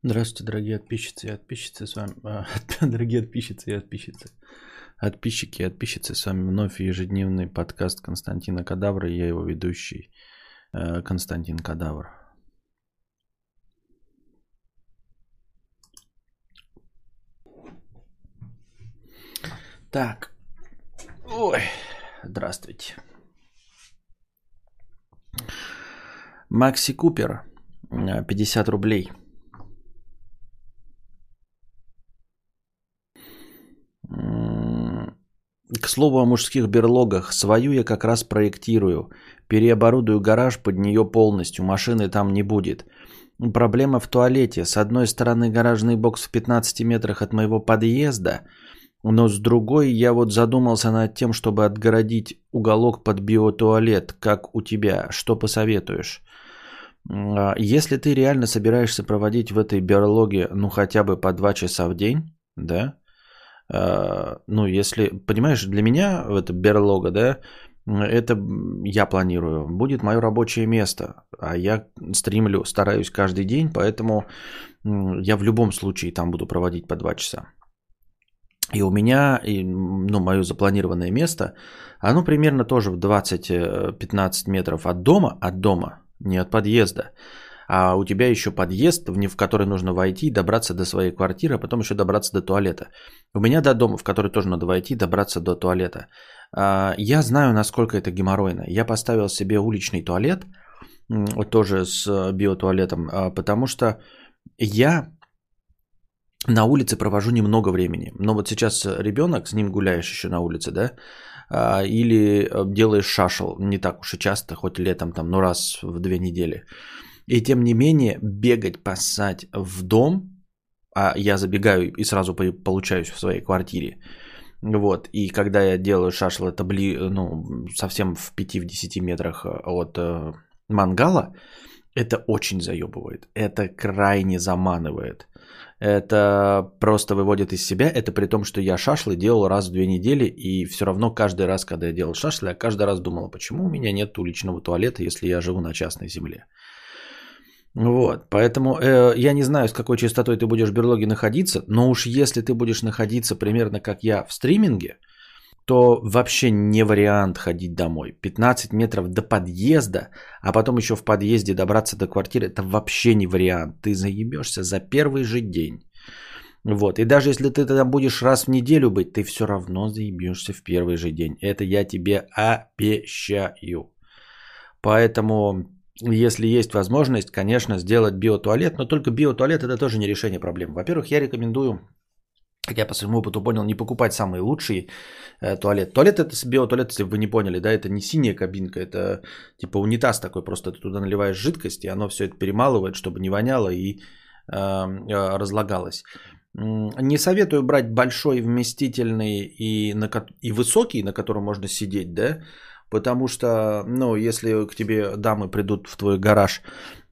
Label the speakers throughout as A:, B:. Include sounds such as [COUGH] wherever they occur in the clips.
A: Здравствуйте, дорогие подписчицы и подписчицы. С вами... а, [LAUGHS] дорогие подписчицы и подписчицы. Подписчики и подписчицы. С вами вновь ежедневный подкаст Константина Кадавра. Я его ведущий э, Константин Кадавр. Так. Ой. Здравствуйте. Макси Купер. э, 50 рублей. К слову о мужских берлогах. Свою я как раз проектирую. Переоборудую гараж под нее полностью. Машины там не будет. Проблема в туалете. С одной стороны гаражный бокс в 15 метрах от моего подъезда, но с другой я вот задумался над тем, чтобы отгородить уголок под биотуалет, как у тебя. Что посоветуешь? А, Если ты реально собираешься проводить в этой берлоге, ну хотя бы по 2 часа в день, да, ну, если, понимаешь, для меня это берлога, да, это я планирую, будет мое рабочее место, а я стримлю, стараюсь каждый день, поэтому я в любом случае там буду проводить по 2 часа. И у меня, и, ну, мое запланированное место, оно примерно тоже в 20-15 метров от дома, от дома, не от подъезда. А у тебя еще подъезд, в который нужно войти добраться до своей квартиры, а потом еще добраться до туалета. У меня до дома, в который тоже надо войти добраться до туалета. А, Я знаю, насколько это геморройно. Я поставил себе уличный туалет, тоже с э, биотуалетом, а, потому что я на улице провожу немного времени. Но вот сейчас ребенок, с ним гуляешь еще на улице, да, а, или э, делаешь шашел, не так уж и часто, хоть летом там, ну раз в две недели. И тем не менее бегать, пасать в дом, а я забегаю и сразу по- получаюсь в своей квартире. Вот, и когда я делаю шашел, это бли, ну, совсем в 5-10 метрах э, от э, мангала, это очень заебывает, это крайне заманывает. Это просто выводит из себя. Это при том, что я шашлы делал раз в две недели. И все равно каждый раз, когда я делал шашлы, я каждый раз думал, почему у меня нет уличного туалета, если я живу на частной земле. Вот, поэтому э, я не знаю, с какой частотой ты будешь в берлоге находиться, но уж если ты будешь находиться примерно как я в стриминге, то вообще не вариант ходить домой. 15 метров до подъезда, а потом еще в подъезде добраться до квартиры, это вообще не вариант. Ты заебешься за первый же день. Вот. И даже если ты тогда будешь раз в неделю быть, ты все равно заебешься в первый же день. Это я тебе обещаю. Поэтому, если есть возможность, конечно, сделать биотуалет, но только биотуалет это тоже не решение проблем. Во-первых, я рекомендую как я по своему опыту понял, не покупать самый лучший э, туалет. Туалет это биотуалет, если вы не поняли, да, это не синяя кабинка, это типа унитаз такой, просто ты туда наливаешь жидкость, и оно все это перемалывает, чтобы не воняло и э, э, разлагалось. Не советую брать большой, вместительный и, на, и высокий, на котором можно сидеть, да, потому что, ну, если к тебе дамы придут в твой гараж,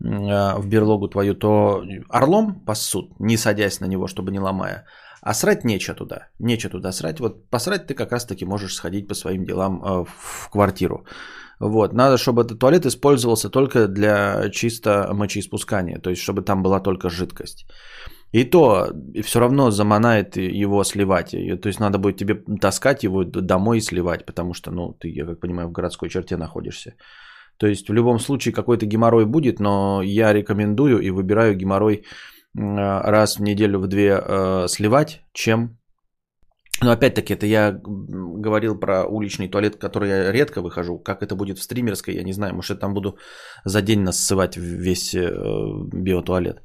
A: э, в берлогу твою, то орлом пасут, не садясь на него, чтобы не ломая, а срать нечего туда. Нечего туда срать. Вот посрать ты как раз-таки можешь сходить по своим делам э, в квартиру. Вот. Надо, чтобы этот туалет использовался только для чисто мочеиспускания. То есть, чтобы там была только жидкость. И то все равно заманает его сливать. То есть, надо будет тебе таскать его домой и сливать. Потому что, ну, ты, я как понимаю, в городской черте находишься. То есть, в любом случае, какой-то геморрой будет, но я рекомендую и выбираю геморрой а, раз в неделю в две э, сливать, чем... Но опять-таки, это я говорил про уличный туалет, в который я редко выхожу. Как это будет в стримерской, я не знаю. Может, я там буду за день насывать весь э, биотуалет.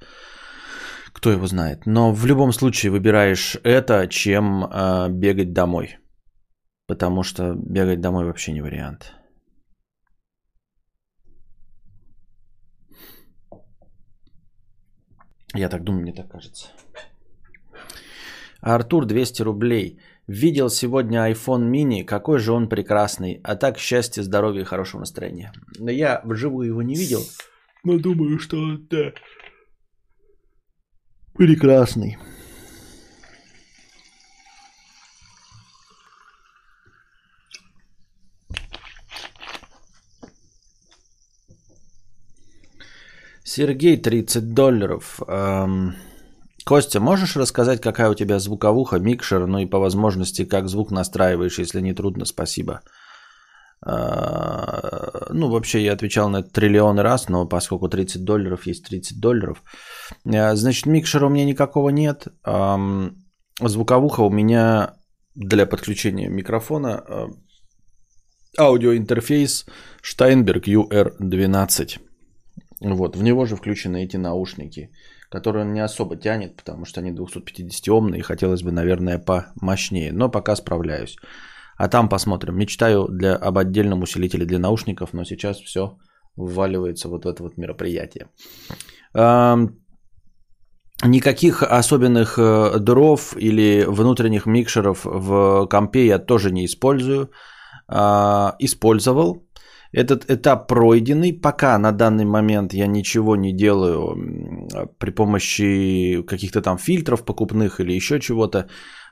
A: Кто его знает. Но в любом случае выбираешь это, чем э, бегать домой. Потому что бегать домой вообще не вариант. Я так думаю, мне так кажется. Артур 200 рублей. Видел сегодня iPhone mini, какой же он прекрасный. А так счастье, здоровья и хорошего настроения. Но я вживую его не видел, но думаю, что да, прекрасный. Сергей 30 долларов. Эм, Костя, можешь рассказать, какая у тебя звуковуха, микшер, ну и по возможности, как звук настраиваешь, если не трудно, спасибо. А, ну, вообще я отвечал на это триллионы раз, но поскольку 30 долларов есть 30 долларов. А, значит, микшера у меня никакого нет. Звуковуха у меня для подключения микрофона а, аудиоинтерфейс Steinberg UR12. Вот, в него же включены эти наушники, которые он не особо тянет, потому что они 250-омные, и хотелось бы, наверное, помощнее, но пока справляюсь. А там посмотрим. Мечтаю для, об отдельном усилителе для наушников, но сейчас все вваливается вот в это вот мероприятие. Никаких особенных э, дров или внутренних микшеров в компе я тоже не использую. А, использовал. Этот этап пройденный. Пока на данный момент я ничего не делаю при помощи каких-то там фильтров покупных или еще чего-то.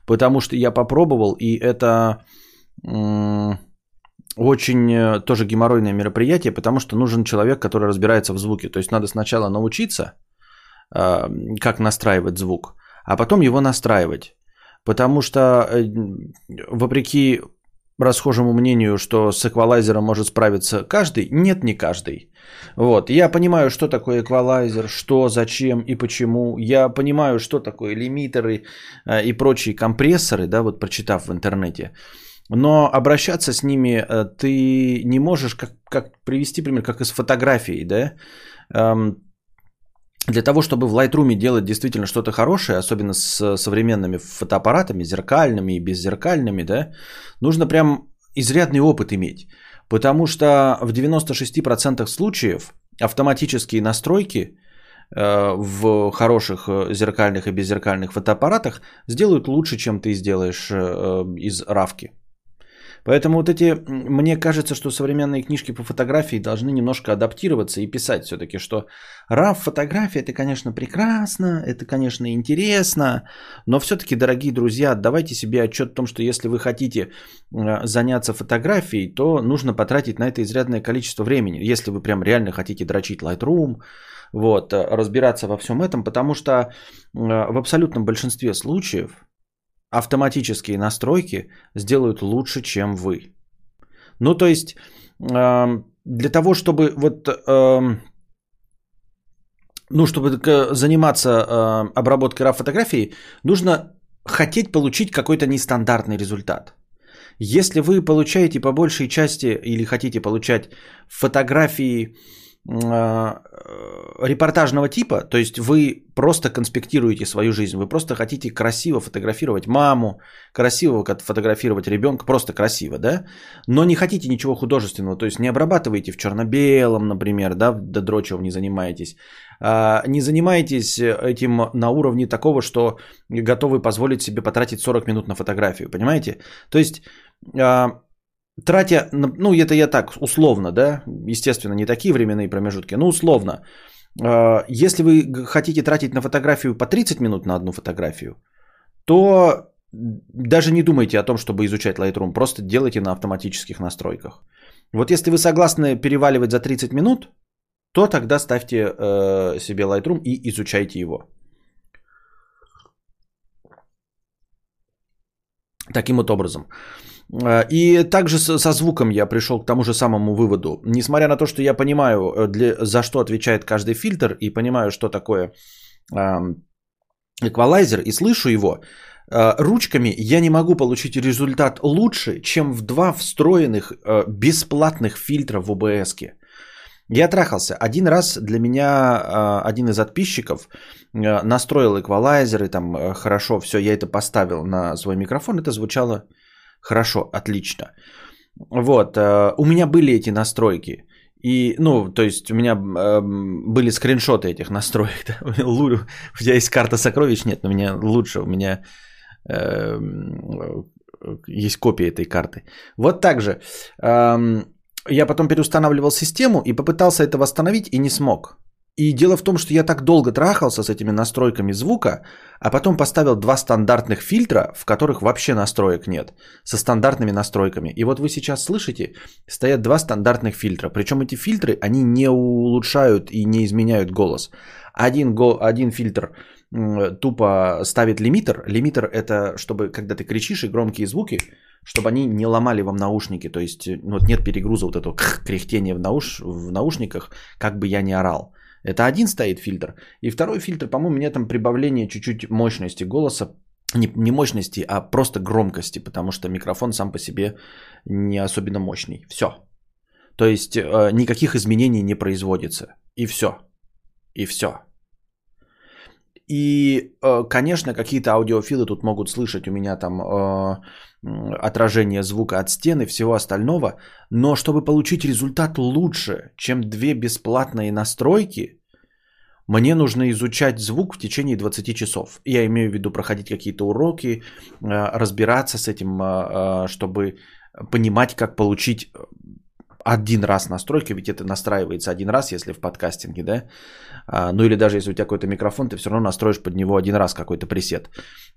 A: Потому что я попробовал, и это очень э, тоже геморройное мероприятие, потому что нужен человек, который разбирается в звуке. То есть надо сначала научиться, а, как настраивать звук, а потом его настраивать. Потому что, э, вопреки расхожему мнению, что с эквалайзером может справиться каждый, нет, не каждый. Вот. Я понимаю, что такое эквалайзер, что, зачем и почему. Я понимаю, что такое лимитеры э, и прочие компрессоры, да, вот прочитав в интернете. Но обращаться с ними э, ты не можешь, как, как привести пример, как из фотографии, да? Эм, для того, чтобы в Lightroom делать действительно что-то хорошее, особенно с современными фотоаппаратами, зеркальными и беззеркальными, да, нужно прям изрядный опыт иметь. Потому что в 96% случаев автоматические настройки э, в хороших э, зеркальных и беззеркальных фотоаппаратах сделают лучше, чем ты сделаешь из равки. Поэтому вот эти, мне кажется, что современные книжки по фотографии должны немножко адаптироваться и писать все-таки, что RAW фотография это, конечно, прекрасно, это, конечно, интересно, но все-таки, дорогие друзья, давайте себе отчет о том, что если вы хотите э, заняться фотографией, то нужно потратить на это изрядное количество времени, если вы прям реально хотите дрочить Lightroom, вот, э, разбираться во всем этом, потому что э, в абсолютном большинстве случаев автоматические настройки сделают лучше, чем вы. Ну, то есть, э, для того, чтобы вот, э, ну, чтобы заниматься э, обработкой RAW-фотографий, нужно хотеть получить какой-то нестандартный результат. Если вы получаете по большей части или хотите получать фотографии репортажного типа, то есть вы просто конспектируете свою жизнь, вы просто хотите красиво фотографировать маму, красиво фотографировать ребенка, просто красиво, да, но не хотите ничего художественного, то есть не обрабатываете в черно-белом, например, да, до дрочевым не занимаетесь, а, не занимаетесь этим на уровне такого, что готовы позволить себе потратить 40 минут на фотографию, понимаете? То есть а, тратя, ну это я так условно, да, естественно, не такие временные промежутки, но условно, а, если вы хотите тратить на фотографию по 30 минут на одну фотографию, то даже не думайте о том, чтобы изучать Lightroom, просто делайте на автоматических настройках. Вот если вы согласны переваливать за 30 минут, то тогда ставьте э, себе Lightroom и изучайте его. Таким вот образом. Э, и также со звуком я пришел к тому же самому выводу. Несмотря на то, что я понимаю, э, для, за что отвечает каждый фильтр, и понимаю, что такое эквалайзер, и слышу его, э, ручками я не могу получить результат лучше, чем в два встроенных бесплатных фильтра в. -ке. Я трахался. Один раз для меня один из подписчиков настроил эквалайзер, и там хорошо все, я это поставил на свой микрофон, это звучало Хорошо, отлично. Вот, э, у меня были эти настройки. И, ну, то есть у меня э, были скриншоты этих настроек. [LAUGHS] Да? У тебя есть карта сокровищ? Нет, но у меня лучше. У меня э, есть копия этой карты. Вот так же. Э, я потом переустанавливал систему и попытался это восстановить и не смог. И дело в том, что я так долго трахался с этими настройками звука, а потом поставил два стандартных фильтра, в которых вообще настроек нет, со стандартными настройками. И вот вы сейчас слышите, стоят два стандартных фильтра. Причем эти фильтры, они не улучшают и не изменяют голос. Один, го, один фильтр тупо ставит лимитер. Лимитер это чтобы, когда ты кричишь и громкие звуки, чтобы они не ломали вам наушники. То есть ну, вот нет перегруза вот этого кряхтения в, науш, в наушниках, как бы я не орал. Это один стоит фильтр. И второй фильтр, по-моему, у меня там прибавление чуть-чуть мощности голоса. Не, не мощности, а просто громкости, потому что микрофон сам по себе не особенно мощный. Все. То есть э, никаких изменений не производится. И все. И все. И, э, конечно, какие-то аудиофилы тут могут слышать у меня там э, отражение звука от стены всего остального, но чтобы получить результат лучше, чем две бесплатные настройки, мне нужно изучать звук в течение 20 часов. Я имею в виду проходить какие-то уроки, э, разбираться с этим, чтобы понимать, как получить один раз настройка, ведь это настраивается один раз, если в подкастинге, да, ну или даже если у тебя какой-то микрофон, ты все равно настроишь под него один раз какой-то пресет.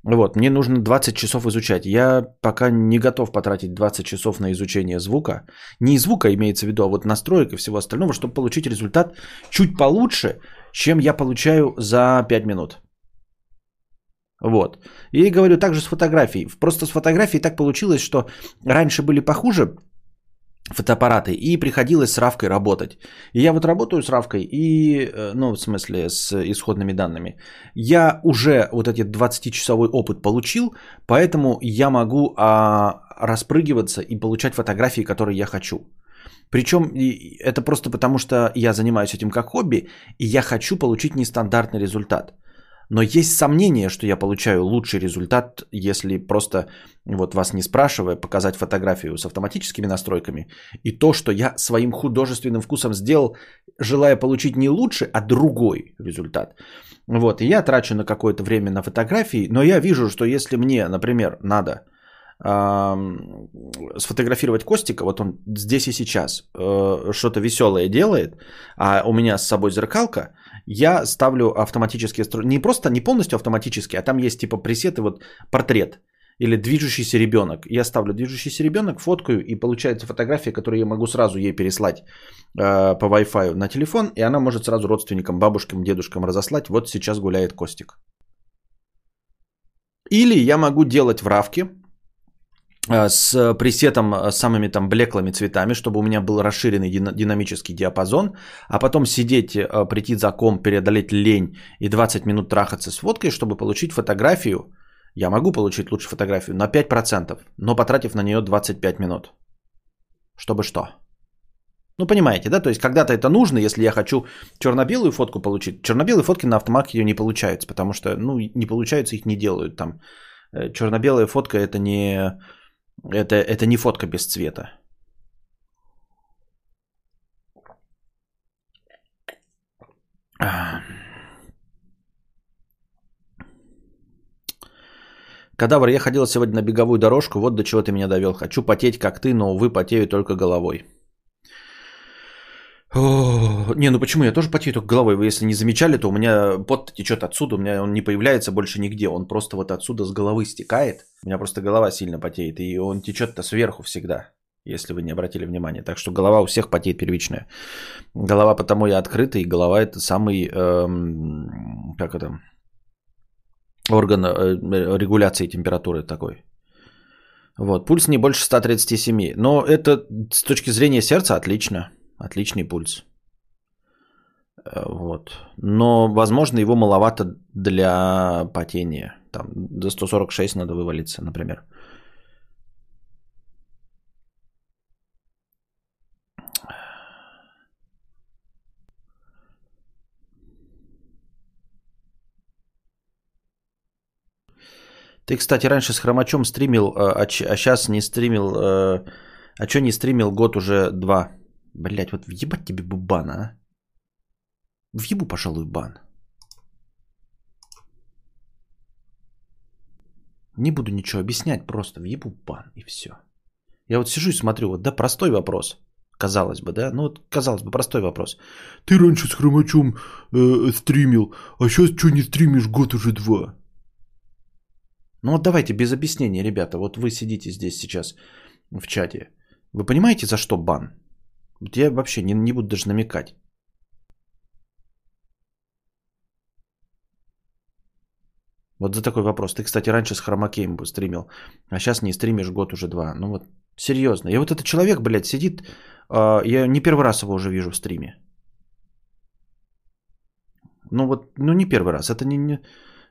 A: Вот, мне нужно 20 часов изучать. Я пока не готов потратить 20 часов на изучение звука. Не звука имеется в виду, а вот настроек и всего остального, чтобы получить результат чуть получше, чем я получаю за 5 минут. Вот. И говорю также с фотографией. Просто с фотографией так получилось, что раньше были похуже фотоаппараты, и приходилось с равкой работать. И я вот работаю с равкой, и, э, ну, в смысле, с исходными данными. Я уже вот этот 20-часовой опыт получил, поэтому я могу а, распрыгиваться и получать фотографии, которые я хочу. Причем это просто потому, что я занимаюсь этим как хобби, и я хочу получить нестандартный результат. Но есть сомнение, что я получаю лучший результат, если просто, вот вас не спрашивая, показать фотографию с автоматическими настройками. И то, что я своим художественным вкусом сделал, желая получить не лучший, а другой результат. Вот, и я трачу на какое-то время на фотографии, но я вижу, что если мне, например, надо сфотографировать Костика, вот он здесь и сейчас э, что-то веселое делает, а у меня с собой зеркалка, я ставлю автоматические не просто не полностью автоматически, а там есть типа пресеты вот портрет или движущийся ребенок. Я ставлю движущийся ребенок, фоткаю и получается фотография, которую я могу сразу ей переслать э, по Wi-Fi на телефон, и она может сразу родственникам, бабушкам, дедушкам разослать. Вот сейчас гуляет Костик. Или я могу делать в равке, с пресетом э, с самыми там блеклыми цветами, чтобы у меня был расширенный динамический диапазон, а потом сидеть, э, прийти за ком, преодолеть лень и 20 минут трахаться с фоткой, чтобы получить фотографию. Я могу получить лучше фотографию на 5%, но потратив на нее 25 минут. Чтобы что? Ну, понимаете, да? То есть, когда-то это нужно, если я хочу черно-белую фотку получить. Черно-белые фотки на автомат ее не получаются, потому что, ну, не получается, их не делают там. Черно-белая фотка это не это, это не фотка без цвета. Кадавр, я ходил сегодня на беговую дорожку, вот до чего ты меня довел. Хочу потеть, как ты, но, увы, потею только головой. Не, ну почему? Я тоже потею только головой. Вы если не замечали, то у меня пот течет отсюда, у меня он не появляется больше нигде. Он просто вот отсюда с головы стекает. У меня просто голова сильно потеет, и он течет-то сверху всегда, если вы не обратили внимания. Так что голова у всех потеет первичная. Голова потому и открыта, и голова это самый, эм, как это, орган э, регуляции температуры такой. Вот, пульс не больше 137. Но это с точки зрения сердца отлично. Отличный пульс. Э, вот. Но, возможно, его маловато для потения. Там до 146 надо вывалиться, например. Ты, кстати, раньше с хромачом стримил, э, а, а сейчас не стримил. Э, а что не стримил год уже два? Блять, вот въебать тебе бы бан, а? Въебу, пожалуй, бан. Не буду ничего объяснять, просто въебу бан и все. Я вот сижу и смотрю, вот, да, простой вопрос. Казалось бы, да? Ну, вот, казалось бы, простой вопрос. Ты раньше с хромачом э, стримил, а сейчас что не стримишь год уже два? Ну вот давайте без объяснения, ребята. Вот вы сидите здесь сейчас в чате. Вы понимаете, за что бан? Я вообще не, не буду даже намекать. Вот за такой вопрос. Ты, кстати, раньше с Хромакеем бы стримил, а сейчас не стримишь год уже два. Ну вот, серьезно. И вот этот человек, блядь, сидит, э, я не первый раз его уже вижу в стриме. Ну вот, ну не первый раз, это не, не,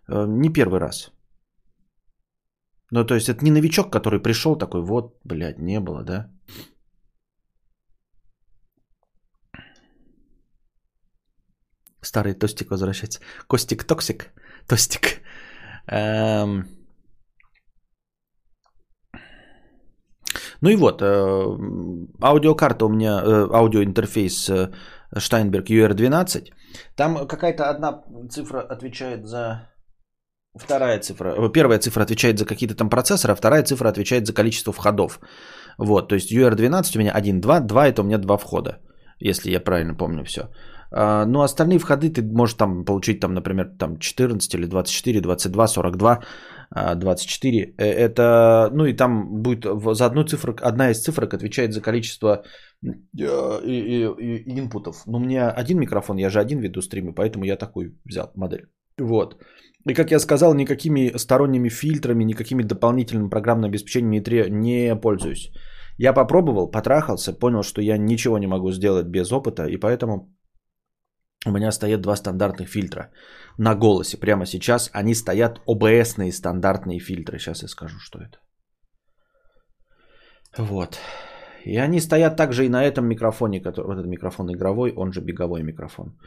A: э, не первый раз. Ну то есть это не новичок, который пришел такой, вот, блядь, не было, да? Старый тостик возвращается. Костик токсик. Тостик. Эм... Ну и вот, э, аудиокарта у меня, э, аудиоинтерфейс э, Steinberg UR12. Там какая-то одна цифра отвечает за... Вторая цифра, э, первая цифра отвечает за какие-то там процессоры, а вторая цифра отвечает за количество входов. Вот, то есть UR12 у меня 1, 2, 2 это у меня два входа, если я правильно помню все. А, ну, остальные входы ты можешь там получить, там, например, там 14 или 24, 22, 42, 24. Это, ну и там будет за одну цифру, одна из цифрок отвечает за количество э, инпутов. Но у меня один микрофон, я же один веду стримы, поэтому я такой взял модель. Вот. И как я сказал, никакими сторонними фильтрами, никакими дополнительными программными обеспечениями не пользуюсь. Я попробовал, потрахался, понял, что я ничего не могу сделать без опыта, и поэтому у меня стоят два стандартных фильтра на голосе. Прямо сейчас они стоят ОБСные стандартные фильтры. Сейчас я скажу, что это. Вот. И они стоят также и на этом микрофоне, который, вот этот микрофон игровой, он же беговой микрофон.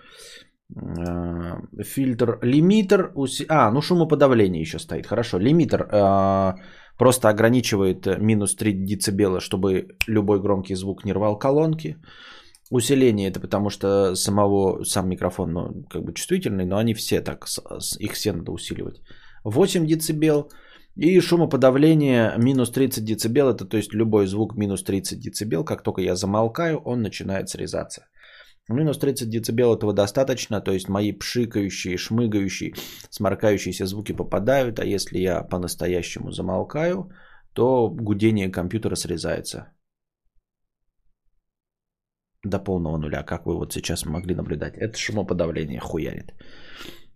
A: А, фильтр лимитер, а, ну шумоподавление еще стоит, хорошо. Лимитер а, просто ограничивает минус 3 дБ, чтобы любой громкий звук не рвал колонки. Усиление это потому что самого, сам микрофон ну, как бы чувствительный, но они все так, их все надо усиливать. 8 дБ и шумоподавление минус 30 дБ, это то есть любой звук минус 30 дБ, как только я замолкаю, он начинает срезаться. Минус 30 дБ этого достаточно, то есть мои пшикающие, шмыгающие, сморкающиеся звуки попадают, а если я по-настоящему замолкаю, то гудение компьютера срезается до полного нуля, как вы вот сейчас могли наблюдать. Это шумоподавление хуярит.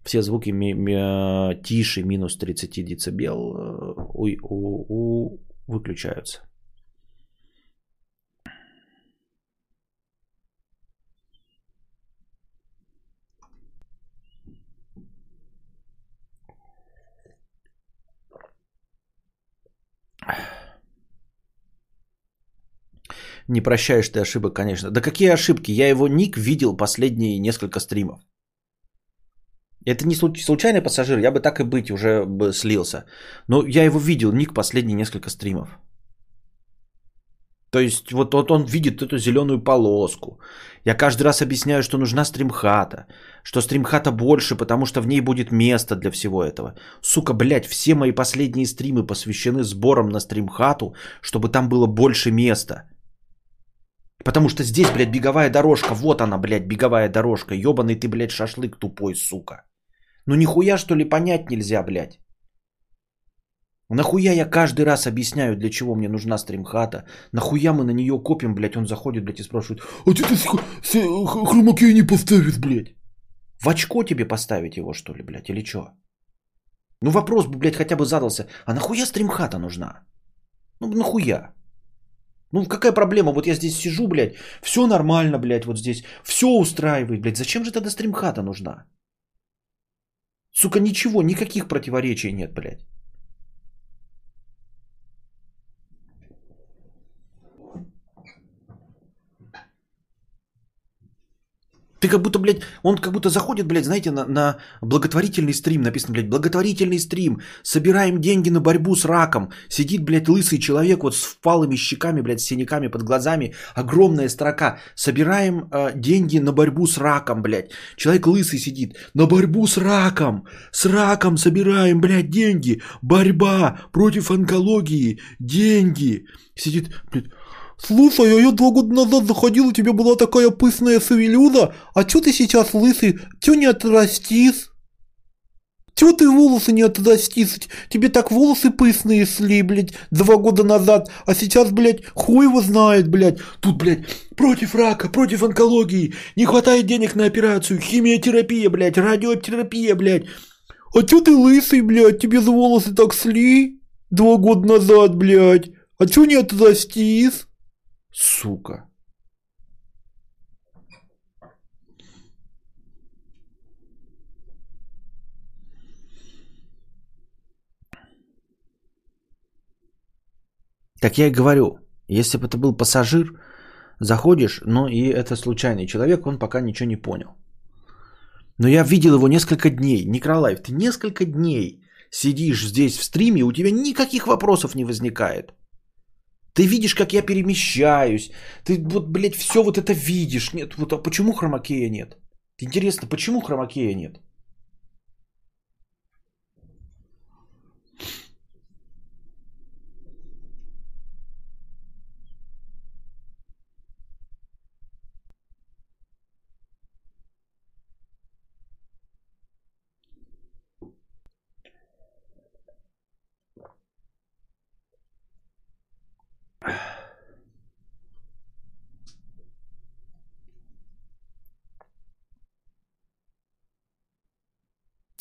A: Все звуки ми- ми- тише минус 30 дБ э, у- у- у- выключаются. Не прощаешь ты ошибок, конечно. Да какие ошибки? Я его ник видел последние несколько стримов. Это не случайный пассажир, я бы так и быть уже бы слился. Но я его видел, ник последние несколько стримов. То есть вот, вот он видит эту зеленую полоску. Я каждый раз объясняю, что нужна стримхата. Что стримхата больше, потому что в ней будет место для всего этого. Сука, блядь, все мои последние стримы посвящены сборам на стримхату, чтобы там было больше места. Потому что здесь, блядь, беговая дорожка. Вот она, блядь, беговая дорожка. Ёбаный ты, блядь, шашлык тупой, сука. Ну нихуя, что ли, понять нельзя, блядь. Нахуя я каждый раз объясняю, для чего мне нужна стримхата? Нахуя мы на нее копим, блядь, он заходит, блядь, и спрашивает, а ты, ты хромакей не поставишь, блядь? В очко тебе поставить его, что ли, блядь, или что? Ну вопрос бы, блядь, хотя бы задался, а нахуя стримхата нужна? Ну нахуя? Ну какая проблема? Вот я здесь сижу, блядь, все нормально, блядь, вот здесь, все устраивает, блядь. Зачем же тогда стримхата нужна? Сука, ничего, никаких противоречий нет, блядь. Ты как будто, блядь, он как будто заходит, блядь, знаете, на, на благотворительный стрим, написано, блядь, благотворительный стрим, собираем деньги на борьбу с раком. Сидит, блядь, лысый человек вот с впалыми щеками, блядь, с синяками под глазами, огромная строка. Собираем э, деньги на борьбу с раком, блядь. Человек лысый сидит, на борьбу с раком, с раком собираем, блядь, деньги. Борьба против онкологии, деньги. Сидит, блядь, Слушай, а я два года назад заходил, у тебя была такая пышная савелюза, а чё ты сейчас лысый? Чё не отрастись? Чё ты волосы не отрастись? Тебе так волосы пышные шли, блядь, два года назад, а сейчас, блядь, хуй его знает, блядь. Тут, блядь, против рака, против онкологии, не хватает денег на операцию, химиотерапия, блядь, радиотерапия, блядь.
B: А чё ты лысый, блядь? Тебе за волосы так сли? Два года назад, блядь. А чё не отрастис?
A: Сука. Так я и говорю, если бы это был пассажир, заходишь, но и это случайный человек, он пока ничего не понял. Но я видел его несколько дней. Николаев, ты несколько дней сидишь здесь в стриме, у тебя никаких вопросов не возникает. Ты видишь, как я перемещаюсь. Ты вот, блядь, все вот это видишь. Нет, вот а почему хромакея нет? Интересно, почему хромакея нет?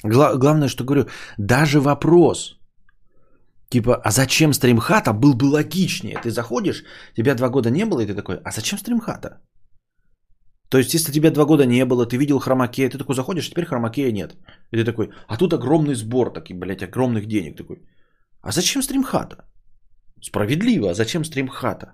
A: Гла- главное, что говорю, даже вопрос, типа, а зачем стримхата, был бы логичнее. Ты заходишь, тебя два года не было, и ты такой, а зачем стримхата? То есть, если тебя два года не было, ты видел хромакея, ты такой заходишь, теперь хромакея нет. И ты такой, а тут огромный сбор, такой, блядь, огромных денег. Такой, а зачем стримхата? Справедливо, а зачем стримхата?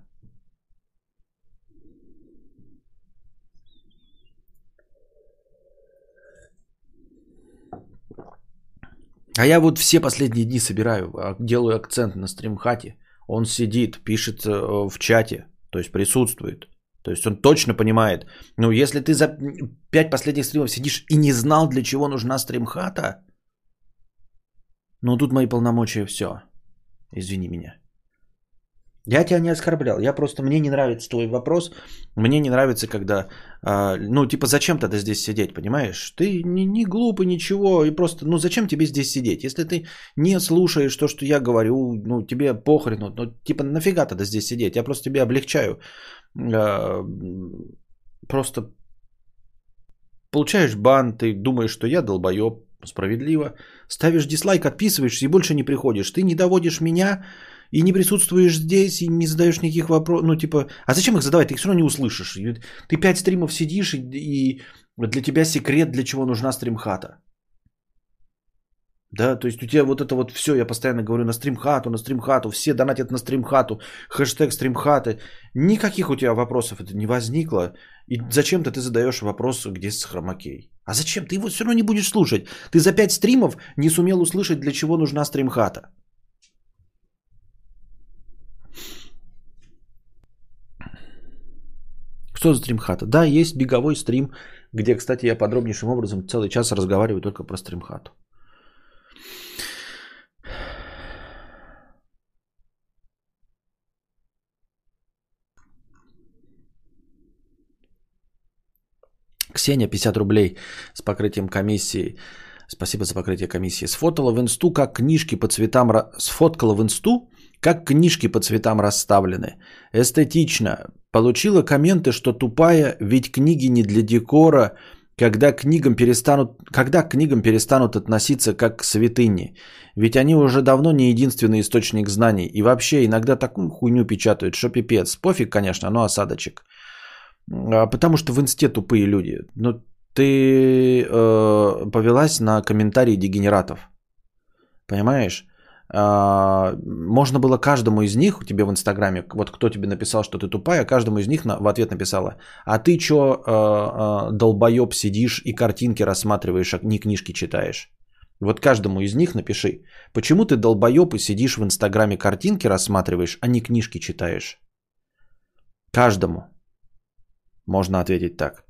A: А я вот все последние дни собираю, а, делаю акцент на стримхате. Он сидит, пишет э, в чате, то есть присутствует. То есть он точно понимает. Ну, если ты за пять последних стримов сидишь и не знал, для чего нужна стримхата, ну тут мои полномочия все. Извини меня. Я тебя не оскорблял, я просто, мне не нравится твой вопрос, мне не нравится, когда, э, ну, типа, зачем тогда здесь сидеть, понимаешь? Ты не, не глупый, ничего, и просто, ну, зачем тебе здесь сидеть? Если ты не слушаешь то, что я говорю, ну, тебе похрену, ну, типа, нафига тогда здесь сидеть? Я просто тебе облегчаю. Э, просто получаешь бан, ты думаешь, что я долбоеб, справедливо, ставишь дизлайк, отписываешься и больше не приходишь. Ты не доводишь меня и не присутствуешь здесь, и не задаешь никаких вопросов. Ну, типа, а зачем их задавать? Ты их все равно не услышишь. Ты пять стримов сидишь, и, и для тебя секрет, для чего нужна стримхата. Да, то есть у тебя вот это вот все, я постоянно говорю на стримхату, на стримхату, все донатят на стримхату, хэштег стримхаты. Никаких у тебя вопросов это не возникло. И зачем-то ты задаешь вопрос, где с хромакей. А зачем? Ты его все равно не будешь слушать. Ты за пять стримов не сумел услышать, для чего нужна стримхата. Что за стримхата? Да, есть беговой стрим, где, кстати, я подробнейшим образом целый час разговариваю только про стримхату. Ксения, 50 рублей с покрытием комиссии. Спасибо за покрытие комиссии. Сфотала в инсту, как книжки по цветам... Сфоткала в инсту, как книжки по цветам расставлены. Эстетично. Получила комменты, что тупая, ведь книги не для декора, когда, книгам перестанут, когда к книгам перестанут относиться как к святыне. Ведь они уже давно не единственный источник знаний. И вообще иногда такую хуйню печатают, что пипец. Пофиг, конечно, но осадочек. А, потому что в инсте тупые люди. Но ты э, повелась на комментарии дегенератов. Понимаешь? Э, можно было каждому из них, у тебя в Инстаграме, вот кто тебе написал, что ты тупая, каждому из них на, в ответ написала, а ты чё, э, э, долбоеб, сидишь и картинки рассматриваешь, а не книжки читаешь? Вот каждому из них напиши, почему ты долбоеб и сидишь в Инстаграме картинки рассматриваешь, а не книжки читаешь? Каждому. Можно ответить так.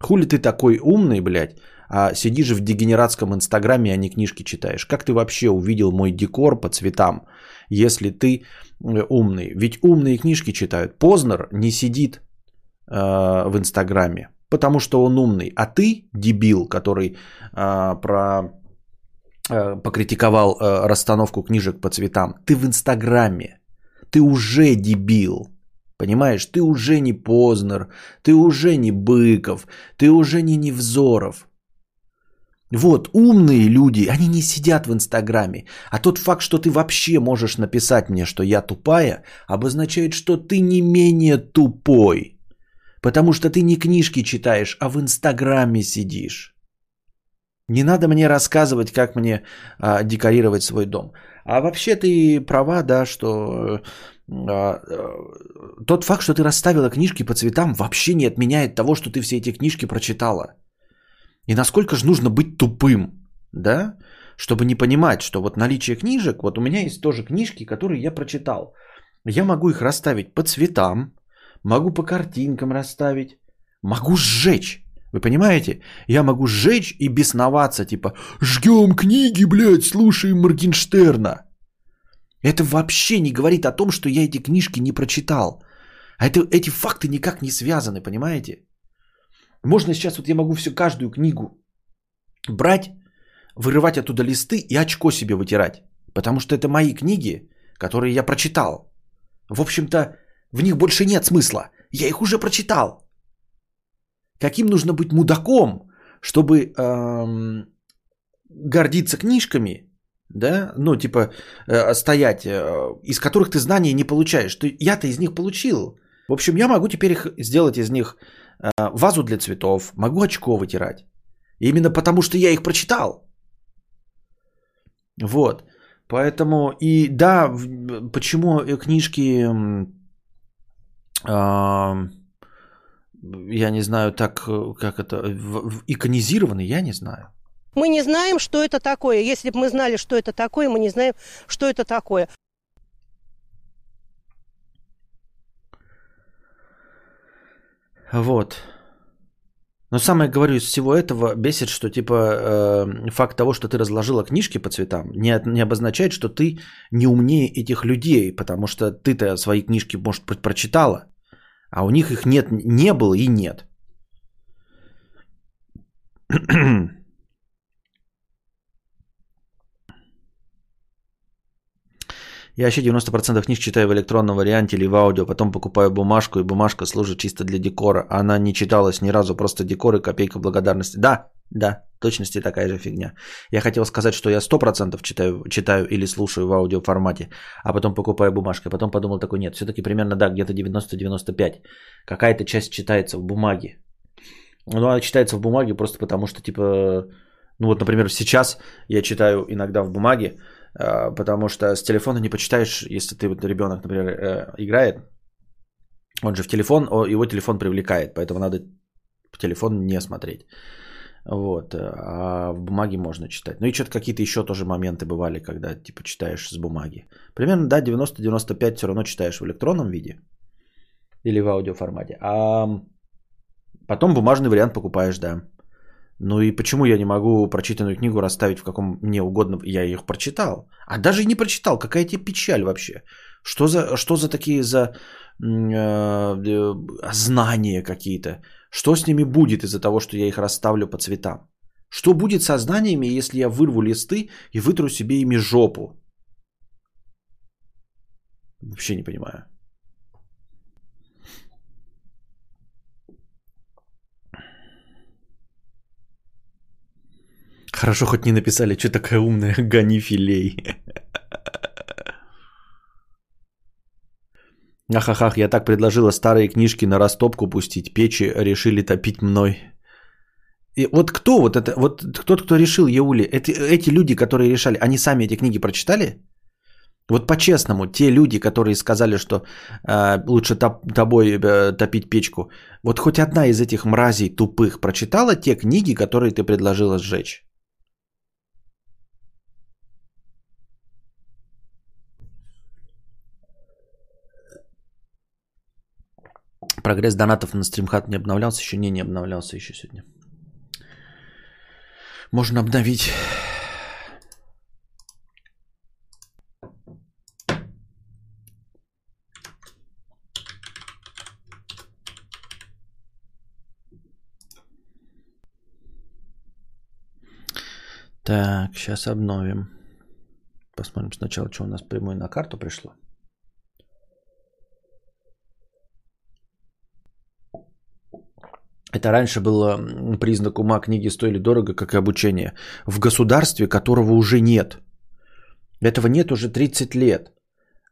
A: Хули ты такой умный, блядь, а сидишь в дегенератском инстаграме, а не книжки читаешь? Как ты вообще увидел мой декор по цветам, если ты э, умный? Ведь умные книжки читают. Познер не сидит э, в инстаграме, потому что он умный. А ты, дебил, который э, про э, покритиковал э, расстановку книжек по цветам, ты в инстаграме. Ты уже дебил. Понимаешь, ты уже не Познер, ты уже не Быков, ты уже не Невзоров. Вот, умные люди, они не сидят в Инстаграме. А тот факт, что ты вообще можешь написать мне, что я тупая, обозначает, что ты не менее тупой. Потому что ты не книжки читаешь, а в Инстаграме сидишь. Не надо мне рассказывать, как мне а, декорировать свой дом. А вообще ты права, да, что а, а, тот факт, что ты расставила книжки по цветам, вообще не отменяет того, что ты все эти книжки прочитала. И насколько же нужно быть тупым, да, чтобы не понимать, что вот наличие книжек, вот у меня есть тоже книжки, которые я прочитал. Я могу их расставить по цветам, могу по картинкам расставить, могу сжечь. Вы понимаете? Я могу сжечь и бесноваться, типа «Жгем книги, блядь, слушаем Моргенштерна». Это вообще не говорит о том, что я эти книжки не прочитал. А это, эти факты никак не связаны, понимаете? Можно сейчас, вот я могу всю каждую книгу брать, вырывать оттуда листы и очко себе вытирать. Потому что это мои книги, которые я прочитал. В общем-то, в них больше нет смысла. Я их уже прочитал. Каким нужно быть мудаком, чтобы эм, гордиться книжками, да, ну, типа, э, стоять, э, из которых ты знания не получаешь. Ты, я-то из них получил. В общем, я могу теперь их сделать из них вазу для цветов, могу очко вытирать. Именно потому, что я их прочитал. Вот. Поэтому и да, почему книжки, э, я не знаю, так как это, иконизированы, я не знаю.
C: Мы не знаем, что это такое. Если бы мы знали, что это такое, мы не знаем, что это такое.
A: Вот. Но самое, говорю, из всего этого бесит, что типа э, факт того, что ты разложила книжки по цветам, не, не обозначает, что ты не умнее этих людей, потому что ты-то свои книжки, может прочитала, а у них их нет, не было и нет. [CLEARS THROAT] Я вообще 90% книг читаю в электронном варианте или в аудио, потом покупаю бумажку, и бумажка служит чисто для декора. Она не читалась ни разу, просто декор и копейка благодарности. Да, да, точности такая же фигня. Я хотел сказать, что я 100% читаю, читаю или слушаю в аудио формате, а потом покупаю бумажку. Потом подумал такой, нет, все-таки примерно да, где-то 90-95. Какая-то часть читается в бумаге. Ну, она читается в бумаге просто потому, что типа... Ну вот, например, сейчас я читаю иногда в бумаге, потому что с телефона не почитаешь, если ты вот ребенок, например, э, играет, он же в телефон, его телефон привлекает, поэтому надо телефон не смотреть. Вот, а в бумаге можно читать. Ну и что-то какие-то еще тоже моменты бывали, когда типа читаешь с бумаги. Примерно, да, 90-95 все равно читаешь в электронном виде или в аудиоформате. А потом бумажный вариант покупаешь, да. Ну и почему я не могу прочитанную книгу расставить в каком мне угодно? Я их прочитал. А даже и не прочитал. Какая тебе печаль вообще? Что за, что за такие за э, знания какие-то? Что с ними будет из-за того, что я их расставлю по цветам? Что будет со знаниями, если я вырву листы и вытру себе ими жопу? Вообще не понимаю. Хорошо, хоть не написали, что такая умная, [LAUGHS] гони филей. Ахахах, я так предложила старые книжки на растопку пустить, печи решили топить мной. И вот кто вот это, вот кто кто решил, Еули, эти, эти люди, которые решали, они сами эти книги прочитали? Вот по-честному, те люди, которые сказали, что э, лучше топ, тобой э, топить печку, вот хоть одна из этих мразей тупых прочитала те книги, которые ты предложила сжечь? Прогресс донатов на стримхат не обновлялся еще? Не, не обновлялся еще сегодня. Можно обновить. Так, сейчас обновим. Посмотрим сначала, что у нас прямой на карту пришло. Это раньше было м, признак ума книги стоили дорого, как и обучение. В государстве, которого уже нет. Этого нет уже 30 лет.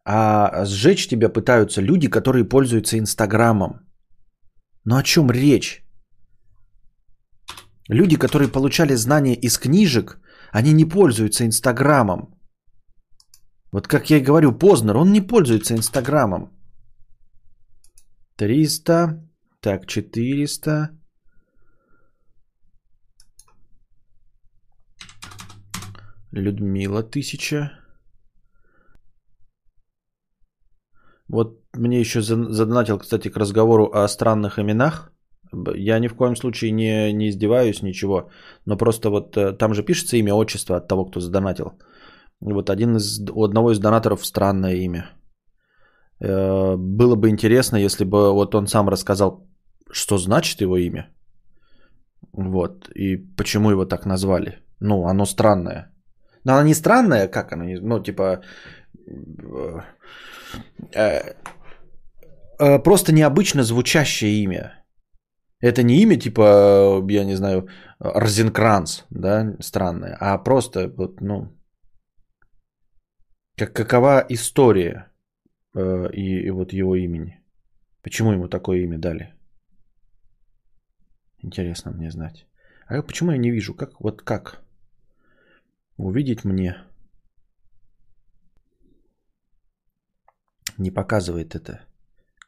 A: А сжечь тебя пытаются люди, которые пользуются Инстаграмом. Но о чем речь? Люди, которые получали знания из книжек, они не пользуются Инстаграмом. Вот как я и говорю, Познер, он не пользуется Инстаграмом. 300, так, 400. Людмила, 1000. Вот мне еще за- задонатил, кстати, к разговору о странных именах. Я ни в коем случае не, не издеваюсь, ничего. Но просто вот э, там же пишется имя, отчество от того, кто задонатил. Вот один из, у одного из донаторов странное имя. Э, Было бы интересно, если бы вот он сам рассказал, что значит его имя. Вот. И почему его так назвали. Ну, оно странное. Но оно не странное, как оно? Ну, типа... э, э, э, Просто необычно звучащее имя. Это не имя типа, я не знаю, Розенкранц, да, странное, а просто вот, ну, как, какова история э, и, и вот его имени? Почему ему такое имя дали? Интересно мне знать. А почему я не вижу? Как, вот как? Увидеть мне. Не показывает это.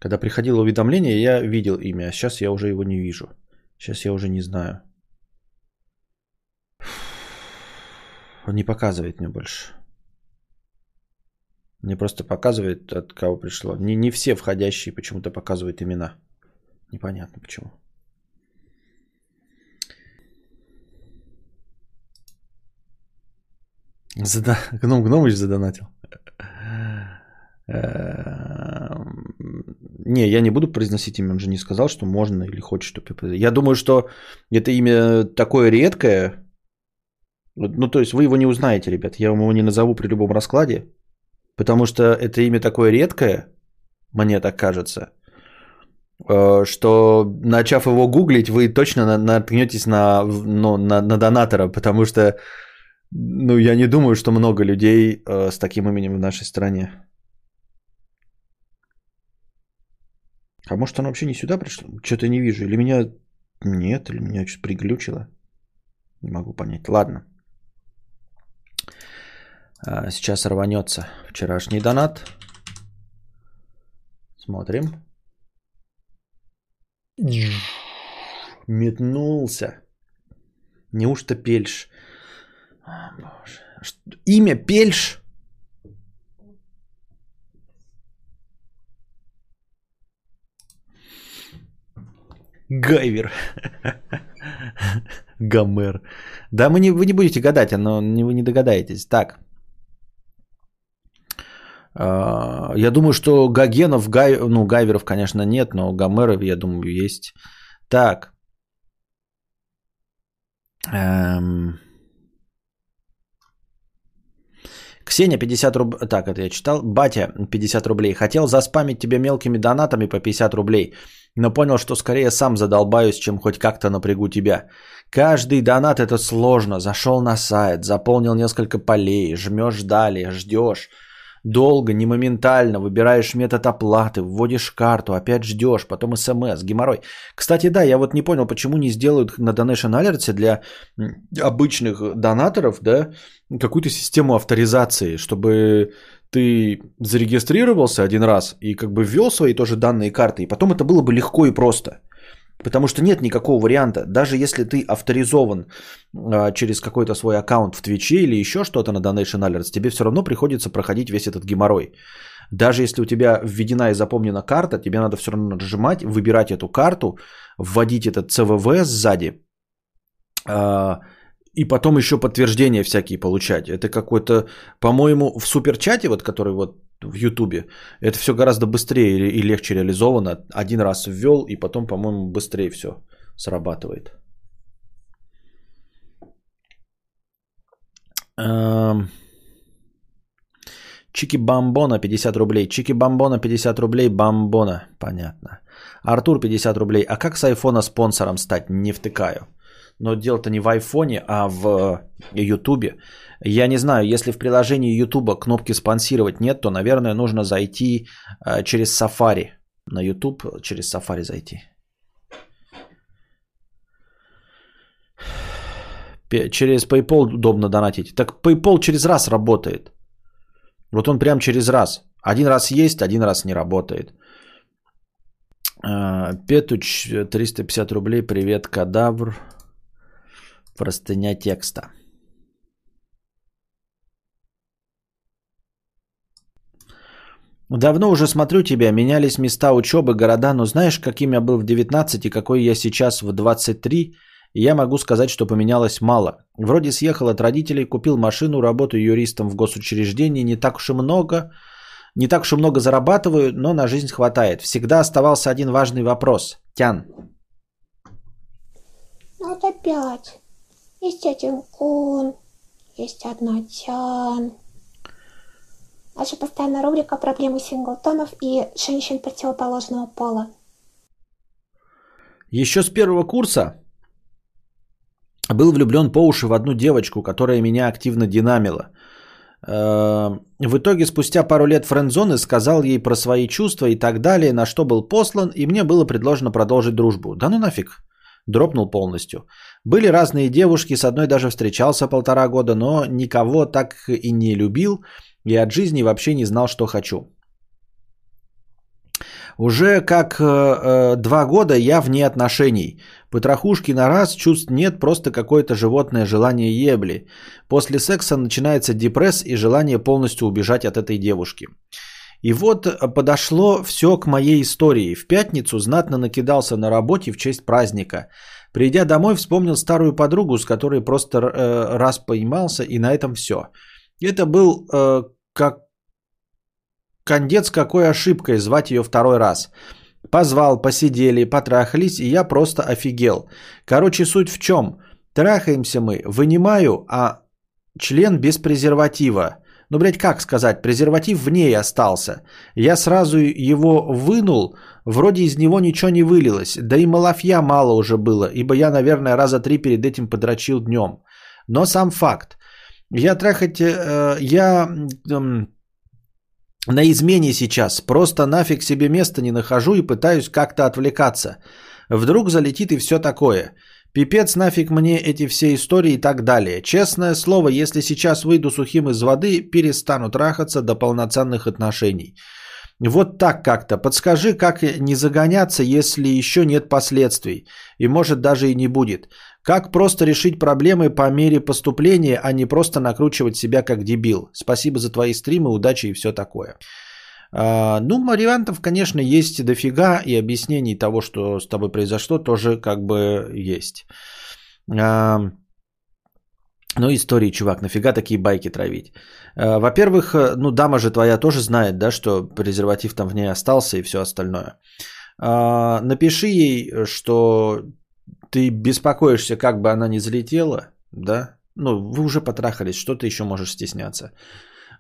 A: Когда приходило уведомление, я видел имя, а сейчас я уже его не вижу. Сейчас я уже не знаю. Он не показывает мне больше. Мне просто показывает, от кого пришло. Не, не все входящие почему-то показывают имена. Непонятно почему. Зада... [LAUGHS] Гном Гномыч задонатил. Эм, Не, я не буду произносить имя, он же не сказал, что можно или хочет, чтобы я думаю, что это имя такое редкое. Ну, то есть вы его не узнаете, ребят. Я вам его не назову при любом раскладе. Потому что это имя такое редкое, мне так кажется, э, что начав его гуглить, вы точно на- наткнетесь на, ну, на, на донатора, потому что ну, я не думаю, что много людей э, с таким именем в нашей стране. А может, оно вообще не сюда пришло? Что-то не вижу. Или меня... Нет, или меня что-то приглючило. Не могу понять. Ладно. А, Сейчас рванется вчерашний донат. Смотрим. Метнулся. Неужто Пельш? Боже. Имя Пельш? Гайвер. [LAUGHS] Гомер. Да, мы не, вы не будете гадать, но не, вы не догадаетесь. Так. А, Я думаю, что Гогенов, Гай, ну, Гайверов, конечно, нет, но Гомеров, я думаю, есть. Так. Эм. Ксения 50 рублей. Так, это я читал. Батя 50 рублей. Хотел заспамить тебе мелкими донатами по 50 рублей, но понял, что скорее сам задолбаюсь, чем хоть как-то напрягу тебя. Каждый донат это сложно. Зашел на сайт, заполнил несколько полей, жмешь далее, ждешь. Долго, не моментально, выбираешь метод оплаты, вводишь карту, опять ждешь, потом смс, геморрой. Кстати, да, я вот не понял, почему не сделают на Donation Alert для обычных донаторов, да, какую-то систему авторизации, чтобы ты зарегистрировался один раз и как бы ввел свои тоже данные карты, и потом это было бы легко и просто. Потому что нет никакого варианта. Даже если ты авторизован а, через какой-то свой аккаунт в Твиче или еще что-то на Donation Alerts, тебе все равно приходится проходить весь этот геморрой. Даже если у тебя введена и запомнена карта, тебе надо все равно нажимать, выбирать эту карту, вводить этот CVV сзади, а, и потом еще подтверждения всякие получать. Это какой-то, по-моему, в суперчате, вот который вот в Ютубе, это все гораздо быстрее и легче реализовано. Один раз ввел, и потом, по-моему, быстрее все срабатывает. Эм, Чики Бомбона 50 рублей. Чики Бомбона 50 рублей. Бомбона. Понятно. Артур 50 рублей. А как с айфона спонсором стать? Не втыкаю. Но дело-то не в айфоне, а в ютубе. Я не знаю, если в приложении ютуба кнопки спонсировать нет, то, наверное, нужно зайти э, через Safari. На YouTube через Safari зайти. Через PayPal удобно донатить. Так PayPal через раз работает. Вот он прям через раз. Один раз есть, один раз не работает. А, Петуч, 350 рублей. Привет, кадавр. Простыня текста. Давно уже смотрю тебя, менялись места учебы, города, но знаешь, каким я был в 19 и какой я сейчас в 23, я могу сказать, что поменялось мало. Вроде съехал от родителей, купил машину, работаю юристом в госучреждении, не так уж и много, не так уж и много зарабатываю, но на жизнь хватает. Всегда оставался один важный вопрос. Тян.
D: Ну вот опять. Есть один кун, есть одна тян. Наша постоянная рубрика «Проблемы синглтонов и женщин противоположного пола».
A: Еще с первого курса был влюблен по уши в одну девочку, которая меня активно динамила. Э, в итоге спустя пару лет френдзоны сказал ей про свои чувства и так далее, на что был послан, и мне было предложено продолжить дружбу. Да ну нафиг. Дропнул полностью. Были разные девушки, с одной даже встречался полтора года, но никого так и не любил, и от жизни вообще не знал, что хочу. Уже как э, э, два года я вне отношений. Потрохушки на раз, чувств нет, просто какое-то животное желание ебли. После секса начинается депресс и желание полностью убежать от этой девушки. И вот подошло все к моей истории. В пятницу знатно накидался на работе в честь праздника. Придя домой, вспомнил старую подругу, с которой просто э, раз поймался, и на этом все. Это был э, как Кондец какой ошибкой звать ее второй раз. Позвал, посидели, потрахались, и я просто офигел. Короче, суть в чем? Трахаемся мы, вынимаю, а член без презерватива. Ну, блядь, как сказать, презерватив в ней остался. Я сразу его вынул, вроде из него ничего не вылилось. Да и малафья мало уже было, ибо я, наверное, раза три перед этим подрочил днем. Но сам факт. Я трахать... Э, я... Э, на измене сейчас. Просто нафиг себе места не нахожу и пытаюсь как-то отвлекаться. Вдруг залетит и все такое. Пипец нафиг мне эти все истории и так далее. Честное слово, если сейчас выйду сухим из воды, перестану трахаться до полноценных отношений. Вот так как-то. Подскажи, как не загоняться, если еще нет последствий. И может даже и не будет. Как просто решить проблемы по мере поступления, а не просто накручивать себя как дебил. Спасибо за твои стримы, удачи и все такое. А, ну, вариантов, конечно, есть дофига, и объяснений того, что с тобой произошло, тоже как бы есть. Ну, истории, чувак, нафига такие байки травить? А, во-первых, ну, дама же твоя тоже знает, да, что презерватив там в ней остался и все остальное. Напиши ей, что ты беспокоишься, как бы она не залетела, да? Ну, вы уже потрахались, что ты еще можешь стесняться?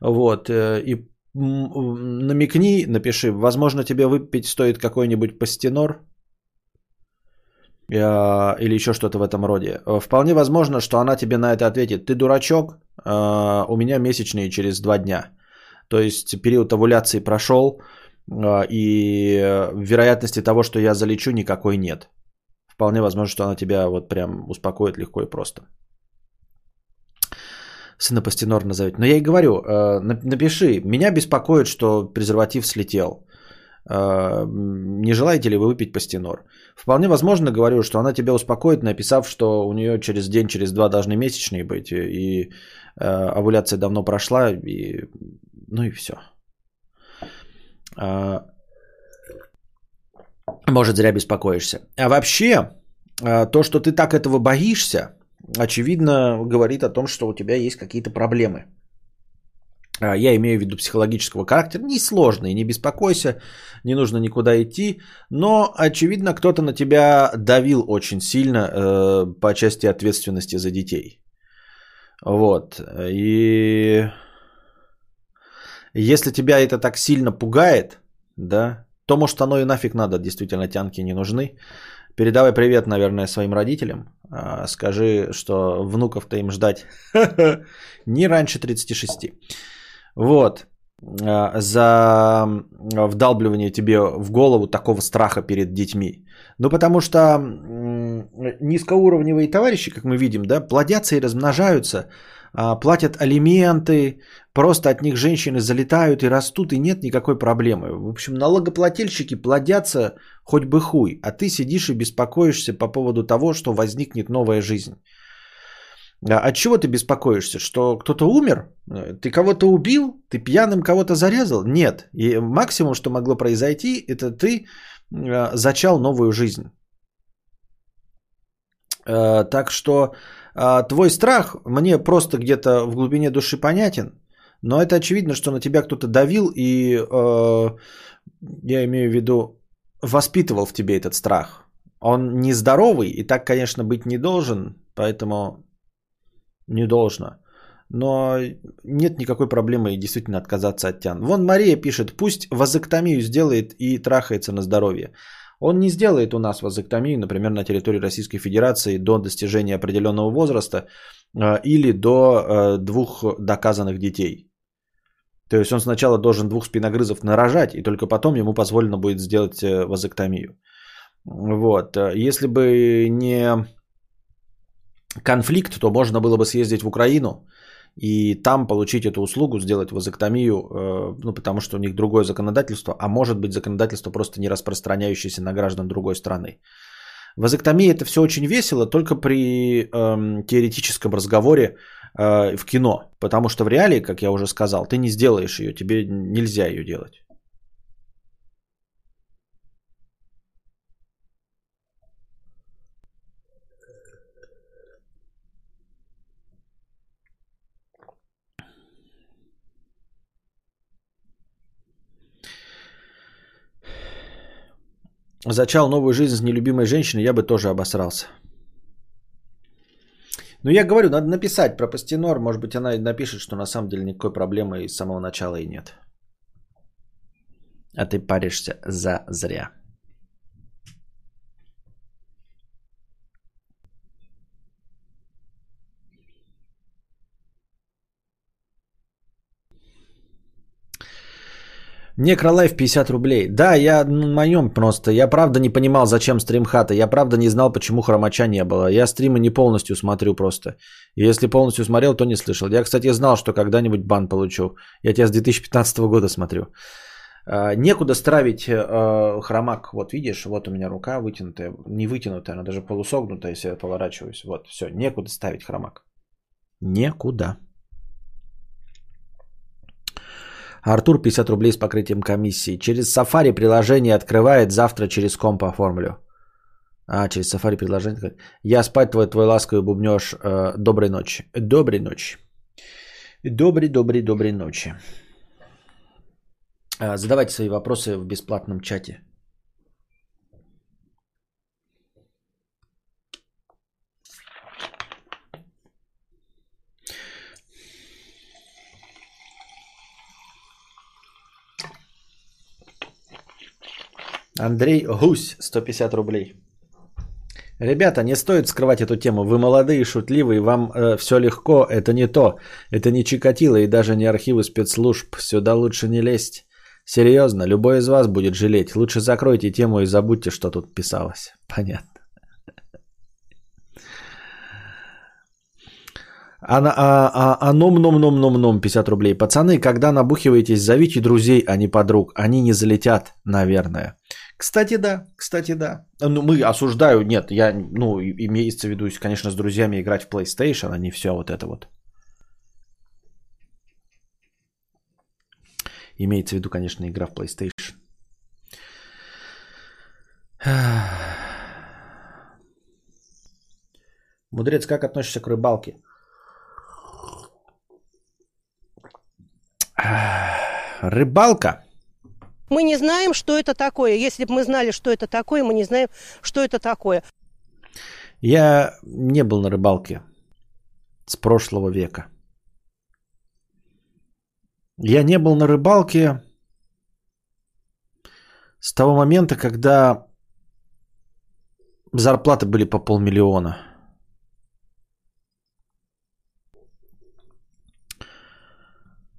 A: Вот, э, и намекни, напиши, возможно, тебе выпить стоит какой-нибудь пастенор, э, или еще что-то в этом роде. Вполне возможно, что она тебе на это ответит. Ты дурачок, э, у меня месячные через два дня. То есть период овуляции прошел, и вероятности того, что я залечу, никакой нет. Вполне возможно, что она тебя вот прям успокоит легко и просто. Сына Пастенор назовете. Но я и говорю, э, напиши, меня беспокоит, что презерватив слетел. Э, не желаете ли вы выпить Пастенор? Вполне возможно, говорю, что она тебя успокоит, написав, что у нее через день, через два должны месячные быть, и э, овуляция давно прошла, и, ну и все. Может, зря беспокоишься. А вообще, а, то, что ты так этого боишься, очевидно, говорит о том, что у тебя есть какие-то проблемы. А, я имею в виду психологического характера. Несложные, не беспокойся, не нужно никуда идти. Но, очевидно, кто-то на тебя давил очень сильно э, по части ответственности за детей. Вот. И Если тебя это так сильно пугает, да, то может оно и нафиг надо, действительно тянки не нужны. Передавай привет, наверное, своим родителям. А, Скажи, что внуков-то им ждать [LAUGHS] не раньше 36. Вот. А, За вдалбливание тебе в голову такого страха перед детьми. Ну, потому что низкоуровневые товарищи, как мы видим, да, плодятся и размножаются, а, платят алименты, просто от них женщины залетают и растут, и нет никакой проблемы. В общем, налогоплательщики плодятся хоть бы хуй, а ты сидишь и беспокоишься по поводу того, что возникнет новая жизнь. А От чего ты беспокоишься? Что кто-то умер? Э, Ты кого-то убил? Ты пьяным кого-то зарезал? Нет. И максимум, что могло произойти, это ты э, зачал новую жизнь. Э, Так что твой страх мне просто где-то в глубине души понятен, но это очевидно, что на тебя кто-то давил и я имею в виду воспитывал в тебе этот страх. Он нездоровый и так, конечно, быть не должен, поэтому не должно. Но нет никакой проблемы действительно отказаться от тян. Вон Мария пишет, пусть вазоктомию сделает и трахается на здоровье. Он не сделает у нас вазоктомию, например, на территории Российской Федерации до достижения определенного возраста э, или до э, двух доказанных детей. То есть он сначала должен двух спиногрызов нарожать, и только потом ему позволено будет сделать э, вазоктомию. Вот. Если бы не конфликт, то можно было бы съездить в Украину и там получить эту услугу, сделать вазоктомию, э, ну, потому что у них другое законодательство, а может быть законодательство просто не распространяющееся на граждан другой страны. Вазоктомия это все очень весело, только при эм, теоретическом разговоре э, в кино, потому что в реалии, как я уже сказал, ты не сделаешь ее, тебе нельзя ее делать. Зачал новую жизнь с нелюбимой женщиной, я бы тоже обосрался. Ну, я говорю, надо написать про Пастинор. Может быть, она и напишет, что на самом деле никакой проблемы с самого начала и нет. А ты паришься за зря. Некролайф 50 рублей. Да, я на моем просто. Я правда не понимал, зачем стримхата. Я правда не знал, почему хромача не было. Я стримы не полностью смотрю просто. И если полностью смотрел, то не слышал. Я, кстати, знал, что когда-нибудь бан получу. Я тебя с 2015 года смотрю. А, Некуда стравить э, хромак. Вот видишь, вот у меня рука вытянутая. Не вытянутая, она даже полусогнутая, если я поворачиваюсь. Вот, все, некуда ставить хромак. Некуда. Артур 50 рублей с покрытием комиссии. Через Safari приложение открывает, завтра через комп оформлю. А, через Safari приложение. Я спать твой, твой ласковый бубнеж. Э, доброй ночи. Доброй ночи. Добрый, добрый, доброй ночи. А, задавайте свои вопросы в бесплатном чате. Андрей Гусь, 150 рублей. Ребята, не стоит скрывать эту тему. Вы молодые, шутливые, вам э, все легко. Это не то. Это не Чикатило и даже не архивы спецслужб. Сюда лучше не лезть. Серьезно, любой из вас будет жалеть. Лучше закройте тему и забудьте, что тут писалось. [LAUGHS] Понятно. А, на- а, а, а ном ном ном ном ном 50 рублей. Пацаны, когда набухиваетесь, зовите друзей, а не подруг. Они не залетят, наверное. Кстати, да, кстати, да. Ну, мы осуждаю, нет, я, ну, имеется в виду, конечно, с друзьями играть в PlayStation, а не все вот это вот. Имеется в виду, конечно, игра в PlayStation. Мудрец, как относишься к рыбалке? Рыбалка?
C: Мы не знаем, что это такое. Если бы мы знали, что это такое, мы не знаем, что это такое.
A: Я не был на рыбалке с прошлого века. Я не был на рыбалке с того момента, когда зарплаты были по полмиллиона.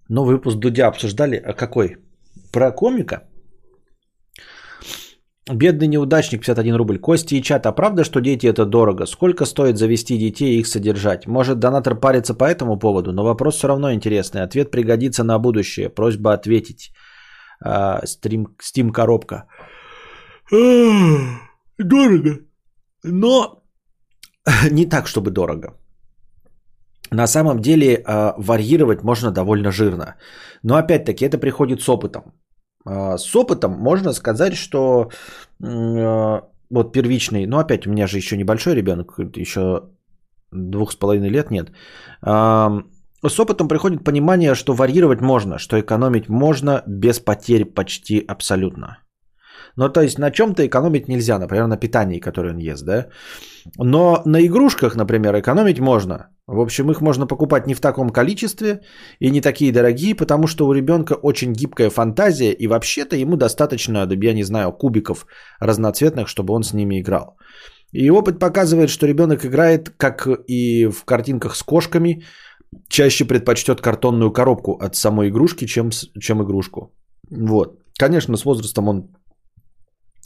A: Новый выпуск Дудя обсуждали. А какой? Про комика? Бедный неудачник, 51 рубль. Кости и чат, а правда, что дети это дорого? Сколько стоит завести детей и их содержать? Может, донатор парится по этому поводу, но вопрос все равно интересный. Ответ пригодится на будущее. Просьба ответить. А, стрим, Steam коробка.
B: Дорого.
A: Но [LAUGHS] не так, чтобы дорого. На самом деле а, варьировать можно довольно жирно. Но опять-таки это приходит с опытом. А, с опытом можно сказать, что а, вот первичный, ну опять у меня же еще небольшой ребенок, еще двух с половиной лет нет. С опытом приходит понимание, что варьировать можно, что экономить можно без потерь почти абсолютно. Ну, то есть на чем-то экономить нельзя, например, на питании, которое он ест, да. Но на игрушках, например, экономить можно. В общем, их можно покупать не в таком количестве и не такие дорогие, потому что у ребенка очень гибкая фантазия, и вообще-то ему достаточно, я не знаю, кубиков разноцветных, чтобы он с ними играл. И опыт показывает, что ребенок играет, как и в картинках с кошками, чаще предпочтет картонную коробку от самой игрушки, чем, чем игрушку. Вот. Конечно, с возрастом он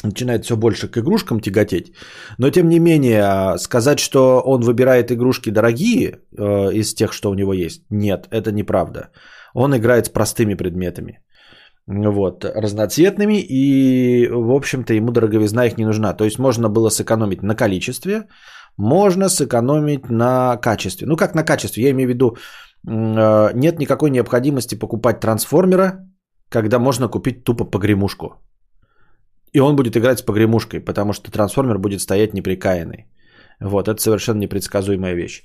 A: начинает все больше к игрушкам тяготеть. Но тем не менее, сказать, что он выбирает игрушки дорогие э, из тех, что у него есть, нет, это неправда. Он играет с простыми предметами. Вот, разноцветными, и, в общем-то, ему дороговизна их не нужна. То есть можно было сэкономить на количестве, можно сэкономить на качестве. Ну, как на качестве? Я имею в виду, э, нет никакой необходимости покупать трансформера, когда можно купить тупо погремушку. И он будет играть с погремушкой, потому что трансформер будет стоять неприкаянный. Вот, это совершенно непредсказуемая вещь.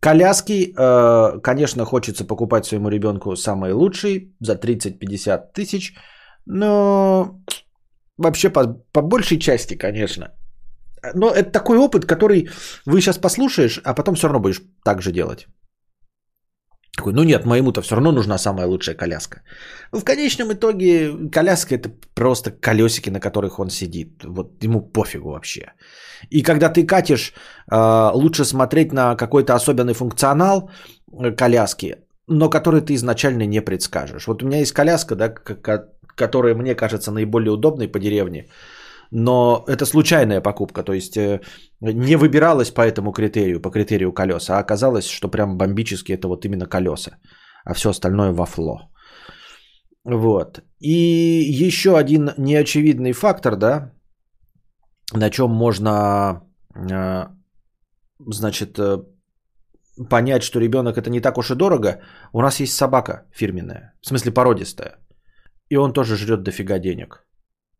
A: Коляски, э, конечно, хочется покупать своему ребенку самые лучшие за 30-50 тысяч, но вообще по, по большей части, конечно. Но это такой опыт, который вы сейчас послушаешь, а потом все равно будешь так же делать. Такой, ну нет, моему-то все равно нужна самая лучшая коляска. В конечном итоге коляска это просто колесики, на которых он сидит. Вот ему пофигу вообще. И когда ты катишь, а, лучше смотреть на какой-то особенный функционал э, коляски, но который ты изначально не предскажешь. Вот у меня есть коляска, да, которая мне кажется наиболее удобной по деревне но это случайная покупка, то есть э, не выбиралась по этому критерию, по критерию колеса, а оказалось, что прям бомбически это вот именно колеса, а все остальное вафло. Вот. И еще один неочевидный фактор, да, на чем можно, э, значит, э, понять, что ребенок это не так уж и дорого. У нас есть собака фирменная, в смысле породистая. И он тоже жрет дофига денег.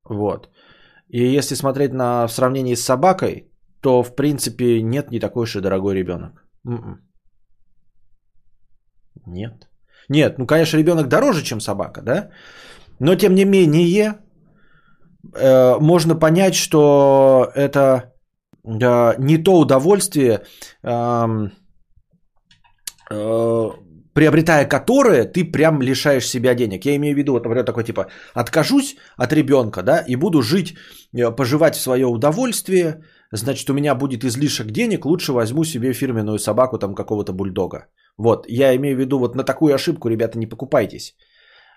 A: Вот. И если смотреть на в сравнении с собакой, то в принципе нет не такой уж и дорогой ребенок. М-м. Нет. Нет, ну конечно ребенок дороже, чем собака, да? Но тем не менее э, можно понять, что это э, не то удовольствие, э, э, приобретая которое, ты прям лишаешь себя денег. Я имею в виду, вот, например, такой типа, откажусь от ребенка, да, и буду жить, э, поживать в свое удовольствие, значит, у меня будет излишек денег, лучше возьму себе фирменную собаку, там, какого-то бульдога. Вот, я имею в виду, вот на такую ошибку, ребята, не покупайтесь.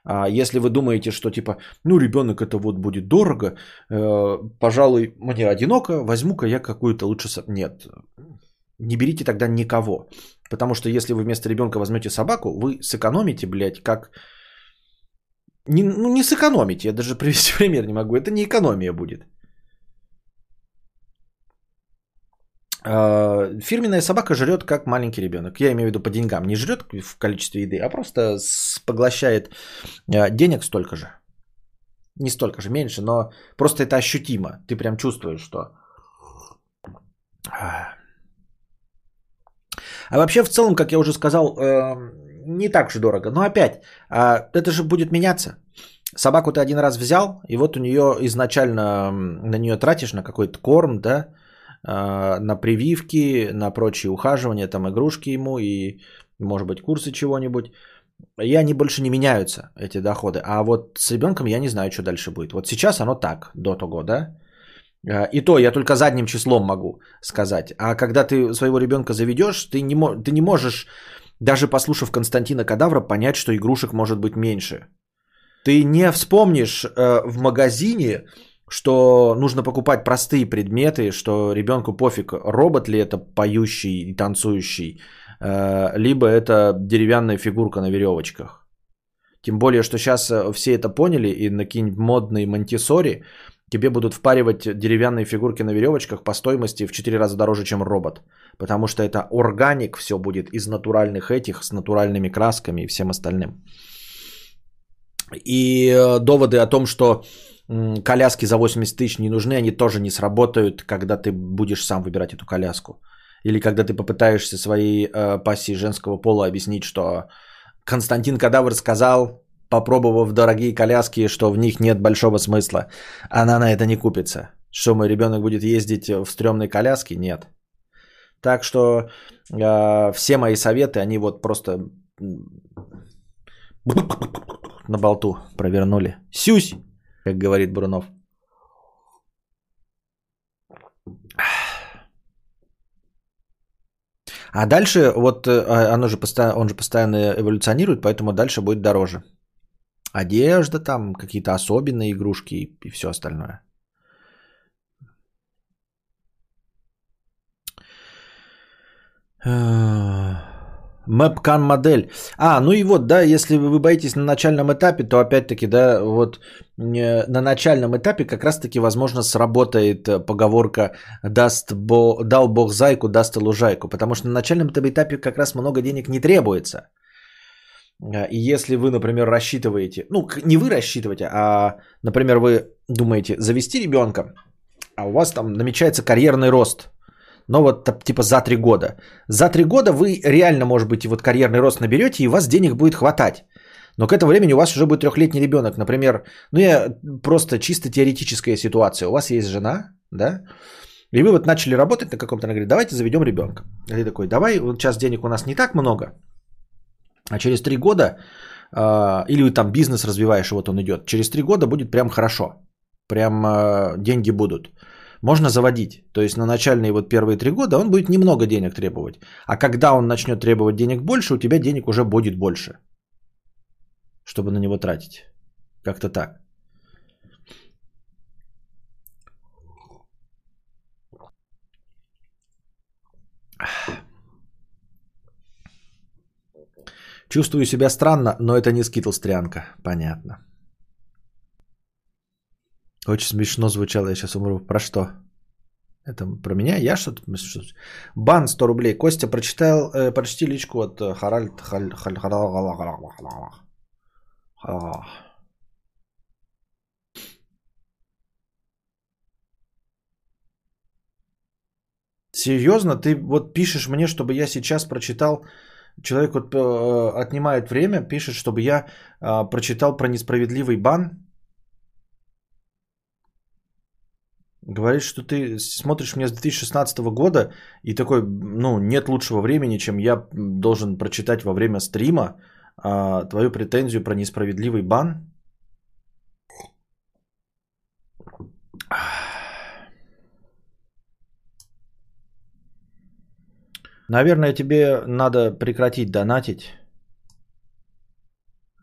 A: А если вы думаете, что типа, ну, ребенок это вот будет дорого, э, пожалуй, мне одиноко, возьму-ка я какую-то лучше... Нет, не берите тогда никого. Потому что если вы вместо ребенка возьмете собаку, вы сэкономите, блядь, как... Не, ну, не сэкономите, я даже [LAUGHS] привести пример не могу. Это не экономия будет. А, фирменная собака жрет как маленький ребенок. Я имею в виду по деньгам. Не жрет в количестве еды, а просто поглощает а, денег столько же. Не столько же, меньше, но просто это ощутимо. Ты прям чувствуешь, что а вообще в целом, как я уже сказал, эм, не так уж дорого. Но опять, а, это же будет меняться. Собаку ты один раз взял, и вот у нее изначально на нее тратишь на какой-то корм, да, а, на прививки, на прочие ухаживания, там игрушки ему и, может быть, курсы чего-нибудь. и они больше не меняются, эти доходы. А вот с ребенком я не знаю, что дальше будет. Вот сейчас оно так, до того, да? А, И то я только задним числом могу сказать. А когда ты своего ребенка заведешь, ты не, ты не можешь, даже послушав Константина Кадавра, понять, что игрушек может быть меньше. Ты не вспомнишь э, в магазине, что нужно покупать простые предметы, что ребенку пофиг, робот ли это поющий и танцующий, э, либо это деревянная фигурка на веревочках. Тем более, что сейчас все это поняли, и на какие-нибудь модные Монтисори тебе будут впаривать деревянные фигурки на веревочках по стоимости в 4 раза дороже, чем робот. Потому что это органик все будет из натуральных этих, с натуральными красками и всем остальным. И э, доводы о том, что коляски за 80 тысяч не нужны, они тоже не сработают, когда ты будешь сам выбирать эту коляску. Или когда ты попытаешься своей э, пассии женского пола объяснить, что Константин Кадавр сказал, попробовав дорогие коляски, что в них нет большого смысла. Она на это не купится. Что мой ребенок будет ездить в стрёмной коляске? Нет. Так что э, все мои советы, они вот просто на болту провернули. Сюсь, как говорит Брунов. А дальше, вот э, оно же постоянно, он же постоянно эволюционирует, поэтому дальше будет дороже. Одежда там, какие-то особенные игрушки и, все остальное. Мэпкан модель. А, ну и вот, да, если вы боитесь на начальном этапе, то опять-таки, да, вот э, на начальном этапе как раз-таки, возможно, сработает э, поговорка «даст бо... «дал бог зайку, даст и лужайку», потому что на начальном этапе как раз много денег не требуется. Э, И если вы, например, рассчитываете, ну, не вы рассчитываете, а, например, вы думаете завести ребенка, а у вас там намечается карьерный рост, но вот типа за три года. За три года вы реально, может быть, и вот карьерный рост наберете, и у вас денег будет хватать. Но к этому времени у вас уже будет трехлетний ребенок, например, ну я просто чисто теоретическая ситуация. У вас есть жена, да, и вы вот начали работать на каком-то, она говорит, давайте заведем ребенка. И ты такой, давай, вот сейчас денег у нас не так много, а через три года, а, или там бизнес развиваешь, и вот он идет, через три года будет прям хорошо, прям а, деньги будут. Можно заводить. То есть на начальные вот первые три года он будет немного денег требовать. А когда он начнет требовать денег больше, у тебя денег уже будет больше. Чтобы на него тратить. Как-то так. Чувствую себя странно, но это не скитлстрянка. Понятно. Очень смешно звучало, я сейчас умру. Про что? Это про меня? Я что-то? что- Бан 100 рублей. Костя, прочитал, э, прочти личку от э, Харальд. Халь- Халь- Халь- А. Серьезно? Ты вот пишешь мне, чтобы я сейчас прочитал Человек вот, э, отнимает время, пишет, чтобы я э, прочитал про несправедливый бан. Говорит, что ты смотришь меня с 2016 года и такой, ну, нет лучшего времени, чем я должен прочитать во время стрима а, твою претензию про несправедливый бан. Наверное, тебе надо прекратить донатить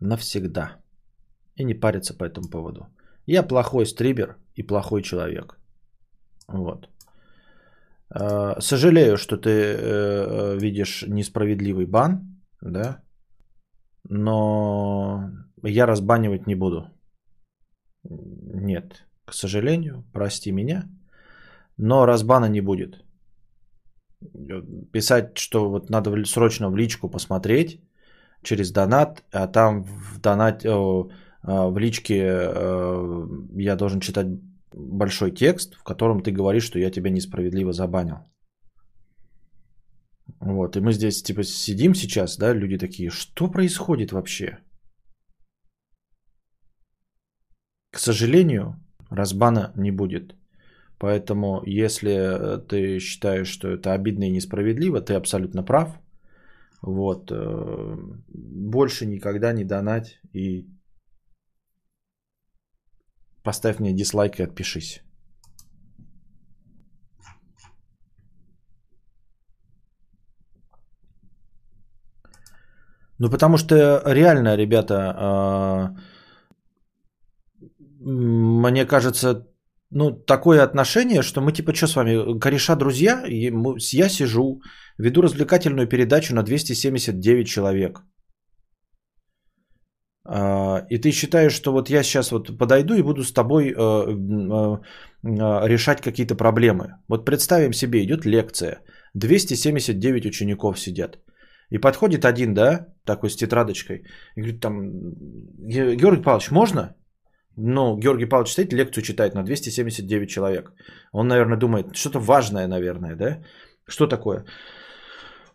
A: навсегда и не париться по этому поводу. Я плохой стример и плохой человек. Вот. Э, Сожалею, что ты э, видишь несправедливый бан, да, но я разбанивать не буду. Нет, к сожалению, прости меня, но разбана не будет писать, что вот надо срочно в личку посмотреть через донат, а там в донат, о, а, в личке э, я должен читать большой текст, в котором ты говоришь, что я тебя несправедливо забанил. Вот, и мы здесь типа сидим сейчас, да, люди такие, что происходит вообще? К сожалению, разбана не будет. Поэтому, если э, ты считаешь, что это обидно и несправедливо, ты абсолютно прав. Вот. э, Больше никогда не донать и поставь мне дизлайк и отпишись. Ну, потому что реально, ребята, а, мне кажется, ну, такое отношение, что мы типа что с вами, кореша друзья, я сижу, веду развлекательную передачу на 279 человек. А, И ты считаешь, что вот я сейчас вот подойду и буду с тобой э, э, э, решать какие-то проблемы. Вот представим себе, идет лекция, 279 учеников сидят. И подходит один, да, такой с тетрадочкой, и говорит там, «Ге- Георгий Павлович, можно? Ну, Георгий Павлович стоит, лекцию читает на 279 человек. Он, наверное, думает, что-то важное, наверное, да? Что такое?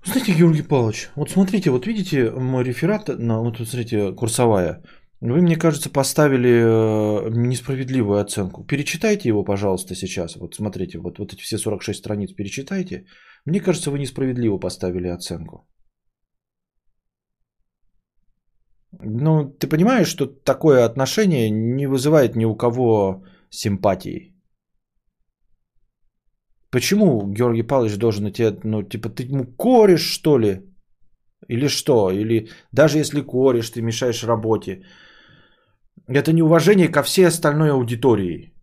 A: Знаете, Георгий Павлович, вот смотрите, вот видите мой реферат, на, вот смотрите, курсовая. Вы, мне кажется, поставили э, несправедливую оценку. Перечитайте его, пожалуйста, сейчас. Вот смотрите, вот, вот эти все 46 страниц перечитайте. Мне кажется, вы несправедливо поставили оценку. Ну, ты понимаешь, что такое отношение не вызывает ни у кого симпатии. Почему Георгий Павлович должен идти, ну, типа, ты ему корешь, что ли? Или что? Или даже если корешь, ты мешаешь работе. Это неуважение ко всей остальной аудитории.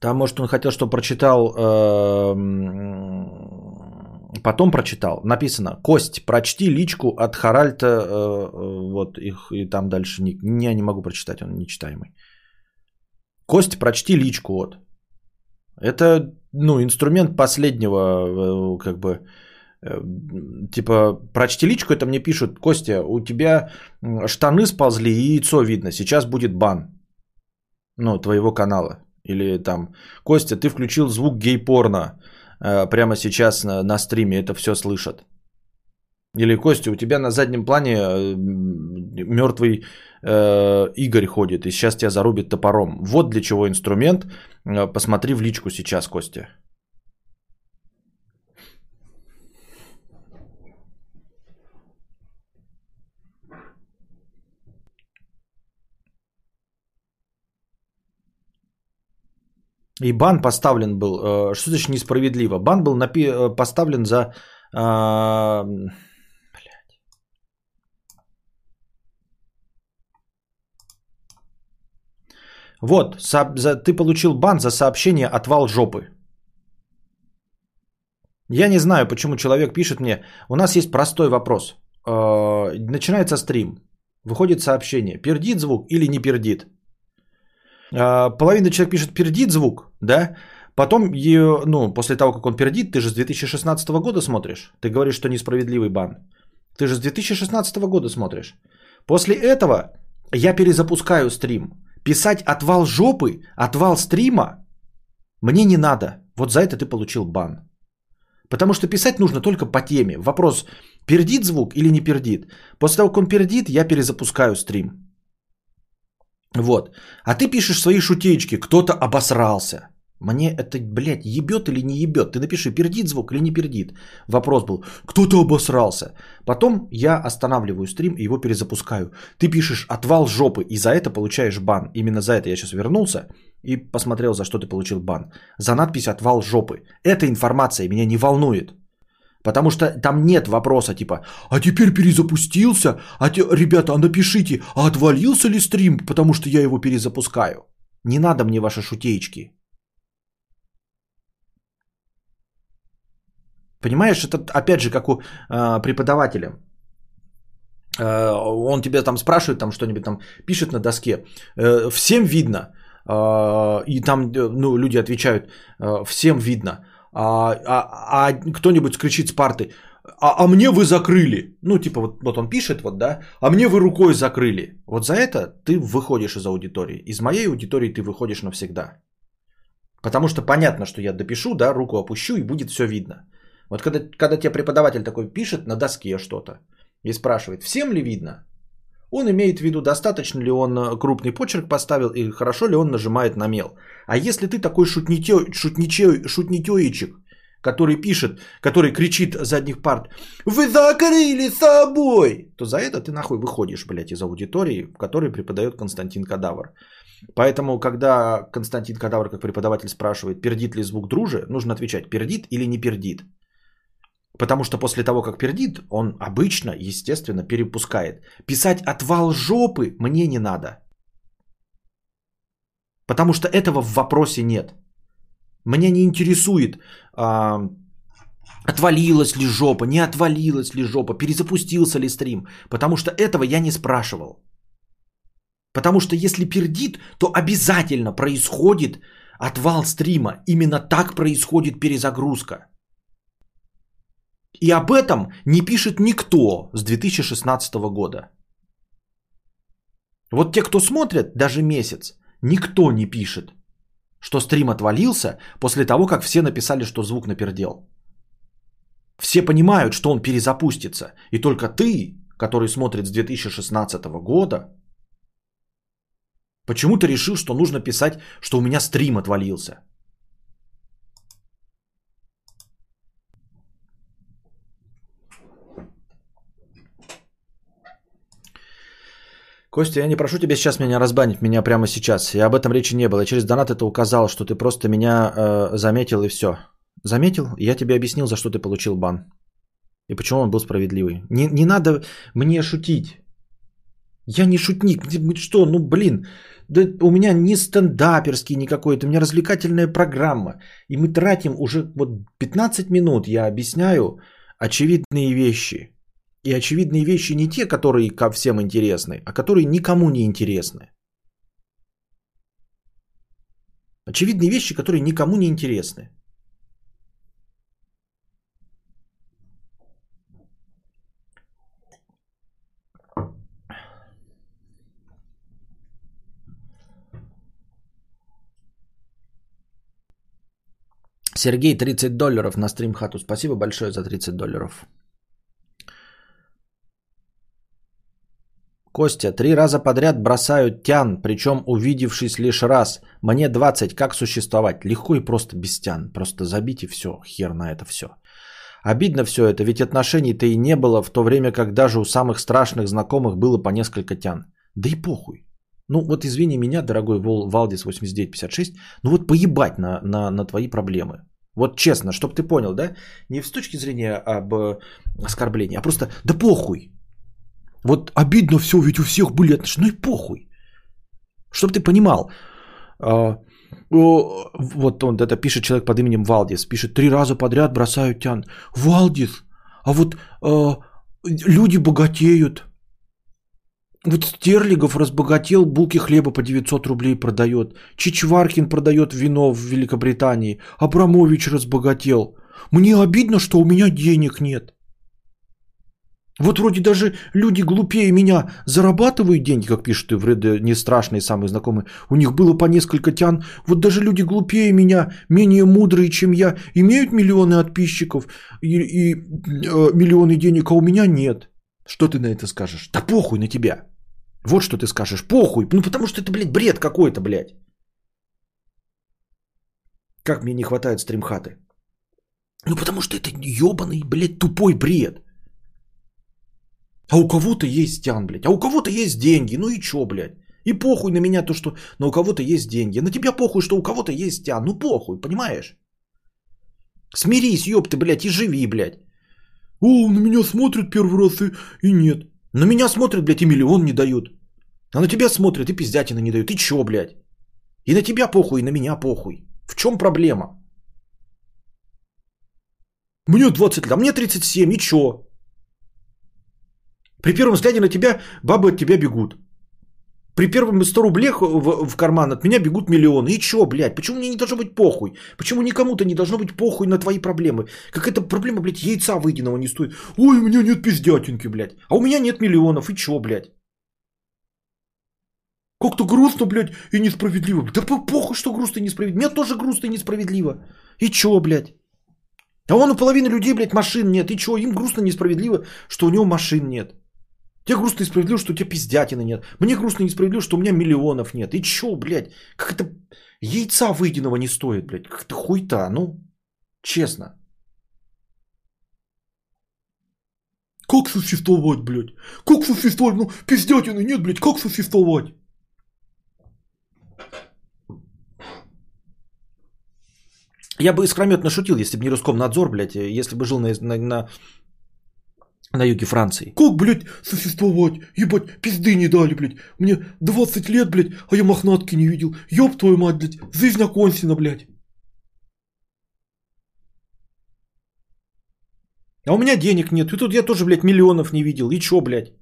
A: Там, может, он хотел, чтобы прочитал, эм, потом прочитал. Написано, Кость, прочти личку от Харальта, э, э, вот их, и там дальше, не, я не могу прочитать, он нечитаемый. Кость, прочти личку, вот. Это, ну, инструмент последнего, э, как бы, э, типа, прочти личку, это мне пишут, Костя, у тебя штаны сползли и яйцо видно, сейчас будет бан, ну, твоего канала. Или там, Костя, ты включил звук гей-порно прямо сейчас на, на стриме, это все слышат. Или, Костя, у тебя на заднем плане э, мертвый э, Игорь ходит, и сейчас тебя зарубит топором. Вот для чего инструмент. Э, Посмотри в личку сейчас, Костя. И бан поставлен был, э, что значит несправедливо? Бан был напи- э, поставлен за... а, блядь. Вот, со- за- ты получил бан за сообщение «отвал жопы». Я не знаю, почему человек пишет мне. У нас есть простой вопрос. Начинается стрим. Выходит сообщение. Пердит звук или не пердит? А, половина человек пишет пердит звук, да, потом, ее, ну, после того, как он пердит, ты же с 2016 года смотришь, ты говоришь, что несправедливый бан, ты же с 2016 года смотришь. После этого я перезапускаю стрим. Писать отвал жопы, отвал стрима мне не надо. Вот за это ты получил бан. Потому что писать нужно только по теме. Вопрос, пердит звук или не пердит. После того, как он пердит, я перезапускаю стрим. Вот. А ты пишешь свои шутеечки, кто-то обосрался. Мне это, блядь, ебет или не ебет? Ты напиши, пердит звук или не пердит. Вопрос был, кто-то обосрался. Потом я останавливаю стрим и его перезапускаю. Ты пишешь отвал жопы и за это получаешь бан. Именно за это я сейчас вернулся и посмотрел, за что ты получил бан. За надпись отвал жопы. Эта информация меня не волнует. Потому что там нет вопроса типа, а теперь перезапустился, а те, ребята, а напишите, а отвалился ли стрим, потому что я его перезапускаю. Не надо мне ваши шутеечки. Понимаешь, это опять же как у э, преподавателя. Э, он тебе там спрашивает, там что-нибудь там пишет на доске. Э, всем видно. Э, и там э, ну, люди отвечают, э, всем видно. А, а, а кто-нибудь кричит с парты, а, а мне вы закрыли. Ну, типа, вот, вот он пишет, вот, да, а мне вы рукой закрыли. Вот за это ты выходишь из аудитории. Из моей аудитории ты выходишь навсегда. Потому что понятно, что я допишу, да, руку опущу и будет все видно. Вот когда, когда тебе преподаватель такой пишет на доске что-то и спрашивает, всем ли видно? Он имеет в виду, достаточно ли он э, крупный почерк поставил и хорошо ли он нажимает на мел. А если ты такой шутнитё, шутничё, шутнитёичек, который пишет, который кричит с задних парт «Вы закрыли собой!», то за это ты нахуй выходишь, блядь, из аудитории, в которой преподает Константин Кадавр. Поэтому, когда Константин Кадавр как преподаватель спрашивает, пердит ли звук друже, нужно отвечать, пердит или не пердит. Потому что после того, как пердит, он обычно, естественно, перепускает. Писать отвал жопы мне не надо. Потому что этого в вопросе нет. Мне не интересует, а, отвалилась ли жопа, не отвалилась ли жопа, перезапустился ли стрим. Потому что этого я не спрашивал. Потому что если пердит, то обязательно происходит отвал стрима. Именно так происходит перезагрузка. И об этом не пишет никто с 2016 года. Вот те, кто смотрят даже месяц, никто не пишет, что стрим отвалился после того, как все написали, что звук напердел. Все понимают, что он перезапустится. И только ты, который смотрит с 2016 года, почему-то решил, что нужно писать, что у меня стрим отвалился. Костя, я не прошу тебя сейчас меня разбанить, меня прямо сейчас. Я об этом речи не было. Я через донат это указал, что ты просто меня э, заметил и все. Заметил? Я тебе объяснил, за что ты получил бан. И почему он был справедливый. Не, не надо мне шутить. Я не шутник. Что, ну блин, да у меня не стендаперский никакой, это у меня развлекательная программа. И мы тратим уже вот 15 минут, я объясняю очевидные вещи. И очевидные вещи не те, которые ко всем интересны, а которые никому не интересны. Очевидные вещи, которые никому не интересны. Сергей, 30 долларов на стрим хату. Спасибо большое за 30 долларов. Костя, три раза подряд бросают тян, причем увидевшись лишь раз. Мне 20, как существовать? Легко и просто без тян. Просто забить и все, хер на это все. Обидно все это, ведь отношений-то и не было в то время, как даже у самых страшных знакомых было по несколько тян. Да и похуй. Ну вот извини меня, дорогой Валдис 8956, ну вот поебать на, на, на твои проблемы. Вот честно, чтобы ты понял, да? Не с точки зрения об э, оскорблении, а просто да похуй. Вот обидно все, ведь у всех были отношения. Ну и похуй. Чтобы ты понимал. А, вот он это пишет человек под именем Валдис. Пишет, три раза подряд бросают тян. Валдис, а вот а, люди богатеют. Вот Стерлигов разбогател, булки хлеба по 900 рублей продает. Чичваркин продает вино в Великобритании. Абрамович разбогател. Мне обидно, что у меня денег нет. Вот вроде даже люди глупее меня зарабатывают деньги, как пишут и вроде не страшные самые знакомые. У них было по несколько тян. Вот даже люди глупее меня, менее мудрые, чем я, имеют миллионы подписчиков и, и э, миллионы денег, а у меня нет. Что ты на это скажешь? Да похуй на тебя. Вот что ты скажешь. Похуй. Ну потому что это, блядь, бред какой-то, блядь. Как мне не хватает стримхаты. Ну потому что это ебаный, блядь, тупой бред. А у кого-то есть тян, блядь. А у кого-то есть деньги. Ну и чё, блядь? И похуй на меня то, что но у кого-то есть деньги. На тебя похуй, что у кого-то есть тян. Ну похуй, понимаешь? Смирись, ёпты, блядь, и живи, блядь. О, на меня смотрят первый раз и, и нет. На меня смотрят, блядь, и миллион не дают. А на тебя смотрят и пиздятина не дают. И чё, блядь? И на тебя похуй, и на меня похуй. В чем проблема? Мне 20 лет, а мне 37, и чё? При первом взгляде на тебя бабы от тебя бегут. При первом 100 рублях в, в карман от меня бегут миллионы. И чё, блядь? Почему мне не должно быть похуй? Почему никому-то не должно быть похуй на твои проблемы? Какая-то проблема, блядь, яйца выеденного не стоит. Ой, у меня нет пиздятинки, блядь. А у меня нет миллионов. И чё, блядь? Как-то грустно, блядь, и несправедливо. Да похуй, что грустно и несправедливо. Мне тоже грустно и несправедливо. И чё, блядь? А вон у половины людей, блядь, машин нет. И чё, им грустно и несправедливо, что у него машин нет. Тебе грустно и справедливо, что у тебя пиздятины нет. Мне грустно и несправедливо, что у меня миллионов нет. И чё, блядь? Как это яйца выеденного не стоит, блядь? Как это хуйта, ну? Честно.
B: Как существовать, блядь? Как существовать? Ну, пиздятины нет, блядь, как существовать?
A: Я бы искрометно шутил, если бы не Роскомнадзор, блядь, если бы жил на, на, на, на юге Франции.
B: Как, блядь, существовать? Ебать, пизды не дали, блядь. Мне 20 лет, блядь, а я мохнатки не видел. Ёб твою мать, блядь, жизнь окончена, блядь.
A: А у меня денег нет. И тут я тоже, блядь, миллионов не видел. И чё, блядь?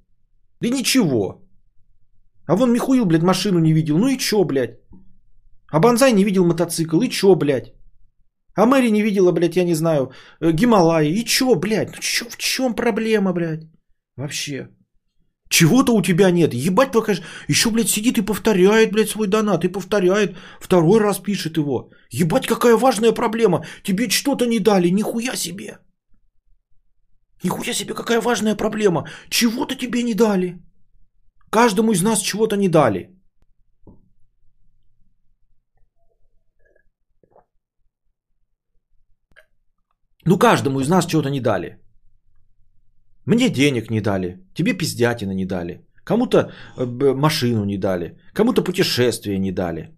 A: Да ничего. А вон Михуил, блядь, машину не видел. Ну и чё, блядь? А Бонзай не видел мотоцикл. И чё, блядь? А Мэри не видела, блядь, я не знаю, э, Гималаи. И чё, блядь? Ну чё, в чем проблема, блядь? Вообще. Чего-то у тебя нет. Ебать, пока еще, блядь, сидит и повторяет, блядь, свой донат. И повторяет. Второй раз пишет его. Ебать, какая важная проблема. Тебе что-то не дали. Нихуя себе. Нихуя себе, какая важная проблема. Чего-то тебе не дали. Каждому из нас чего-то не дали. Ну, каждому из нас чего-то не дали. Мне денег не дали, тебе пиздятина не дали, кому-то э, машину не дали, кому-то путешествие не дали.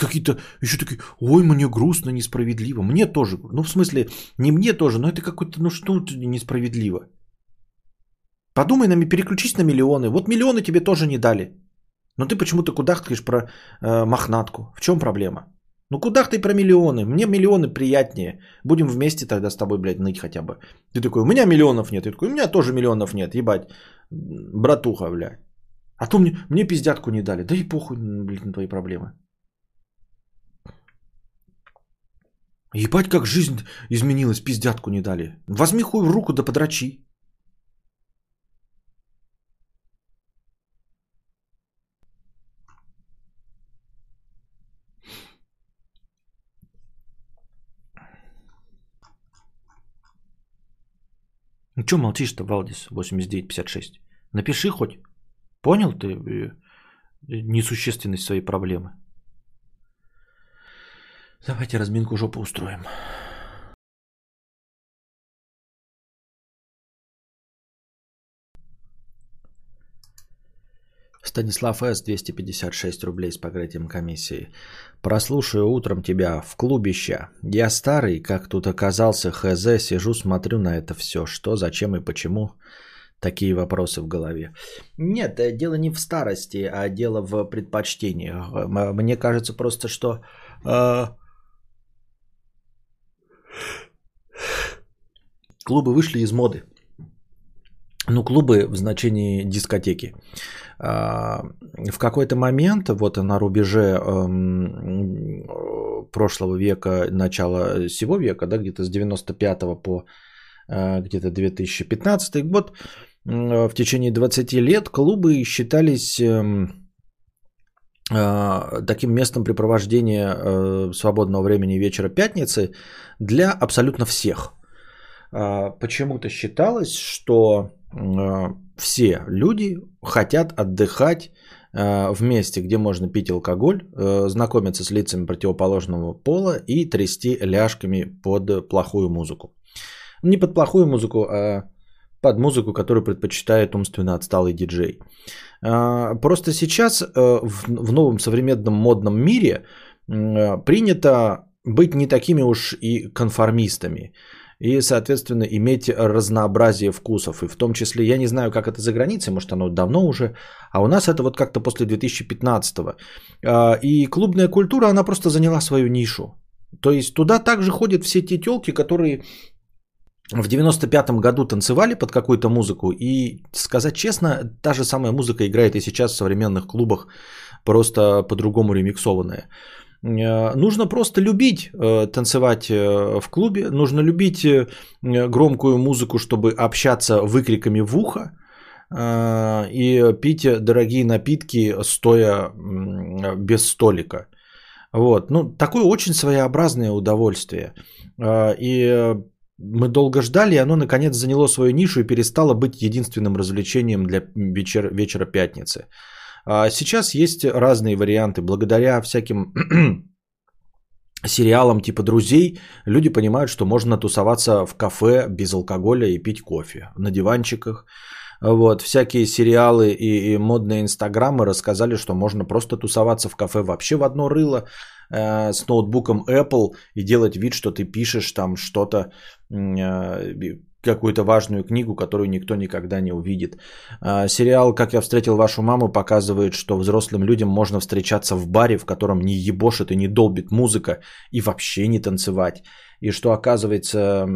A: Какие-то еще такие, ой, мне грустно, несправедливо. Мне тоже. Ну, в смысле, не мне тоже, но это какое-то, ну что несправедливо. Подумай, нами, переключись на миллионы. Вот миллионы тебе тоже не дали. Но ты почему-то кудахтаешь про э, мохнатку. В чем проблема? Ну куда ты про миллионы? Мне миллионы приятнее. Будем вместе тогда с тобой, блядь, ныть хотя бы. Ты такой, у меня миллионов нет. Ты такой, у меня тоже миллионов нет. Ебать, братуха, блядь. А то мне, мне пиздятку не дали. Да и похуй, блядь, на твои проблемы. Ебать, как жизнь изменилась, пиздятку не дали. Возьми хуй в руку да подрачи. Ну что молчишь-то, Валдис 8956? Напиши хоть. Понял ты э, несущественность своей проблемы? Давайте разминку жопы устроим. Станислав С. 256 рублей с покрытием комиссии. Прослушаю утром тебя в клубища. Я старый, как тут оказался, хз, сижу, смотрю на это все. Что, зачем и почему? Такие вопросы в голове. Нет, э, дело не в старости, а дело в предпочтениях. Мне кажется просто, что э, клубы вышли из моды. Ну, клубы в значении дискотеки. А, в какой-то момент, вот на рубеже эм, прошлого века, начала сего века, да, где-то с 95 по э, где-то 2015 год, в течение 20 лет клубы считались эм, э, таким местом препровождения э, свободного времени вечера пятницы для абсолютно всех. А, почему-то считалось, что все люди хотят отдыхать э, в месте, где можно пить алкоголь, э, знакомиться с лицами противоположного пола и трясти ляжками под плохую музыку. Не под плохую музыку, а под музыку, которую предпочитает умственно отсталый диджей. А, просто сейчас э, в новом современном модном мире принято быть не такими уж и конформистами и, соответственно, иметь разнообразие вкусов. И в том числе, я не знаю, как это за границей, может, оно давно уже, а у нас это вот как-то после 2015-го. А, и клубная культура, она просто заняла свою нишу. То есть туда также ходят все те телки, которые в 95-м году танцевали под какую-то музыку, и сказать честно, та же самая музыка играет и сейчас в современных клубах, просто по-другому ремиксованная. Э, нужно просто любить э, танцевать э, в клубе, нужно любить громкую музыку, чтобы общаться выкриками в ухо, и пить дорогие напитки, стоя без столика. Вот. Ну, такое очень своеобразное удовольствие. И мы долго ждали, и оно наконец заняло свою нишу и перестало быть единственным развлечением для вечер, вечера пятницы. А сейчас есть разные варианты. Благодаря всяким [CLEARS THROAT] сериалам типа «Друзей» люди понимают, что можно тусоваться в кафе без алкоголя и пить кофе на диванчиках. Вот, всякие сериалы и, и модные инстаграмы рассказали, что можно просто тусоваться в кафе вообще в одно рыло э, с ноутбуком Apple и делать вид, что ты пишешь там что-то, какую-то важную книгу, которую никто никогда не увидит. Э, сериал «Как я встретил вашу маму» показывает, что взрослым людям можно встречаться в баре, в котором не ебошит и не долбит музыка, и вообще не танцевать. И что оказывается,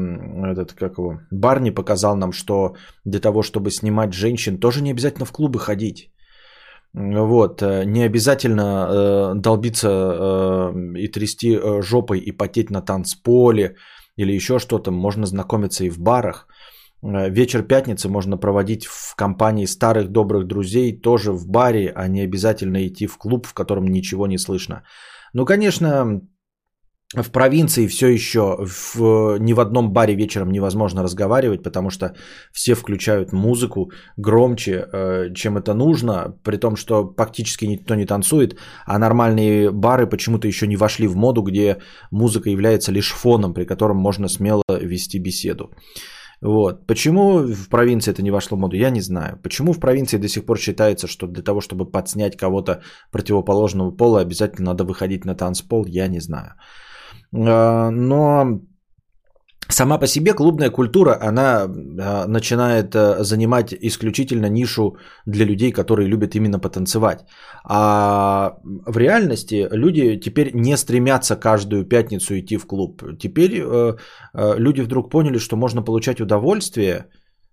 A: этот, как его, Барни показал нам, что для того, чтобы снимать женщин, тоже не обязательно в клубы ходить. Вот, э, не обязательно э, долбиться э, и трясти э, жопой и потеть на танцполе или еще что-то. Можно знакомиться и в барах. Э, Вечер пятницы можно проводить в компании старых добрых друзей, тоже в баре, а не обязательно идти в клуб, в котором ничего не слышно. Ну, конечно, в провинции все еще в, ни в одном баре вечером невозможно разговаривать, потому что все включают музыку громче, э, чем это нужно, при том, что практически никто не танцует, а нормальные бары почему-то еще не вошли в моду, где музыка является лишь фоном, при котором можно смело вести беседу. Вот. Почему в провинции это не вошло в моду, я не знаю. Почему в провинции до сих пор считается, что для того, чтобы подснять кого-то противоположного пола, обязательно надо выходить на танцпол, я не знаю. А, Но сама по себе клубная культура, она а, начинает а, занимать исключительно нишу для людей, которые любят именно потанцевать. А в реальности люди теперь не стремятся каждую пятницу идти в клуб. Теперь люди вдруг поняли, что можно получать удовольствие,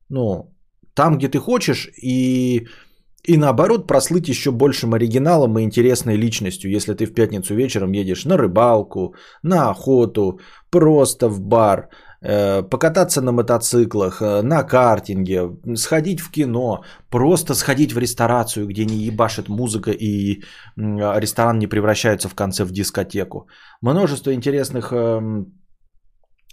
A: ну, там, где ты хочешь, и и наоборот, прослыть еще большим оригиналом и интересной личностью, если ты в пятницу вечером едешь на рыбалку, на охоту, просто в бар, э, покататься на мотоциклах, э, на картинге, сходить в кино, просто сходить в ресторацию, где не ебашит музыка и ресторан не превращается в конце в дискотеку. Множество интересных эм,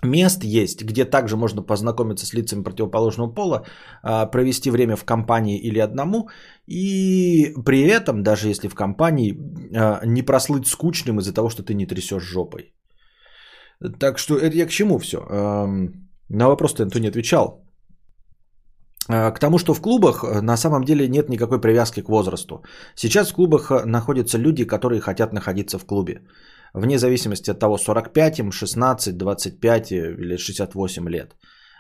A: мест есть, где также можно познакомиться с лицами противоположного пола, а, провести время в компании или одному, и при этом, даже если в компании, а, не прослыть скучным из-за того, что ты не трясешь жопой. Так что это я к чему все? На вопрос-то никто не отвечал. А, К тому, что в клубах э, на самом деле нет никакой привязки к возрасту. Сейчас в клубах э, находятся люди, которые хотят находиться в клубе. Вне зависимости от того, 45 им, 16, 25 или 68 лет.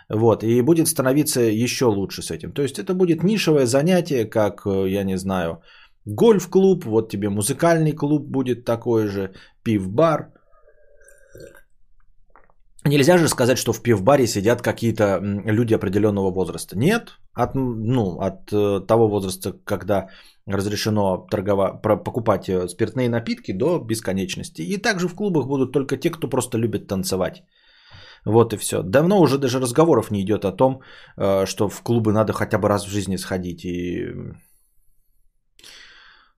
A: Вот, и будет становиться еще лучше с этим. То есть это будет нишевое занятие, как, э, я не знаю, гольф-клуб, вот тебе музыкальный клуб будет такой же, пив-бар. Нельзя же сказать, что в пивбаре сидят какие-то люди определенного возраста. Нет, от, ну, от э, того возраста, когда разрешено торгова, покупать э, спиртные напитки до бесконечности. И также в клубах будут только те, кто просто любит танцевать. Вот и все. Давно уже даже разговоров не идет о том, э, что в клубы надо хотя бы раз в жизни сходить. И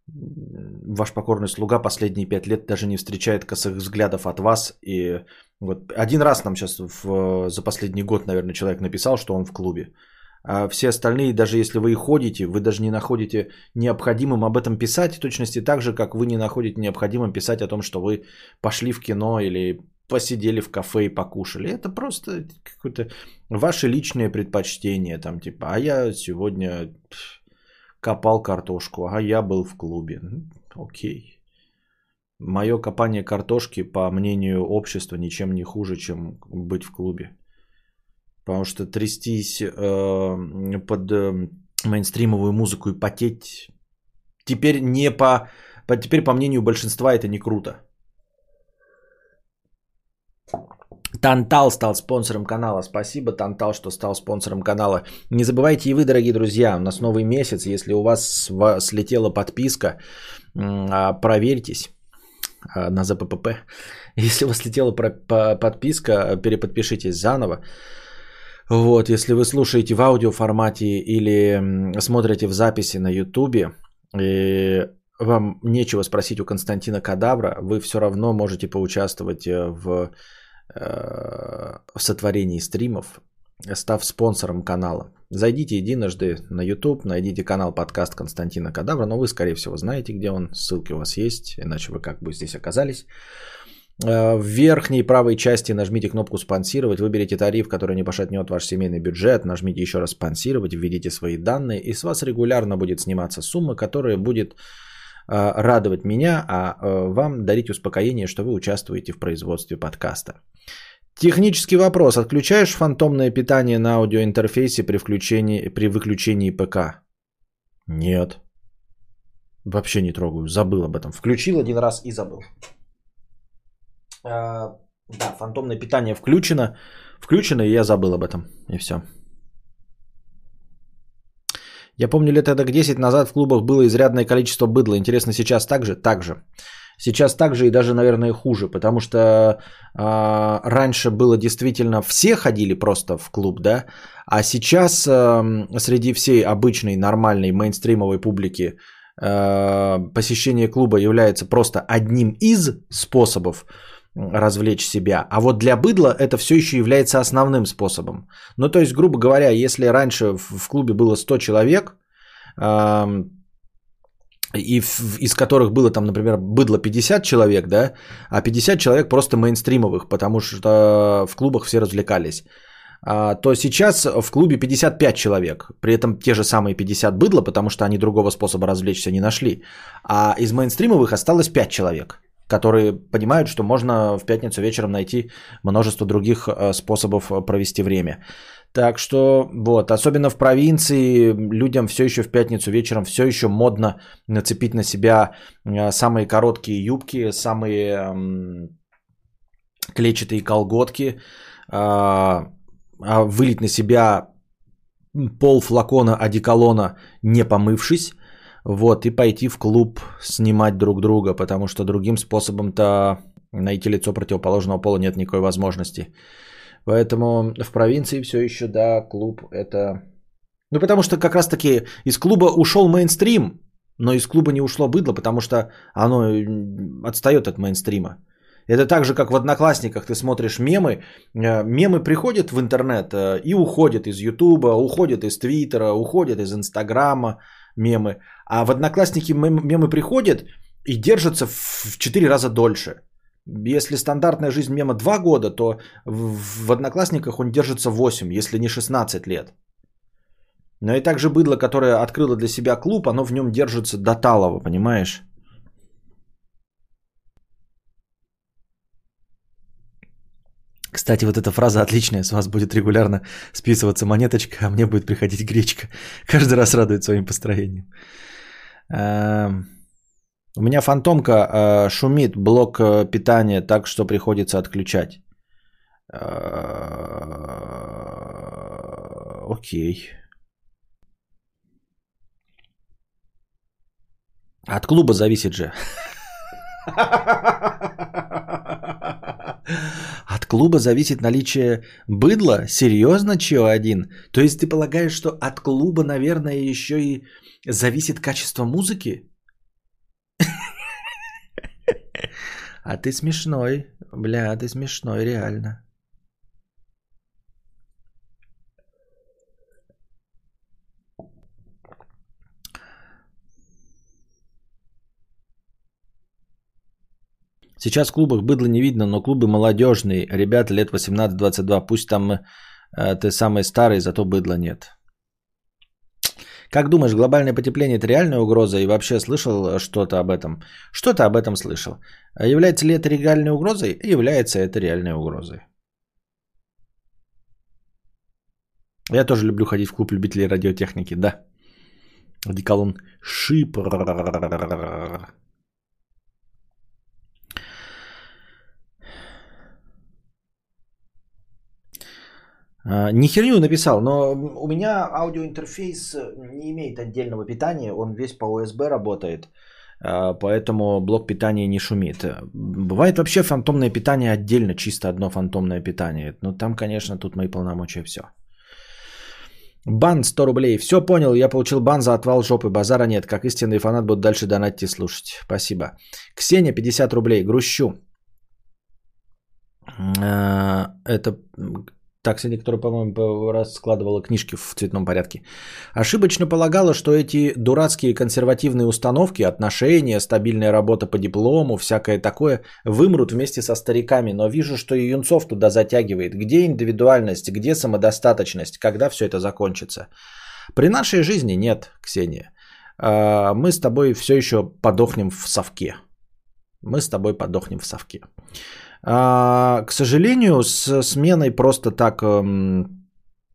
A: ваш покорный слуга последние пять лет даже не встречает косых взглядов от вас. И вот один раз нам сейчас в, за последний год, наверное, человек написал, что он в клубе. А все остальные, даже если вы и ходите, вы даже не находите необходимым об этом писать, в точности так же, как вы не находите необходимым писать о том, что вы пошли в кино или посидели в кафе и покушали. Это просто какое-то ваше личное предпочтение. Там типа, а я сегодня копал картошку, а я был в клубе. Окей. Мое копание картошки, по мнению общества, ничем не хуже, чем быть в клубе. Потому что трястись э, под э, мейнстримовую музыку и потеть теперь не по, по теперь по мнению большинства это не круто. Тантал стал спонсором канала. Спасибо, Тантал, что стал спонсором канала. Не забывайте и вы, дорогие друзья, у нас новый месяц. Если у вас слетела подписка, а, проверьтесь а, на ЗППП. [LAUGHS] Если у вас слетела подписка, переподпишитесь заново. Вот, если вы слушаете в аудиоформате или м, смотрите в записи на Ютубе, и вам нечего спросить у Константина Кадавра, вы все равно можете поучаствовать э, в, э, в сотворении стримов, став спонсором канала. Зайдите единожды на YouTube, найдите канал подкаст Константина Кадавра, но вы, скорее всего, знаете, где он, ссылки у вас есть, иначе вы как бы здесь оказались. Э, В верхней правой части нажмите кнопку «Спонсировать», выберите тариф, который не пошатнет ваш семейный бюджет, нажмите еще раз «Спонсировать», введите свои данные, и с вас регулярно будет сниматься сумма, которая будет радовать меня, а э, вам дарить успокоение, что вы участвуете в производстве подкаста. Технический вопрос. Отключаешь фантомное питание на аудиоинтерфейсе при, включении, при выключении ПК? Нет. Вообще не трогаю. Забыл об этом. Включил один раз и забыл. А, да, фантомное питание включено. Включено, и я забыл об этом. И все. Я помню лет тогда 10 назад в клубах было изрядное количество быдла. Интересно, сейчас так же? Так же. Сейчас так же и даже, наверное, хуже, потому что а, раньше было действительно все ходили просто в клуб, да, а сейчас а, среди всей обычной нормальной мейнстримовой публики а, посещение клуба является просто одним из способов развлечь себя. А вот для быдла это все еще является основным способом. Ну, то есть, грубо говоря, если раньше в, клубе было 100 человек, и из которых было там, например, быдло 50 человек, да, а 50 человек просто мейнстримовых, потому что в клубах все развлекались, а, то сейчас в клубе 55 человек, при этом те же самые 50 быдла, потому что они другого способа развлечься не нашли, а из мейнстримовых осталось 5 человек, которые понимают, что можно в пятницу вечером найти множество других э, способов э, провести время. Так что вот, особенно в провинции, людям все еще в пятницу вечером все еще модно нацепить на себя э, самые короткие юбки, самые м, клетчатые колготки, а вылить на себя пол флакона одеколона, не помывшись, вот, и пойти в клуб снимать друг друга, потому что другим способом-то найти лицо противоположного пола нет никакой возможности. Поэтому в провинции все еще, да, клуб это... Ну, потому что как раз-таки из клуба ушел мейнстрим, но из клуба не ушло быдло, потому что оно отстает от мейнстрима. Это так же, как в Одноклассниках ты смотришь мемы. э, Мемы приходят в интернет э, и уходят из Ютуба, уходят из Твиттера, уходят из Инстаграма мемы. А в Одноклассники мем- мемы приходят и держатся в 4 раза дольше. Если стандартная жизнь мема 2 года, то в Одноклассниках он держится 8, если не 16 лет. Но и также быдло, которое открыло для себя клуб, оно в нем держится до талого, понимаешь? Кстати, вот эта фраза отличная, с вас будет регулярно списываться монеточка, а мне будет приходить гречка. Каждый раз радует своим построением. Эм, У меня фантомка э, шумит блок э, питания так, что приходится отключать. Э, Окей. От клуба зависит же. [LAUGHS] [LAUGHS] От клуба зависит наличие быдла? Серьезно, чё один? То есть ты полагаешь, что от клуба, наверное, еще и зависит качество музыки? [LAUGHS] А ты смешной. Бля, ты смешной, реально. Сейчас в клубах быдла не видно, но клубы молодежные. Ребята лет 18-22. Пусть там э, ты самый старый, зато быдла нет. Как думаешь, глобальное потепление это реальная угроза? И вообще слышал что-то об этом? Что-то об этом слышал. А является ли это реальной угрозой? Является это реальной угрозой. Я тоже люблю ходить в клуб любителей радиотехники, да. Одеколон шип. Не херню написал, но у меня аудиоинтерфейс не имеет отдельного питания, он весь по USB работает, а, поэтому блок питания не шумит. Бывает вообще фантомное питание отдельно, чисто одно фантомное питание. Но там, конечно, тут мои полномочия все. Бан 100 рублей. Все понял, я получил бан за отвал жопы. Базара нет. Как истинный фанат буду дальше донатить и слушать. Спасибо. Ксения 50 рублей. Грущу. А, Это так, Ксения, которая, по-моему, раскладывала книжки в цветном порядке. Ошибочно полагала, что эти дурацкие консервативные установки, отношения, стабильная работа по диплому, всякое такое, вымрут вместе со стариками. Но вижу, что и юнцов туда затягивает. Где индивидуальность, где самодостаточность, когда все это закончится? При нашей жизни нет, Ксения. А, мы с тобой все еще подохнем в совке. Мы с тобой подохнем в совке. А, к сожалению, с сменой просто так эм,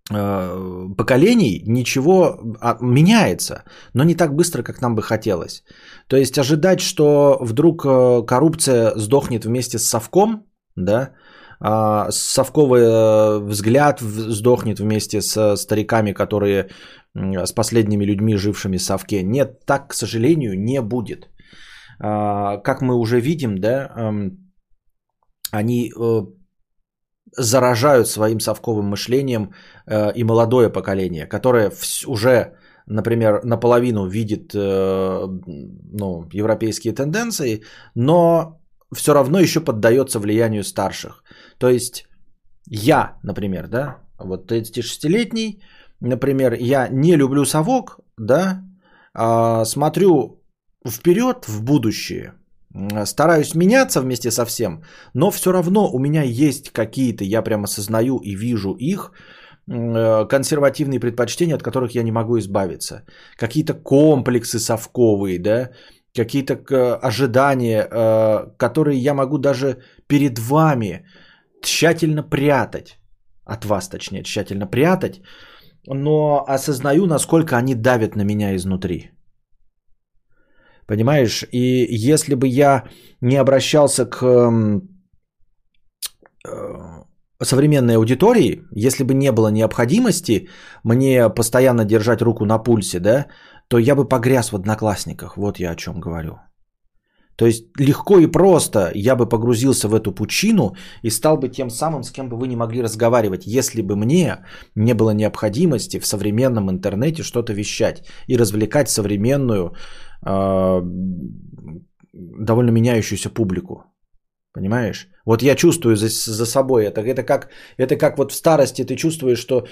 A: э, поколений ничего а, меняется, но не так быстро, как нам бы хотелось. То есть ожидать, что вдруг э, коррупция сдохнет вместе с совком, да, а, совковый э, взгляд сдохнет вместе с стариками, которые с последними людьми, жившими в совке. Нет, так, к сожалению, не будет. Как мы уже видим, да, эм, они э, заражают своим совковым мышлением э, и молодое поколение, которое уже, например, наполовину видит э, ну, европейские тенденции, но все равно еще поддается влиянию старших. То есть я, например, да, вот 36-летний, например, я не люблю совок, да, а смотрю вперед в будущее – стараюсь меняться вместе со всем, но все равно у меня есть какие-то, я прямо осознаю и вижу их, э, консервативные предпочтения, от которых я не могу избавиться. Какие-то комплексы совковые, да, какие-то э, ожидания, э, которые я могу даже перед вами тщательно прятать, от вас точнее, тщательно прятать, но осознаю, насколько они давят на меня изнутри. Понимаешь? И если бы я не обращался к э, современной аудитории, если бы не было необходимости мне постоянно держать руку на пульсе, да, то я бы погряз в одноклассниках. Вот я о чем говорю. То есть легко и просто я бы погрузился в эту пучину и стал бы тем самым, с кем бы вы не могли разговаривать, если бы мне не было необходимости в современном интернете что-то вещать и развлекать современную довольно меняющуюся публику. Понимаешь? Вот я чувствую за, за собой это. Это как, это как вот в старости ты чувствуешь, что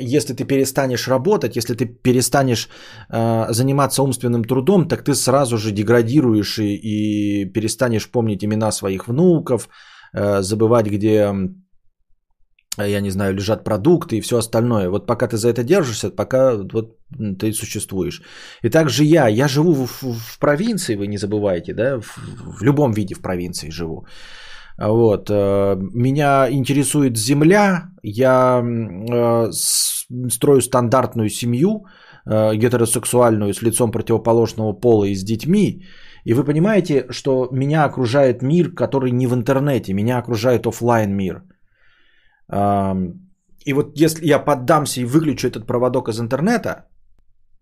A: если ты перестанешь работать, если ты перестанешь э, заниматься умственным трудом, так ты сразу же деградируешь и, и перестанешь помнить имена своих внуков, э, забывать, где я не знаю, лежат продукты и все остальное. Вот пока ты за это держишься, пока вот ты существуешь. И также я, я живу в, в, провинции, вы не забывайте, да, в, в любом виде в провинции живу. Вот. Э, меня интересует земля, я э, строю стандартную семью, э, гетеросексуальную, с лицом противоположного пола и с детьми. И вы понимаете, что меня окружает мир, который не в интернете, меня окружает офлайн мир – и вот если я поддамся и выключу этот проводок из интернета,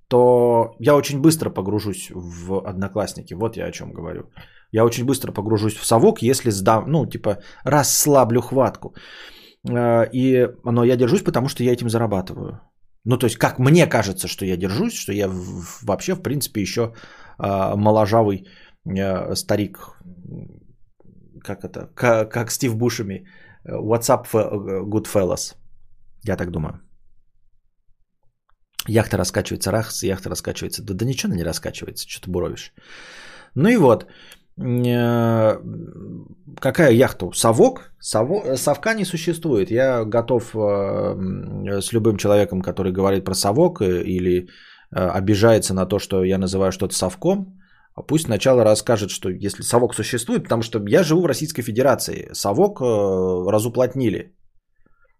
A: то я очень быстро погружусь в одноклассники. Вот я о чем говорю. Я очень быстро погружусь в совок, если сдам, ну, типа, расслаблю хватку. А, и, но я держусь, потому что я этим зарабатываю. Ну, то есть, как мне кажется, что я держусь, что я вообще, в принципе, еще а, моложавый а, старик. Как это? Как Стив Бушами What's up, good fellas? Я так думаю. Яхта раскачивается, рахс, яхта раскачивается. Да, да ничего она не раскачивается, что ты буровишь. Ну и вот. Э, какая яхта? Совок? Сово... Совка не существует. Я готов э, с любым человеком, который говорит про совок э, или обижается на то, что я называю что-то совком, а пусть сначала расскажет, что если совок существует, потому что я живу в Российской Федерации, совок э, разуплотнили.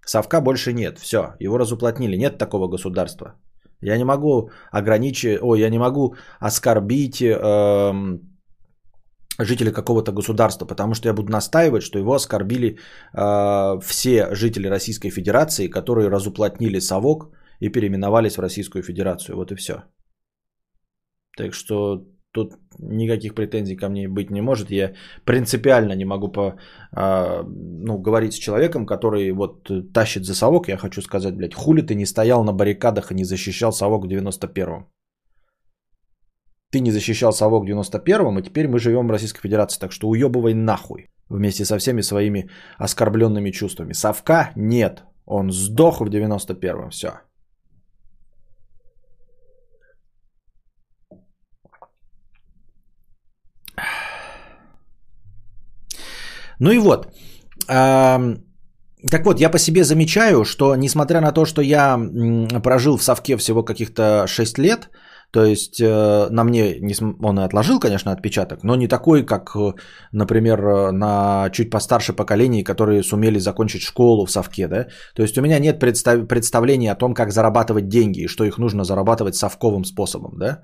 A: Совка больше нет, все, его разуплотнили, нет такого государства. Я не могу ограничить, ой, я не могу оскорбить э, жителя какого-то государства, потому что я буду настаивать, что его оскорбили э, все жители Российской Федерации, которые разуплотнили совок и переименовались в Российскую Федерацию. Вот и все. Так что тут никаких претензий ко мне быть не может. Я принципиально не могу по, а, ну, говорить с человеком, который вот тащит за совок. Я хочу сказать, блядь, хули ты не стоял на баррикадах и не защищал совок в 91-м. Ты не защищал совок в 91-м, и теперь мы живем в Российской Федерации. Так что уебывай нахуй вместе со всеми своими оскорбленными чувствами. Совка нет. Он сдох в 91-м. Все. Ну и вот. Так вот, я по себе замечаю, что несмотря на то, что я прожил в совке всего каких-то 6 лет, то есть э, на мне он и отложил, конечно, отпечаток, но не такой, как, э, например, э, на чуть постарше поколении, которые сумели закончить школу в совке. Да? То есть у меня нет представ- представления о том, как зарабатывать деньги и что их нужно зарабатывать совковым способом. Да?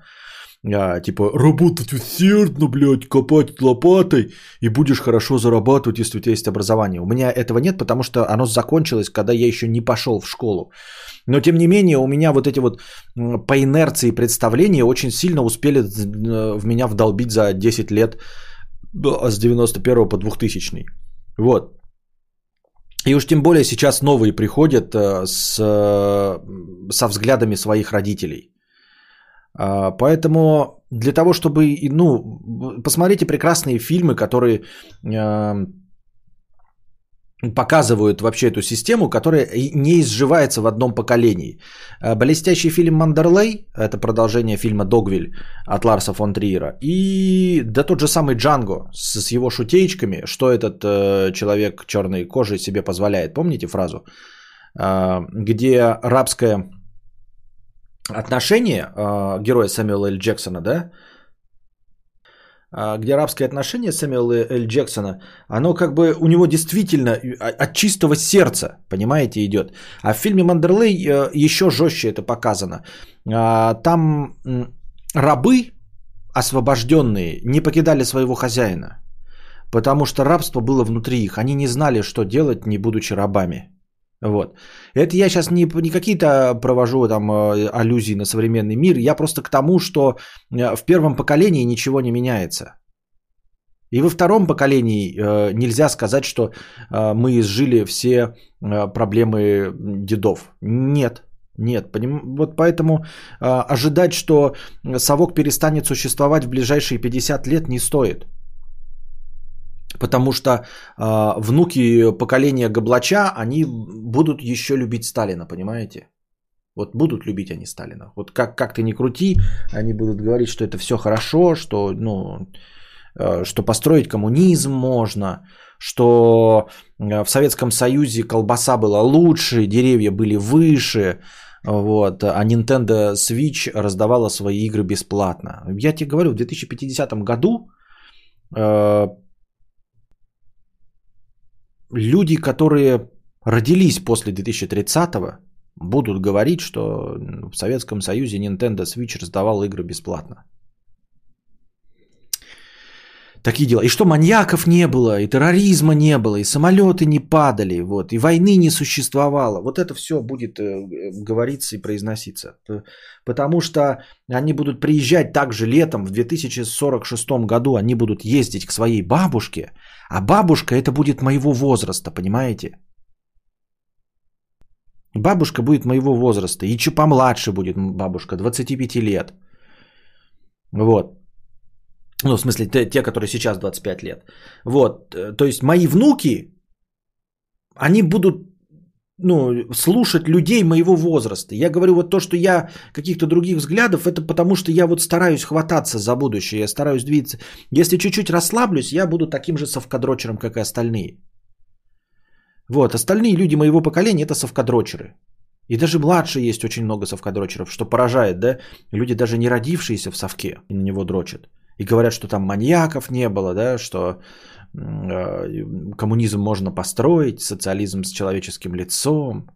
A: А, типа работать усердно, блядь, копать лопатой, и будешь хорошо зарабатывать, если у тебя есть образование. У меня этого нет, потому что оно закончилось, когда я еще не пошел в школу. Но тем не менее, у меня вот эти вот по инерции представления очень сильно успели э, в меня вдолбить за 10 лет с 91 по 2000. Вот. И уж тем более сейчас новые приходят э, с, э, со взглядами своих родителей. А, поэтому для того, чтобы, ну, посмотрите прекрасные фильмы, которые а, показывают вообще эту систему, которая не изживается в одном поколении. А, блестящий фильм «Мандерлей» – это продолжение фильма «Догвиль» от Ларса фон Триера. И да тот же самый «Джанго» с его шутеечками, что этот э, человек черной кожи себе позволяет. Помните фразу? Э, где рабская отношение э, героя Сэмюэла Л. Джексона, да, где арабское отношение Сэмюэла Л. Джексона, оно как бы у него действительно от чистого сердца, понимаете, идет. А в фильме «Мандерлей» э, еще жестче это показано. А, там рабы, освобожденные, не покидали своего хозяина, потому что рабство было внутри их. Они не знали, что делать, не будучи рабами. Вот. Это я сейчас не, не какие-то провожу там э, аллюзии на современный мир, я просто к тому, что э, в первом поколении ничего не меняется. И во втором поколении э, нельзя сказать, что э, мы изжили все э, проблемы дедов. Нет, нет. Поним... Вот поэтому э, ожидать, что совок перестанет существовать в ближайшие 50 лет не стоит. Потому что э, внуки поколения Гоблача, они будут еще любить Сталина, понимаете? Вот будут любить они Сталина. Вот как, как ты ни крути, они будут говорить, что это все хорошо, что, ну, э, что построить коммунизм можно, что в Советском Союзе колбаса была лучше, деревья были выше, вот, а Nintendo Switch раздавала свои игры бесплатно. Я тебе говорю, в 2050 году э, люди, которые родились после 2030-го, будут говорить, что в Советском Союзе Nintendo Switch раздавал игры бесплатно. Такие дела. И что маньяков не было, и терроризма не было, и самолеты не падали, вот, и войны не существовало. Вот это все будет э, говориться и произноситься. Потому что они будут приезжать также летом в 2046 году, они будут ездить к своей бабушке, а бабушка это будет моего возраста, понимаете? Бабушка будет моего возраста. И чуть помладше будет бабушка, 25 лет. Вот. Ну, в смысле, те, те, которые сейчас 25 лет. Вот. Э, то есть мои внуки, они будут ну, слушать людей моего возраста. Я говорю вот то, что я каких-то других взглядов, это потому что я вот стараюсь хвататься за будущее, я стараюсь двигаться. Если чуть-чуть расслаблюсь, я буду таким же совкадрочером, как и остальные. Вот, остальные люди моего поколения это совкадрочеры. И даже младше есть очень много совкадрочеров, что поражает, да? Люди даже не родившиеся в совке на него дрочат. И говорят, что там маньяков не было, да, что э, коммунизм можно построить, социализм с человеческим лицом,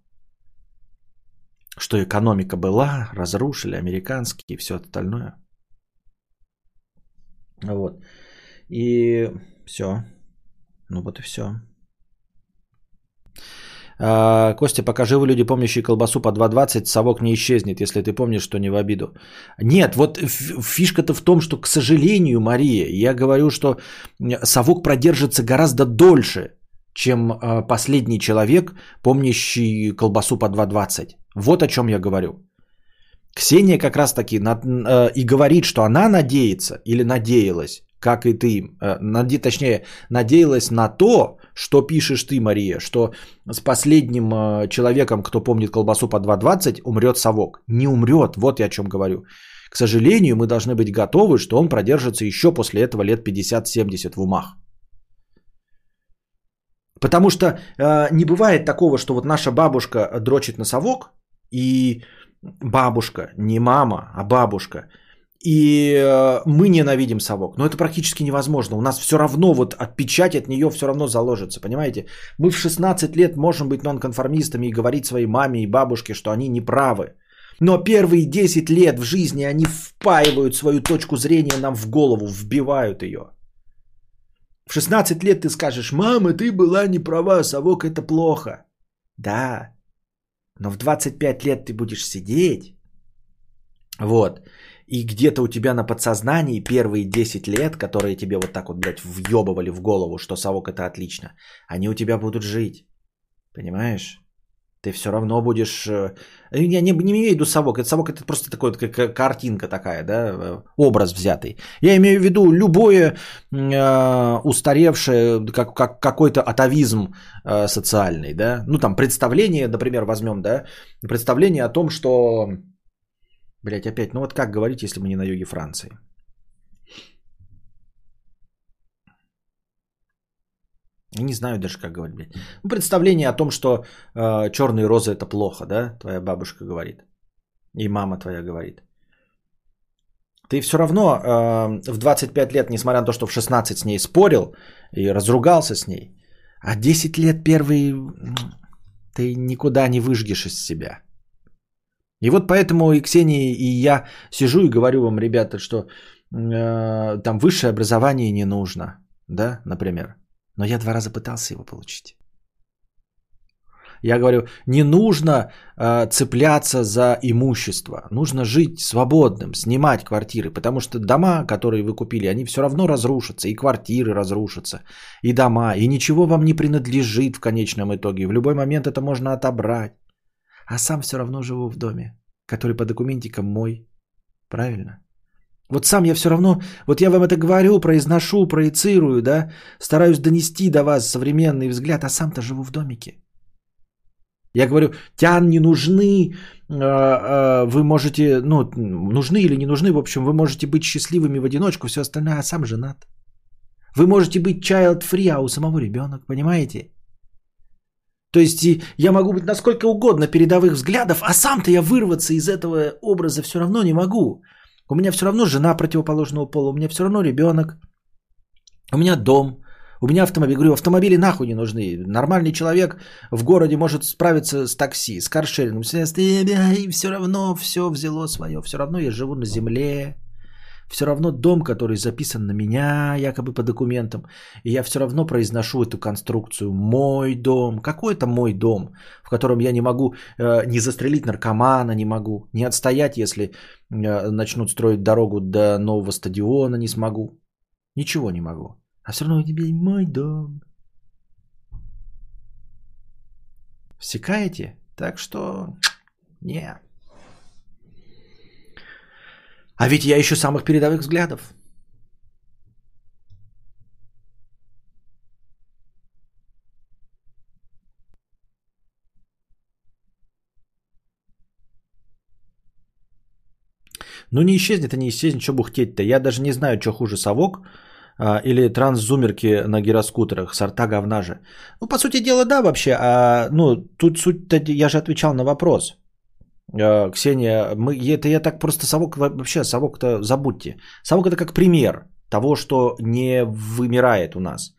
A: что экономика была, разрушили американские и все остальное. Вот. И все. Ну вот и все. А, Костя, пока живы люди, помнящие колбасу по 2,20, совок не исчезнет, если ты помнишь, что не в обиду. Нет, вот фишка-то в том, что, к сожалению, Мария, я говорю, что совок продержится гораздо дольше, чем а, последний человек, помнящий колбасу по 2,20. Вот о чем я говорю. Ксения как раз таки э, и говорит, что она надеется или надеялась, как и ты, э, наде- точнее, надеялась на то, что пишешь ты, Мария, что с последним э, человеком, кто помнит колбасу по 2,20, умрет совок. Не умрет, вот я о чем говорю. К сожалению, мы должны быть готовы, что он продержится еще после этого лет 50-70 в умах. Потому что э, не бывает такого, что вот наша бабушка дрочит на совок, и бабушка, не мама, а бабушка, и э, мы ненавидим совок. Но это практически невозможно. У нас все равно вот от печать от нее все равно заложится, понимаете? Мы в 16 лет можем быть нонконформистами и говорить своей маме и бабушке, что они неправы. Но первые 10 лет в жизни они впаивают свою точку зрения нам в голову, вбивают ее. В 16 лет ты скажешь, мама, ты была не права, совок это плохо. Да, но в 25 лет ты будешь сидеть, вот, и где-то у тебя на подсознании первые 10 лет, которые тебе вот так вот, блядь, въебывали в голову, что совок это отлично, они у тебя будут жить. Понимаешь? Ты все равно будешь... э, Я не, не имею в виду совок. Это совок это просто такой, как как картинка такая, да, э, образ взятый. Я имею в виду любое э, устаревшее, как, как какой-то атовизм э, социальный, да. Ну там представление, например, возьмем, да, представление о том, что... Блять, опять, ну вот как говорить, если мы не на юге Франции? Не знаю даже, как говорить, блядь. Ну, представление о том, что э, черные розы это плохо, да, твоя бабушка говорит. И мама твоя говорит. Ты все равно э, в 25 лет, несмотря на то, что в 16 с ней спорил и разругался с ней, а 10 лет первый ты никуда не выжгешь из себя. И вот поэтому и Ксения, и я сижу и говорю вам, ребята, что э, там высшее образование не нужно, да, например. Но я два раза пытался его получить. Я говорю, не нужно э, цепляться за имущество, нужно жить свободным, снимать квартиры, потому что дома, которые вы купили, они все равно разрушатся, и квартиры разрушатся, и дома, и ничего вам не принадлежит в конечном итоге. В любой момент это можно отобрать. А сам все равно живу в доме, который по документикам мой. Правильно? Вот сам я все равно, вот я вам это говорю, произношу, проецирую, да, стараюсь донести до вас современный взгляд, а сам-то живу в домике. Я говорю, тян не нужны, э, э, вы можете, ну, нужны или не нужны, в общем, вы можете быть счастливыми в одиночку, все остальное, а сам женат. Вы можете быть child free, а у самого ребенок, понимаете? То есть я могу быть насколько угодно передовых взглядов, а сам-то я вырваться из этого образа все равно не могу. У меня все равно жена противоположного пола, у меня все равно ребенок, у меня дом, у меня автомобиль. Говорю, автомобили нахуй не нужны. Нормальный человек в городе может справиться с такси, с каршерингом. И все равно все взяло свое. Все равно я живу на земле. Все равно дом, который записан на меня, якобы по документам. И я все равно произношу эту конструкцию. Мой дом. Какой это мой дом, в котором я не могу э, не застрелить наркомана, не могу. Не отстоять, если э, начнут строить дорогу до нового стадиона, не смогу. Ничего не могу. А все равно у тебя мой дом. Всекаете? Так что не. А ведь я ищу самых передовых взглядов. Ну не исчезнет, и не исчезнет, что бухтеть-то. Я даже не знаю, что хуже совок а, или трансзумерки на гироскутерах, сорта говна же. Ну, по сути дела, да, вообще. А, ну, тут суть я же отвечал на вопрос. А, Ксения, мы, это я так просто совок, вообще совок-то забудьте. Совок это как пример того, что не вымирает у нас.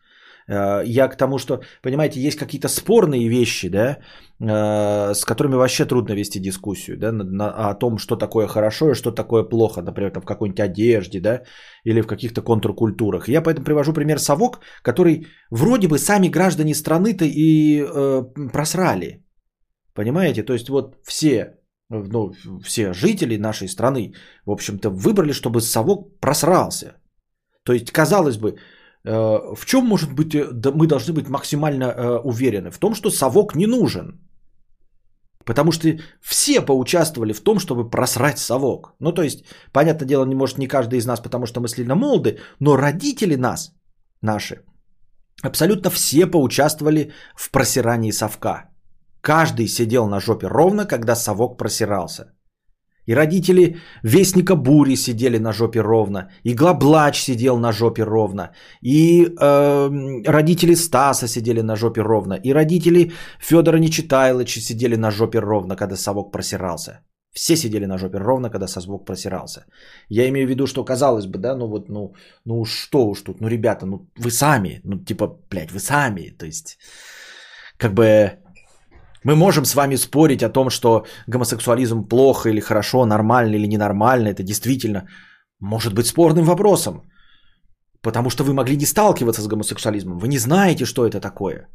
A: Э, Я к тому, что, понимаете, есть какие-то спорные вещи, да, э, с которыми вообще трудно вести дискуссию, да, о том, что такое хорошо и что такое плохо, например, там, в какой-нибудь одежде, да, или в каких-то контркультурах. Я поэтому привожу пример совок, который вроде бы сами граждане страны-то и э, просрали. Понимаете? То есть вот все, ну, все жители нашей страны, в общем-то, выбрали, чтобы совок просрался. То есть, казалось бы, э, в чем может быть, э, мы должны быть максимально э, уверены? В том, что совок не нужен. Потому что все поучаствовали в том, чтобы просрать совок. Ну, то есть, понятное дело, не может не каждый из нас, потому что мы сильно молоды, но родители нас, наши, абсолютно все поучаствовали в просирании совка. Каждый сидел на жопе ровно, когда совок просирался. И родители Вестника Бури сидели на жопе ровно, и Глаблач сидел на жопе ровно, и э, родители Стаса сидели на жопе ровно, и родители Федора Нечитайловича сидели на жопе ровно, когда совок просирался. Все сидели на жопе ровно, когда совок просирался. Я имею в виду, что казалось бы, да, ну вот, ну, ну что уж тут, ну ребята, ну вы сами, ну типа, блядь, вы сами, то есть, как бы мы можем с вами спорить о том, что гомосексуализм плохо или хорошо, нормально или ненормально. Это действительно может быть спорным вопросом. Потому что вы могли не сталкиваться с гомосексуализмом. Вы не знаете, что это такое.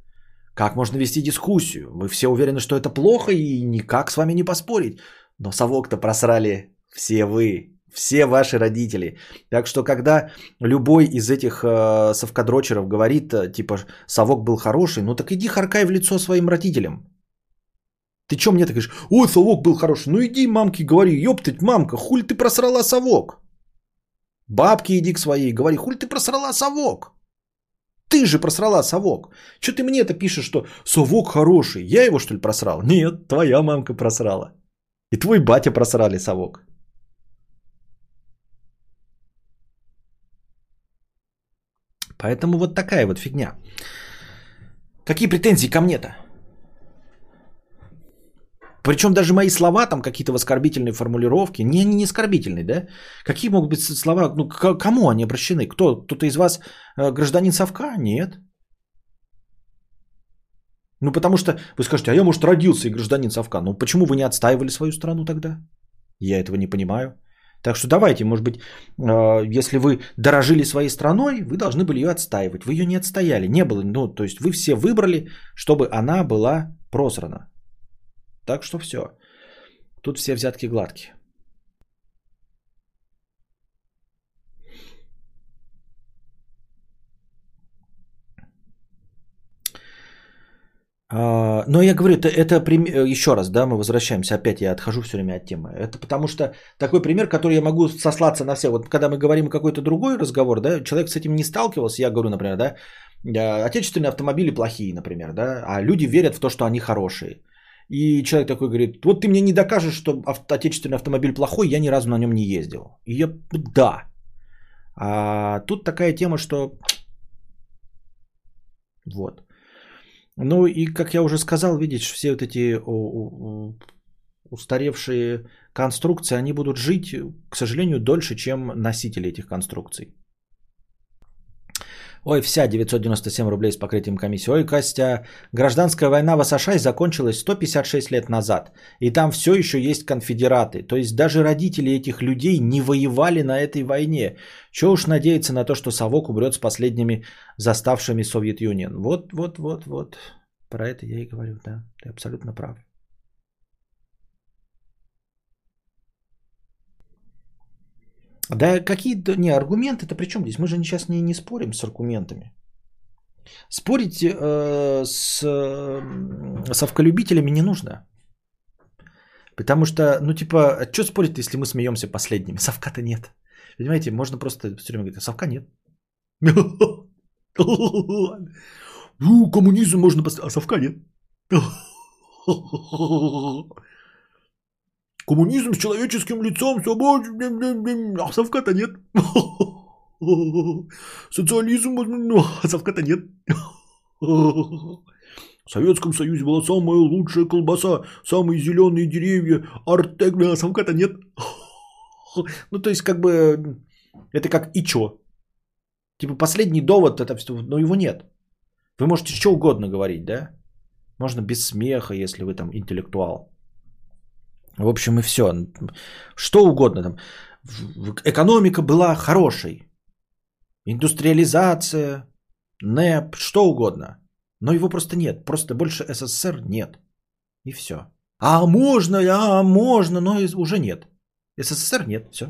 A: Как можно вести дискуссию? Вы все уверены, что это плохо и никак с вами не поспорить. Но совок-то просрали все вы, все ваши родители. Так что, когда любой из этих э, совкадрочеров говорит, э, типа, совок был хороший, ну так иди харкай в лицо своим родителям. Ты чё мне так говоришь? Ой, совок был хороший. Ну иди, мамке, говори, ёптать, мамка, хуль ты просрала совок? Бабки иди к своей, говори, хуль ты просрала совок? Ты же просрала совок. Чё ты мне это пишешь, что совок хороший? Я его что ли просрал? Нет, твоя мамка просрала. И твой батя просрали совок. Поэтому вот такая вот фигня. Какие претензии ко мне-то? Причем даже мои слова, там какие-то оскорбительные формулировки, не, не оскорбительные, да? Какие могут быть слова, ну к кому они обращены? Кто? Кто-то из вас э, гражданин совка? Нет. Ну потому что вы скажете, а я, может, родился и гражданин совка. Ну почему вы не отстаивали свою страну тогда? Я этого не понимаю. Так что давайте, может быть, э, если вы дорожили своей страной, вы должны были ее отстаивать. Вы ее не отстояли. Не было, ну, то есть вы все выбрали, чтобы она была просрана. Так что все. Тут все взятки гладкие. А, Но я говорю, это, это прим- еще раз, да, мы возвращаемся, опять я отхожу все время от темы. Это потому что такой пример, который я могу сослаться на всех. Вот когда мы говорим какой-то другой разговор, да, человек с этим не сталкивался, я говорю, например, да, э, отечественные автомобили плохие, например, да, а люди верят в то, что они хорошие. И человек такой говорит, вот ты мне не докажешь, что отечественный автомобиль плохой, я ни разу на нем не ездил. И я, да. А тут такая тема, что вот. Ну и, как я уже сказал, видишь, все вот эти устаревшие конструкции, они будут жить, к сожалению, дольше, чем носители этих конструкций. Ой, вся 997 рублей с покрытием комиссии. Ой, Костя, гражданская война в США закончилась 156 лет назад. И там все еще есть конфедераты. То есть даже родители этих людей не воевали на этой войне. Чего уж надеяться на то, что совок умрет с последними заставшими Совет Юнион. Вот, вот, вот, вот. Про это я и говорю, да. Ты абсолютно прав. Да какие то не аргументы-то при чем здесь? Мы же сейчас не, не спорим с аргументами. Спорить э, с э, совколюбителями не нужно. Потому что, ну типа, а что спорить, если мы смеемся последними? [LAUGHS] Совка-то нет. Понимаете, можно просто все время говорить, совка нет. [LAUGHS] Ну, коммунизм можно поставить, а совка нет. [LAUGHS] Коммунизм с человеческим лицом, свободен, а совка-то нет. [LAUGHS] Социализм, ну, [LAUGHS] а совка-то нет. [LAUGHS] В Советском Союзе была самая лучшая колбаса, самые зеленые деревья, артек, а совка-то нет. Ну, то есть, как бы, это как и чё? Типа, последний довод, это но его нет. Вы можете что угодно говорить, да? Можно без смеха, если вы там интеллектуал. В общем, и все. Что угодно там. Экономика была хорошей. Индустриализация, НЭП, что угодно. Но его просто нет. Просто больше СССР нет. И все. А можно, а можно, но уже нет. СССР нет, все.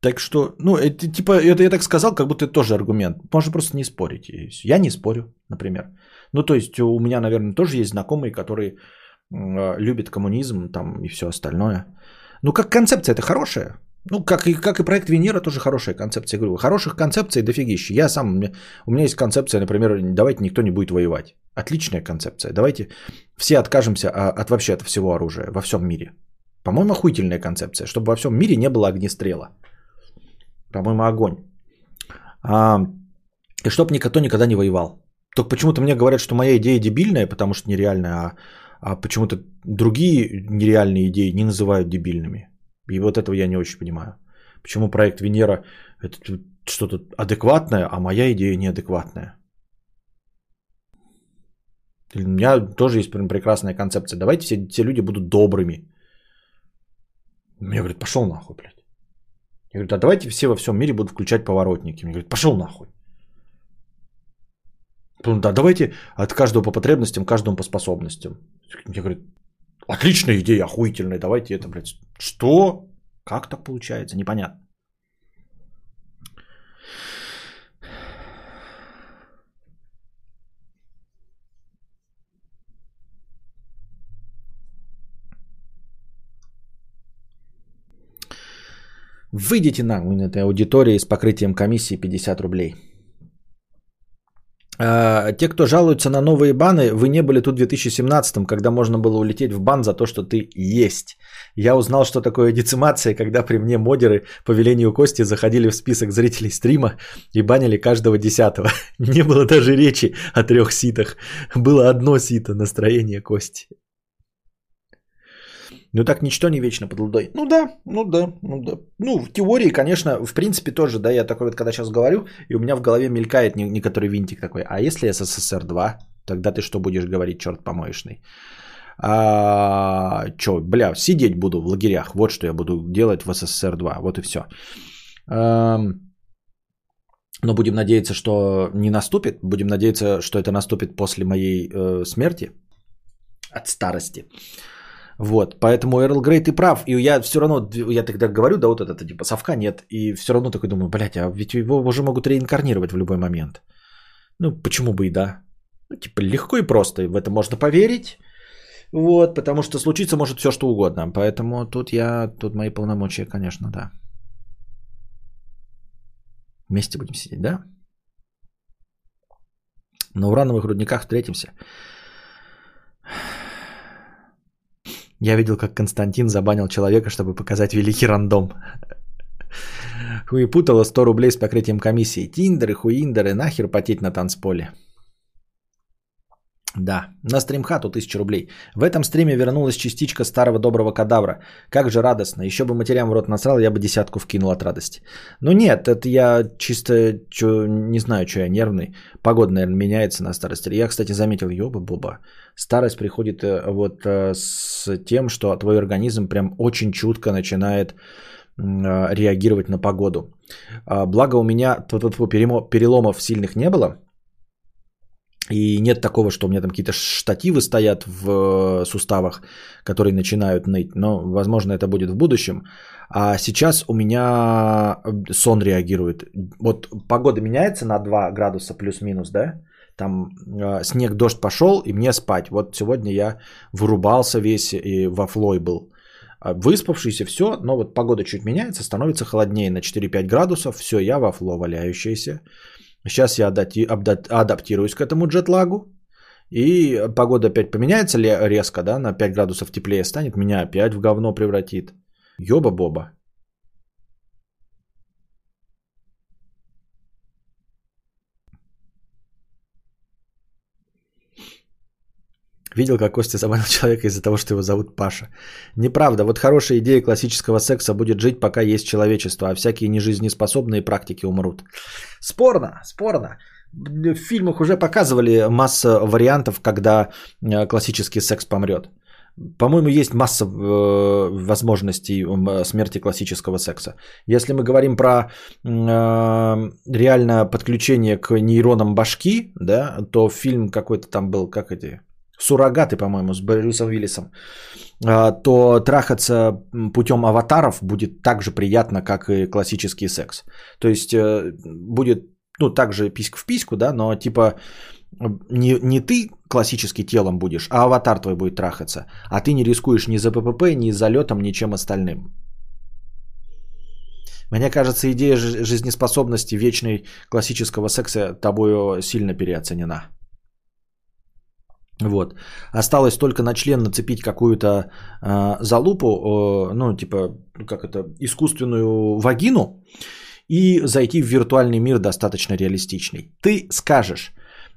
A: Так что, ну, это типа, это я так сказал, как будто это тоже аргумент. Можно просто не спорить. Я не спорю, например. Ну, то есть у меня, наверное, тоже есть знакомые, которые э, любят коммунизм там и все остальное. Ну, как концепция это хорошая. Ну, как и, как и проект Венера, тоже хорошая концепция. Я говорю, хороших концепций дофигища. Я сам, у меня есть концепция, например, давайте никто не будет воевать. Отличная концепция. Давайте все откажемся от вообще от всего оружия во всем мире. По-моему, охуительная концепция, чтобы во всем мире не было огнестрела. По-моему, огонь. А, и чтобы никто никогда не воевал. Только почему-то мне говорят, что моя идея дебильная, потому что нереальная, а, а почему-то другие нереальные идеи не называют дебильными. И вот этого я не очень понимаю. Почему проект Венера это что-то адекватное, а моя идея неадекватная. У меня тоже есть прекрасная концепция. Давайте все, все люди будут добрыми. Мне говорят, пошел нахуй, блядь. Я говорю, да давайте все во всем мире будут включать поворотники. Мне говорят, пошел нахуй. Да, давайте от каждого по потребностям, каждому по способностям. Я говорю, отличная идея, охуительная, давайте это, блядь. Что? Как так получается? Непонятно. Выйдите на этой аудитории с покрытием комиссии 50 рублей. А, те, кто жалуются на новые баны, вы не были тут в 2017, когда можно было улететь в бан за то, что ты есть. Я узнал, что такое децимация, когда при мне модеры по велению Кости заходили в список зрителей стрима и банили каждого десятого. [LAUGHS] Не было даже речи о трех ситах. Было одно сито, настроение Кости. Ну так ничто не вечно под лудой. Ну да, ну да, ну да. Ну в теории, конечно, в принципе тоже, да, я такой вот когда сейчас говорю, и у меня в голове мелькает некоторый винтик такой. А если СССР 2, тогда ты что будешь говорить, черт помоечный? А, чё, бля, сидеть буду в лагерях. Вот что я буду делать в СССР 2. Вот и все. А, но будем надеяться, что не наступит. Будем надеяться, что это наступит после моей э, смерти от старости. Вот, поэтому Эрл Грей, ты прав. И я все равно, я тогда говорю, да вот это типа совка нет. И все равно такой думаю, блядь, а ведь его уже могут реинкарнировать в любой момент. Ну, почему бы и да. Ну, типа легко и просто, в это можно поверить. Вот, потому что случиться может все что угодно. Поэтому тут я, тут мои полномочия, конечно, да. Вместе будем сидеть, да? На урановых рудниках встретимся. Я видел, как Константин забанил человека, чтобы показать великий рандом. Хуепутало 100 рублей с покрытием комиссии. Тиндеры, хуиндеры, нахер потеть на танцполе. Да, на стримхату 1000 рублей. В этом стриме вернулась частичка старого доброго кадавра. Как же радостно. Еще бы матерям в рот насрал, я бы десятку вкинул от радости. Ну нет, это я чисто чё, не знаю, что я нервный. Погода, наверное, меняется на старости. Я, кстати, заметил, ёба боба. Старость приходит э, вот э, с тем, что твой организм прям очень чутко начинает э, реагировать на погоду. А, благо у меня переломов сильных не было. И нет такого, что у меня там какие-то штативы стоят в э, суставах, которые начинают ныть. Но, возможно, это будет в будущем. А сейчас у меня э, сон реагирует. Вот погода меняется на 2 градуса плюс-минус, да? Там э, снег, дождь пошел, и мне спать. Вот сегодня я вырубался весь и во флой был. А выспавшийся, все, но вот погода чуть меняется, становится холоднее на 4-5 градусов. Все, я во фло валяющийся. Сейчас я адаптируюсь к этому джетлагу. И погода опять поменяется резко, да, на 5 градусов теплее станет, меня опять в говно превратит. Ёба-боба. Видел, как Костя забанил [LAUGHS] человека из-за того, что его зовут Паша. Неправда. Вот хорошая идея классического секса будет жить, пока есть человечество, а всякие нежизнеспособные практики умрут. Спорно, спорно. В фильмах уже показывали масса вариантов, когда э, классический секс помрет. По-моему, есть масса э, возможностей смерти классического секса. Если мы говорим про э, реально подключение к нейронам башки, да, то фильм какой-то там был, как эти, суррогаты, по-моему, с Брюсом Уиллисом, э, то трахаться путем аватаров будет так же приятно, как и классический секс. То есть э, будет, ну, также писька в письку, да, но типа не, не ты классически телом будешь, а аватар твой будет трахаться. А ты не рискуешь ни за ППП, ни за летом, ничем остальным. Мне кажется, идея жизнеспособности вечной классического секса тобою сильно переоценена. Вот. Осталось только на член нацепить какую-то э, залупу, э, ну, типа, как это, искусственную вагину и зайти в виртуальный мир достаточно реалистичный. Ты скажешь,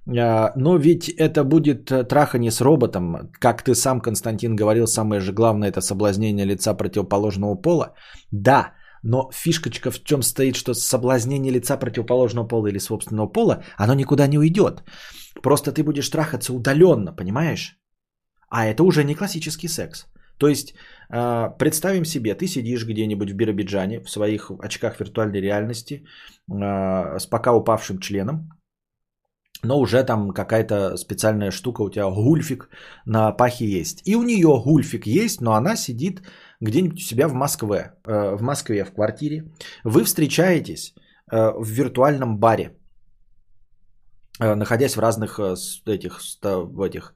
A: а, но ведь это будет э, трахание с роботом. Как ты сам, Константин, говорил, самое же главное это соблазнение лица противоположного пола. Да, но фишкочка в чем стоит, что соблазнение лица противоположного пола или собственного пола, оно никуда не уйдет. Просто ты будешь трахаться удаленно, понимаешь? А это уже не классический секс. То есть, а, представим себе, ты сидишь где-нибудь в Биробиджане в своих очках виртуальной реальности а, с пока упавшим членом, но уже там какая-то специальная штука у тебя, гульфик на пахе есть. И у нее гульфик есть, но она сидит где-нибудь у себя в Москве, э, в Москве, в квартире. Вы встречаетесь э, в виртуальном баре, находясь в разных этих, в этих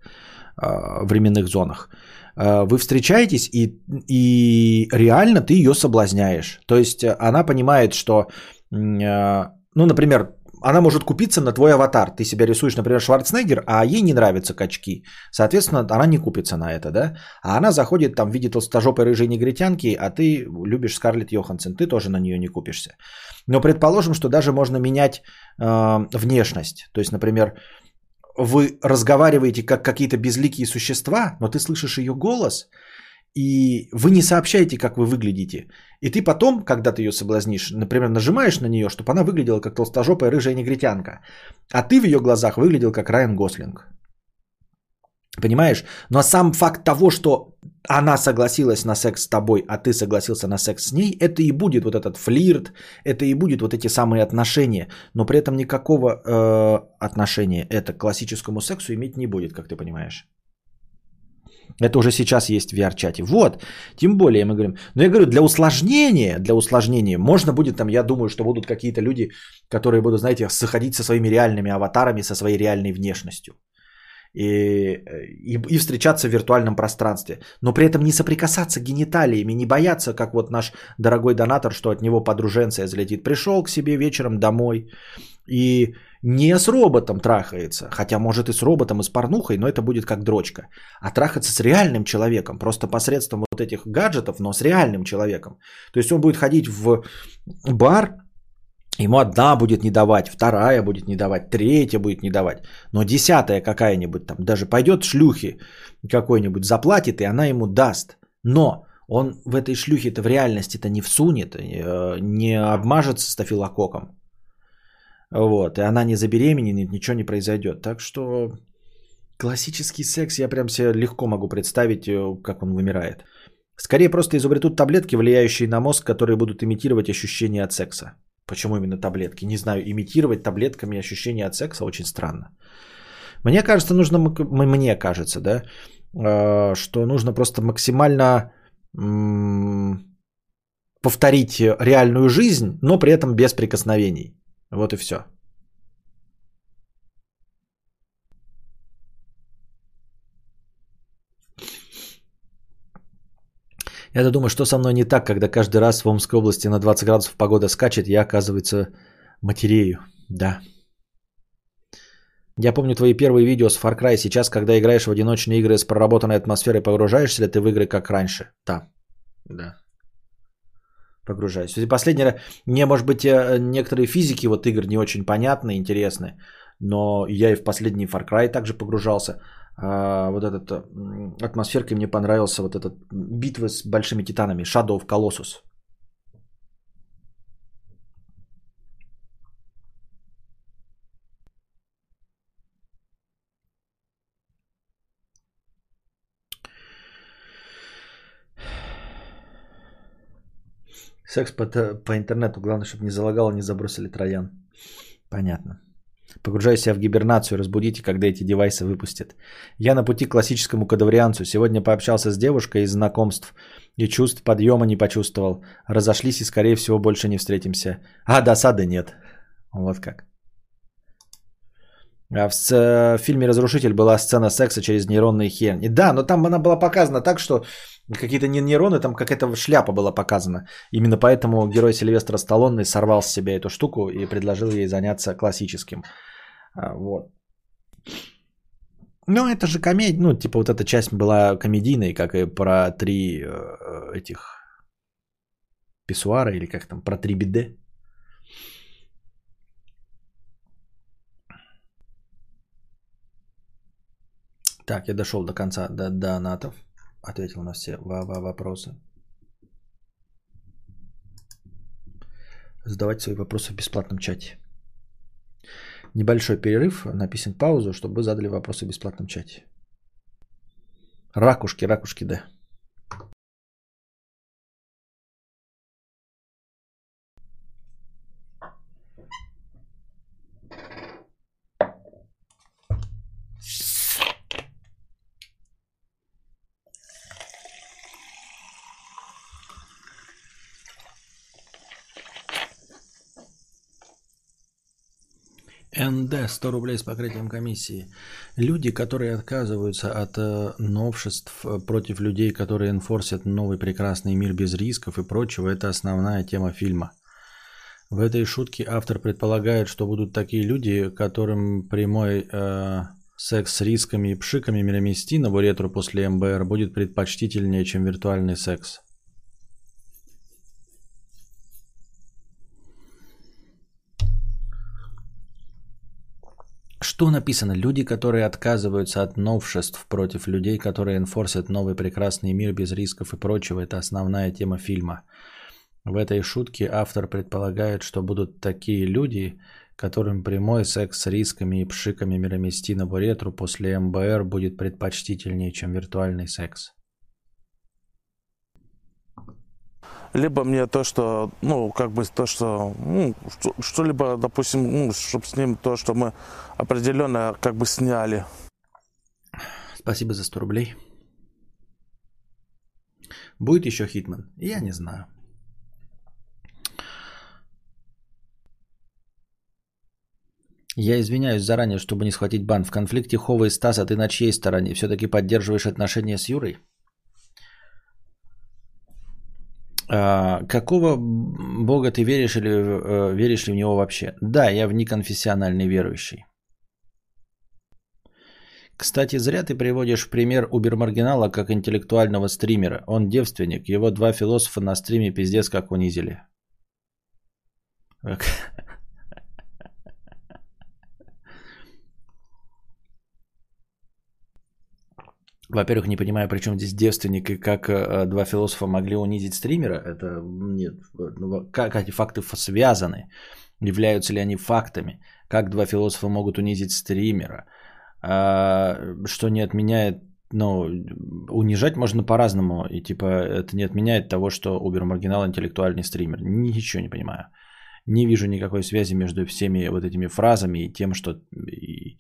A: временных зонах. Вы встречаетесь и, и реально ты ее соблазняешь. То есть она понимает, что, ну, например, она может купиться на твой аватар. Ты себя рисуешь, например, Шварценеггер, а ей не нравятся качки. Соответственно, она не купится на это, да? А она заходит там в виде толстожопой рыжей негритянки, а ты любишь Скарлетт Йоханссон, ты тоже на нее не купишься. Но предположим, что даже можно менять э, внешность. То есть, например, вы разговариваете как какие-то безликие существа, но ты слышишь ее голос – и вы не сообщаете, как вы выглядите. И ты потом, когда ты ее соблазнишь, например, нажимаешь на нее, чтобы она выглядела как толстожопая рыжая негритянка. А ты в ее глазах выглядел как Райан Гослинг. Понимаешь? Но сам факт того, что она согласилась на секс с тобой, а ты согласился на секс с ней, это и будет вот этот флирт, это и будет вот эти самые отношения. Но при этом никакого э, отношения это к классическому сексу иметь не будет, как ты понимаешь. Это уже сейчас есть в VR-чате. Вот, тем более мы говорим. Но я говорю, для усложнения, для усложнения, можно будет там, я думаю, что будут какие-то люди, которые будут, знаете, заходить со своими реальными аватарами, со своей реальной внешностью. И, и, и встречаться в виртуальном пространстве. Но при этом не соприкасаться гениталиями, не бояться, как вот наш дорогой донатор, что от него подруженция залетит. Пришел к себе вечером домой и не с роботом трахается, хотя может и с роботом, и с порнухой, но это будет как дрочка. А трахаться с реальным человеком, просто посредством вот этих гаджетов, но с реальным человеком. То есть он будет ходить в бар, ему одна будет не давать, вторая будет не давать, третья будет не давать, но десятая какая-нибудь там, даже пойдет шлюхи какой-нибудь, заплатит, и она ему даст. Но он в этой шлюхе-то в реальности-то не всунет, э, не обмажется стафилококком. Вот, и она не забеременеет, ничего не произойдет. Так что классический секс я прям себе легко могу представить, э, как он вымирает. Скорее просто изобретут таблетки, влияющие на мозг, которые будут имитировать ощущения от секса. Почему именно таблетки? Не знаю, имитировать таблетками ощущения от секса очень странно. Мне кажется, нужно, мне кажется, да, э, что нужно просто максимально повторить реальную жизнь, но при этом без прикосновений. Вот и все. Я думаю, что со мной не так, когда каждый раз в Омской области на 20 градусов погода скачет, я, оказывается, матерею. Да. Я помню твои первые видео с Far Cry. Сейчас, когда играешь в одиночные игры с проработанной атмосферой, погружаешься ли ты в игры как раньше? Да. Да погружаюсь. И последнее, мне, может быть, э, некоторые физики вот игр не очень понятны, интересны, но я и в последний Far Cry также погружался. а, вот этот атмосферкой мне понравился вот этот битва с большими титанами, Shadow of Colossus. Секс по, по интернету. Главное, чтобы не залагало, не забросили троян. Понятно. Погружаю себя в гибернацию, разбудите, когда эти девайсы выпустят. Я на пути к классическому кадаврианцу. Сегодня пообщался с девушкой из знакомств и чувств подъема не почувствовал. Разошлись и, скорее всего, больше не встретимся. А досады нет. Вот как. А в фильме «Разрушитель» была сцена секса через нейронные херни. Да, но там она была показана так, что какие-то не нейроны, там какая-то шляпа была показана. Именно поэтому герой Сильвестра Сталлоне сорвал с себя эту штуку и предложил ей заняться классическим. А, Вот. Ну, это же комедия. Ну, типа вот эта часть была комедийной, как и про три э, этих писсуара или как там, про три биде. Так, я дошел до конца, до донатов. Ответил на все во- во- вопросы. Задавайте свои вопросы в бесплатном чате. Небольшой перерыв, написан паузу, чтобы вы задали вопросы в бесплатном чате. Ракушки, ракушки, да. НД 100 рублей с покрытием комиссии. Люди, которые отказываются от э, новшеств э, против людей, которые инфорсят новый прекрасный мир без рисков и прочего, это основная тема фильма. В этой шутке автор предполагает, что будут такие люди, которым прямой э, секс с рисками и пшиками мироместинову ретро после МБР будет предпочтительнее, чем виртуальный секс. Что написано? Люди, которые отказываются от новшеств против людей, которые инфорсят новый прекрасный мир без рисков и прочего. Это основная тема фильма. В этой шутке автор предполагает, что будут такие люди, которым прямой секс с рисками и пшиками мироместинову ретро после МБР будет предпочтительнее, чем виртуальный секс.
E: Либо мне то, что, ну, как бы то, что, ну, что- что-либо, допустим, ну, чтобы с ним то, что мы определенно как бы сняли.
A: Спасибо за 100 рублей. Будет еще Хитман? Я не знаю. Я извиняюсь заранее, чтобы не схватить бан. В конфликте Хова и Стаса ты на чьей стороне? Все-таки поддерживаешь отношения с Юрой? А, какого бога ты веришь или э, веришь ли в него вообще? Да, я в неконфессиональный верующий. Кстати, зря ты приводишь в пример Убермаргинала как интеллектуального стримера. Он девственник, его два философа на стриме пиздец как унизили. Во-первых, не понимаю, при чем здесь девственник и как э, два философа могли унизить стримера. Это нет. ну, Как эти факты связаны? Являются ли они фактами? Как два философа могут унизить стримера? А, что не отменяет, ну, унижать можно по-разному. И типа это не отменяет того, что Убер Маргинал интеллектуальный стример. Ничего не понимаю. Не вижу никакой связи между всеми вот этими фразами и тем, что и,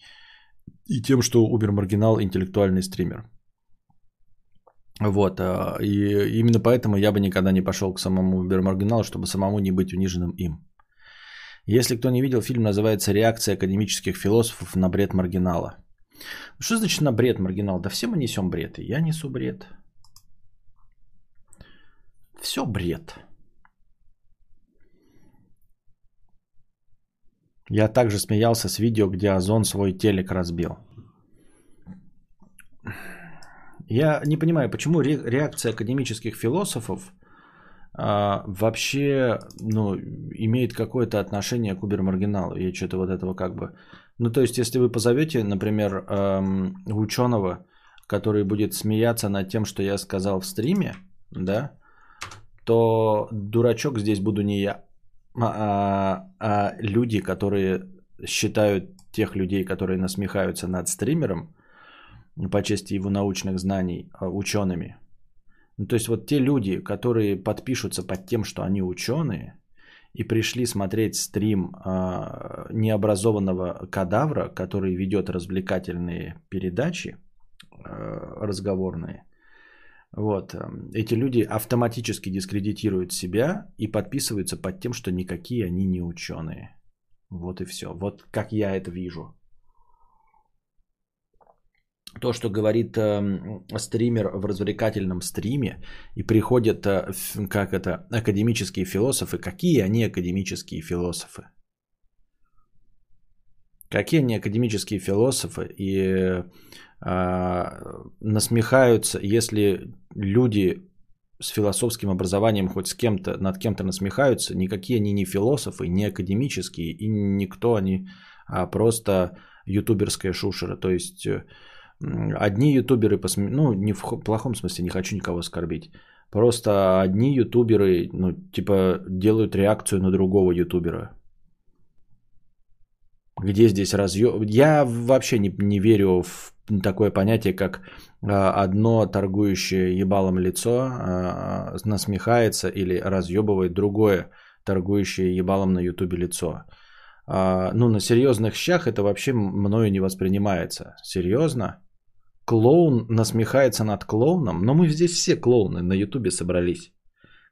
A: и тем, что Убер Маргинал интеллектуальный стример. Вот, а, и именно поэтому я бы никогда не пошел к самому Убер Маргиналу, чтобы самому не быть униженным им. Если кто не видел, фильм называется «Реакция академических философов на бред маргинала». Что значит на бред маргинал? Да все мы несем бред, и я несу бред. Все бред. Я также смеялся с видео, где Озон свой телек разбил. Я не понимаю, почему ре- реакция академических философов а, вообще ну, имеет какое-то отношение к Убер-маргиналу. Я что-то вот этого как бы... Ну, то есть, если вы позовете, например, эм, ученого, который будет смеяться над тем, что я сказал в стриме, да, то дурачок здесь буду не я, а, а, а люди, которые считают тех людей, которые насмехаются над стримером, по части его научных знаний, а, учеными. Ну, то есть вот те люди, которые подпишутся под тем, что они ученые, и пришли смотреть стрим э, необразованного кадавра, который ведет развлекательные передачи э, разговорные, вот, эти люди автоматически дискредитируют себя и подписываются под тем, что никакие они не ученые. Вот и все. Вот как я это вижу. То, что говорит э, стример в развлекательном стриме, и приходят, э, как это, академические философы. Какие они академические философы? Какие они академические философы? И э, насмехаются, если люди с философским образованием хоть с кем-то, над кем-то насмехаются, никакие они не философы, не академические, и никто они, а просто ютуберская шушера. То есть э, одни ютуберы, посме... ну не в плохом смысле, не хочу никого оскорбить, просто одни ютуберы, ну типа делают реакцию на другого ютубера. Где здесь разъем? Я вообще не, не верю в такое понятие, как а, одно торгующее ебалом лицо а, насмехается или разъебывает другое торгующее ебалом на ютубе лицо. А, ну, на серьезных щах это вообще мною не воспринимается. Серьезно? Клоун насмехается над клоуном? Но мы здесь все клоуны на ютубе собрались.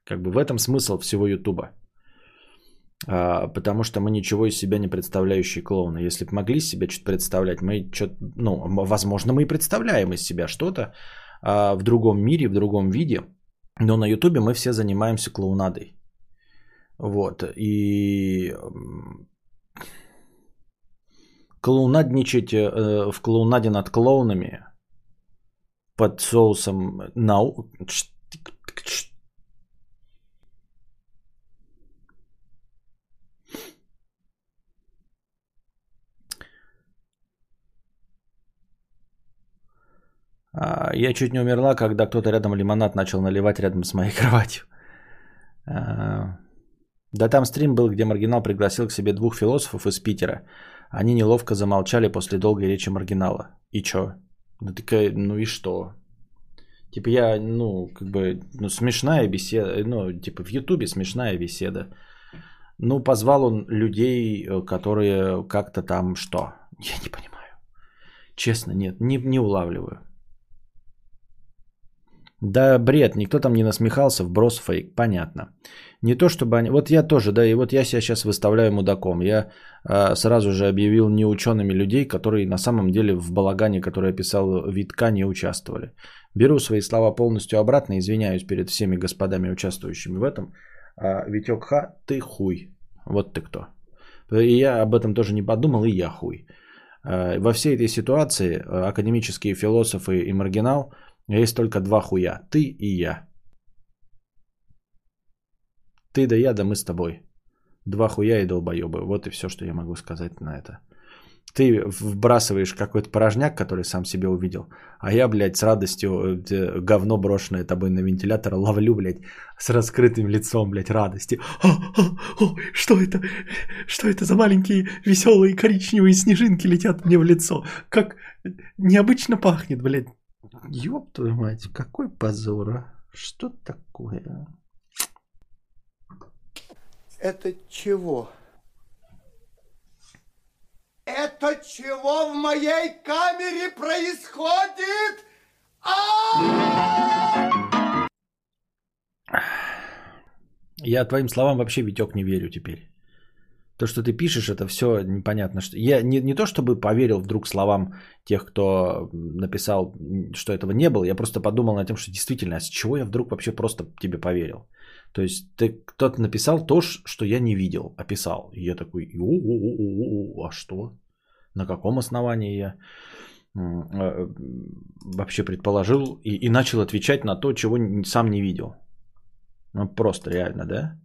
A: Как бы в этом смысл всего ютуба. А, потому что мы ничего из себя не представляющие клоуны. Если бы могли себе что-то представлять, мы что-то, ну, возможно, мы и представляем из себя что-то а, в другом мире, в другом виде, но на Ютубе мы все занимаемся клоунадой. Вот, и клоунадничать э, в клоунаде над клоунами под соусом нау... А, я чуть не умерла, когда кто-то рядом лимонад начал наливать рядом с моей [LAUGHS] кроватью. А, да там стрим был, где Маргинал пригласил к себе двух философов из Питера. Они неловко замолчали после долгой речи Маргинала. И чё? Ну такая, ну и что? Типа я, ну, как бы, ну, смешная беседа, ну, типа в Ютубе смешная беседа. Ну, позвал он людей, э, которые как-то там что? Я не понимаю. Честно, нет, не, не улавливаю. Да бред, никто там не насмехался, вброс фейк, понятно. Не то чтобы они... Вот я тоже, да, и вот я себя сейчас выставляю мудаком. Я э, сразу же объявил неучеными людей, которые на самом деле в балагане, который писал Витка, не участвовали. Беру свои слова полностью обратно, извиняюсь перед всеми господами, участвующими в этом. А, Витек Ха, ты хуй. Вот ты кто. И я об этом тоже не подумал, и я хуй. А, во всей этой ситуации академические философы и маргинал – есть только два хуя. Ты и я. Ты да я, да мы с тобой. Два хуя и долбоебы. Вот и все, что я могу сказать на это. Ты вбрасываешь какой-то порожняк, который сам себе увидел, а я, блядь, с радостью э, говно брошенное тобой на вентилятор ловлю, блядь, с раскрытым лицом, блядь, радости. А, а, а, что это? Что это за маленькие веселые коричневые снежинки летят мне в лицо? Как необычно пахнет, блядь. Ёб твою мать, какой позор, а? Что такое?
F: Это чего? Это чего в моей камере происходит? А!
A: Я твоим словам вообще, Витек, не верю теперь. То, что ты пишешь, это все непонятно. Что... Я не, не то, чтобы поверил вдруг словам тех, кто написал, что этого не было. Я просто подумал над тем, что действительно, а с чего я вдруг вообще просто тебе поверил? То есть ты кто-то написал то, что я не видел, а описал. И я такой, о, а что? На каком основании я а, вообще предположил и, и начал отвечать на то, чего сам не видел. Ну, просто реально, да?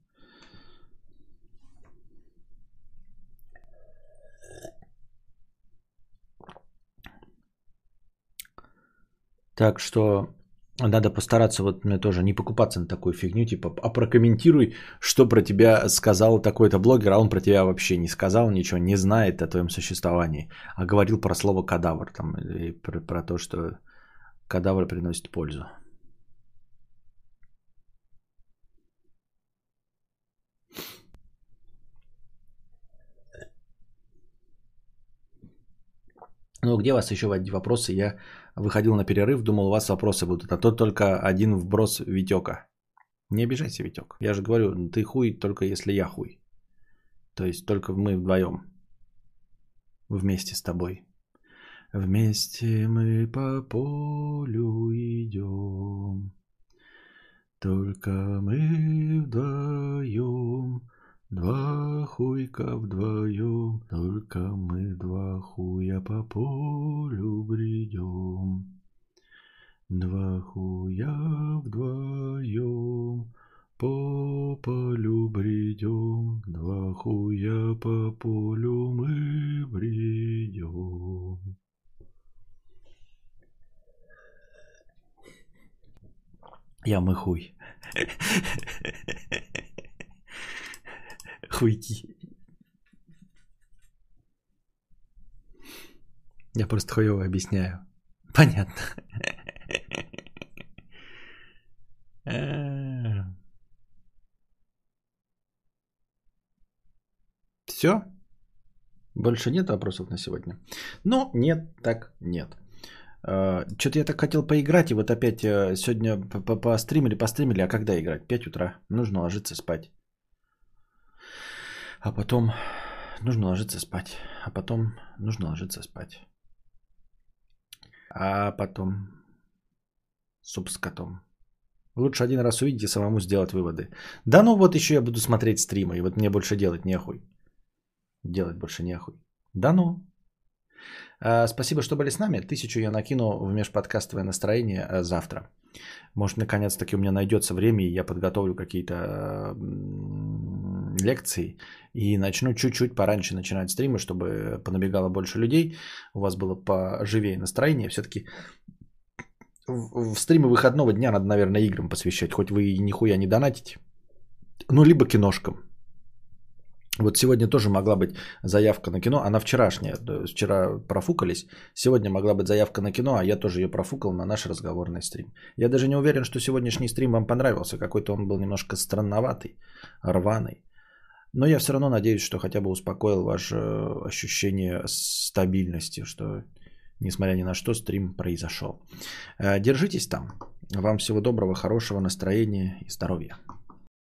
A: Так что надо постараться вот мне тоже не покупаться на такую фигню, типа, а прокомментируй, что про тебя сказал такой-то блогер, а он про тебя вообще не сказал ничего, не знает о твоем существовании, а говорил про слово кадавр там, и про, про то, что кадавр приносит пользу. Ну, где у вас еще вопросы? Я выходил на перерыв, думал, у вас вопросы будут. А то только один вброс Витека. Не обижайся, Витек. Я же говорю, ты хуй только если я хуй. То есть только мы вдвоем. Вместе с тобой. Вместе мы по полю идем. Только мы вдвоем. Два хуйка вдвоем, только мы два хуя по полю бредем. Два хуя вдвоем, по полю бредем, два хуя по полю мы бредем. Я мы хуй. [LAUGHS] Хуйки. Я просто хуево объясняю. Понятно. Все? Больше нет вопросов на сегодня? Ну, нет, так нет. А, Что-то я так хотел поиграть, и вот опять э, сегодня постримили, постримили, а когда играть? 5 утра. Нужно ложиться спать. А потом нужно ложиться спать. А потом нужно ложиться спать. А потом суп с котом. Лучше один раз увидеть и самому сделать выводы. Да ну вот еще я буду смотреть стримы, и вот мне больше делать нехуй. Делать больше нехуй. Да ну. А, спасибо, что были с нами. Тысячу я накину в межподкастовое настроение а, завтра. Может, наконец-таки у меня найдется время, и я подготовлю какие-то лекции и начну чуть-чуть пораньше начинать стримы, чтобы понабегало больше людей, у вас было поживее настроение. Все-таки в стримы выходного дня надо, наверное, играм посвящать, хоть вы нихуя не донатите. Ну, либо киношкам. Вот сегодня тоже могла быть заявка на кино, она вчерашняя, вчера профукались, сегодня могла быть заявка на кино, а я тоже ее профукал на наш разговорный стрим. Я даже не уверен, что сегодняшний стрим вам понравился, какой-то он был немножко странноватый, рваный. Но я все равно надеюсь, что хотя бы успокоил ваше ощущение стабильности, что несмотря ни на что стрим произошел. Э, держитесь там. Вам всего доброго, хорошего настроения и здоровья.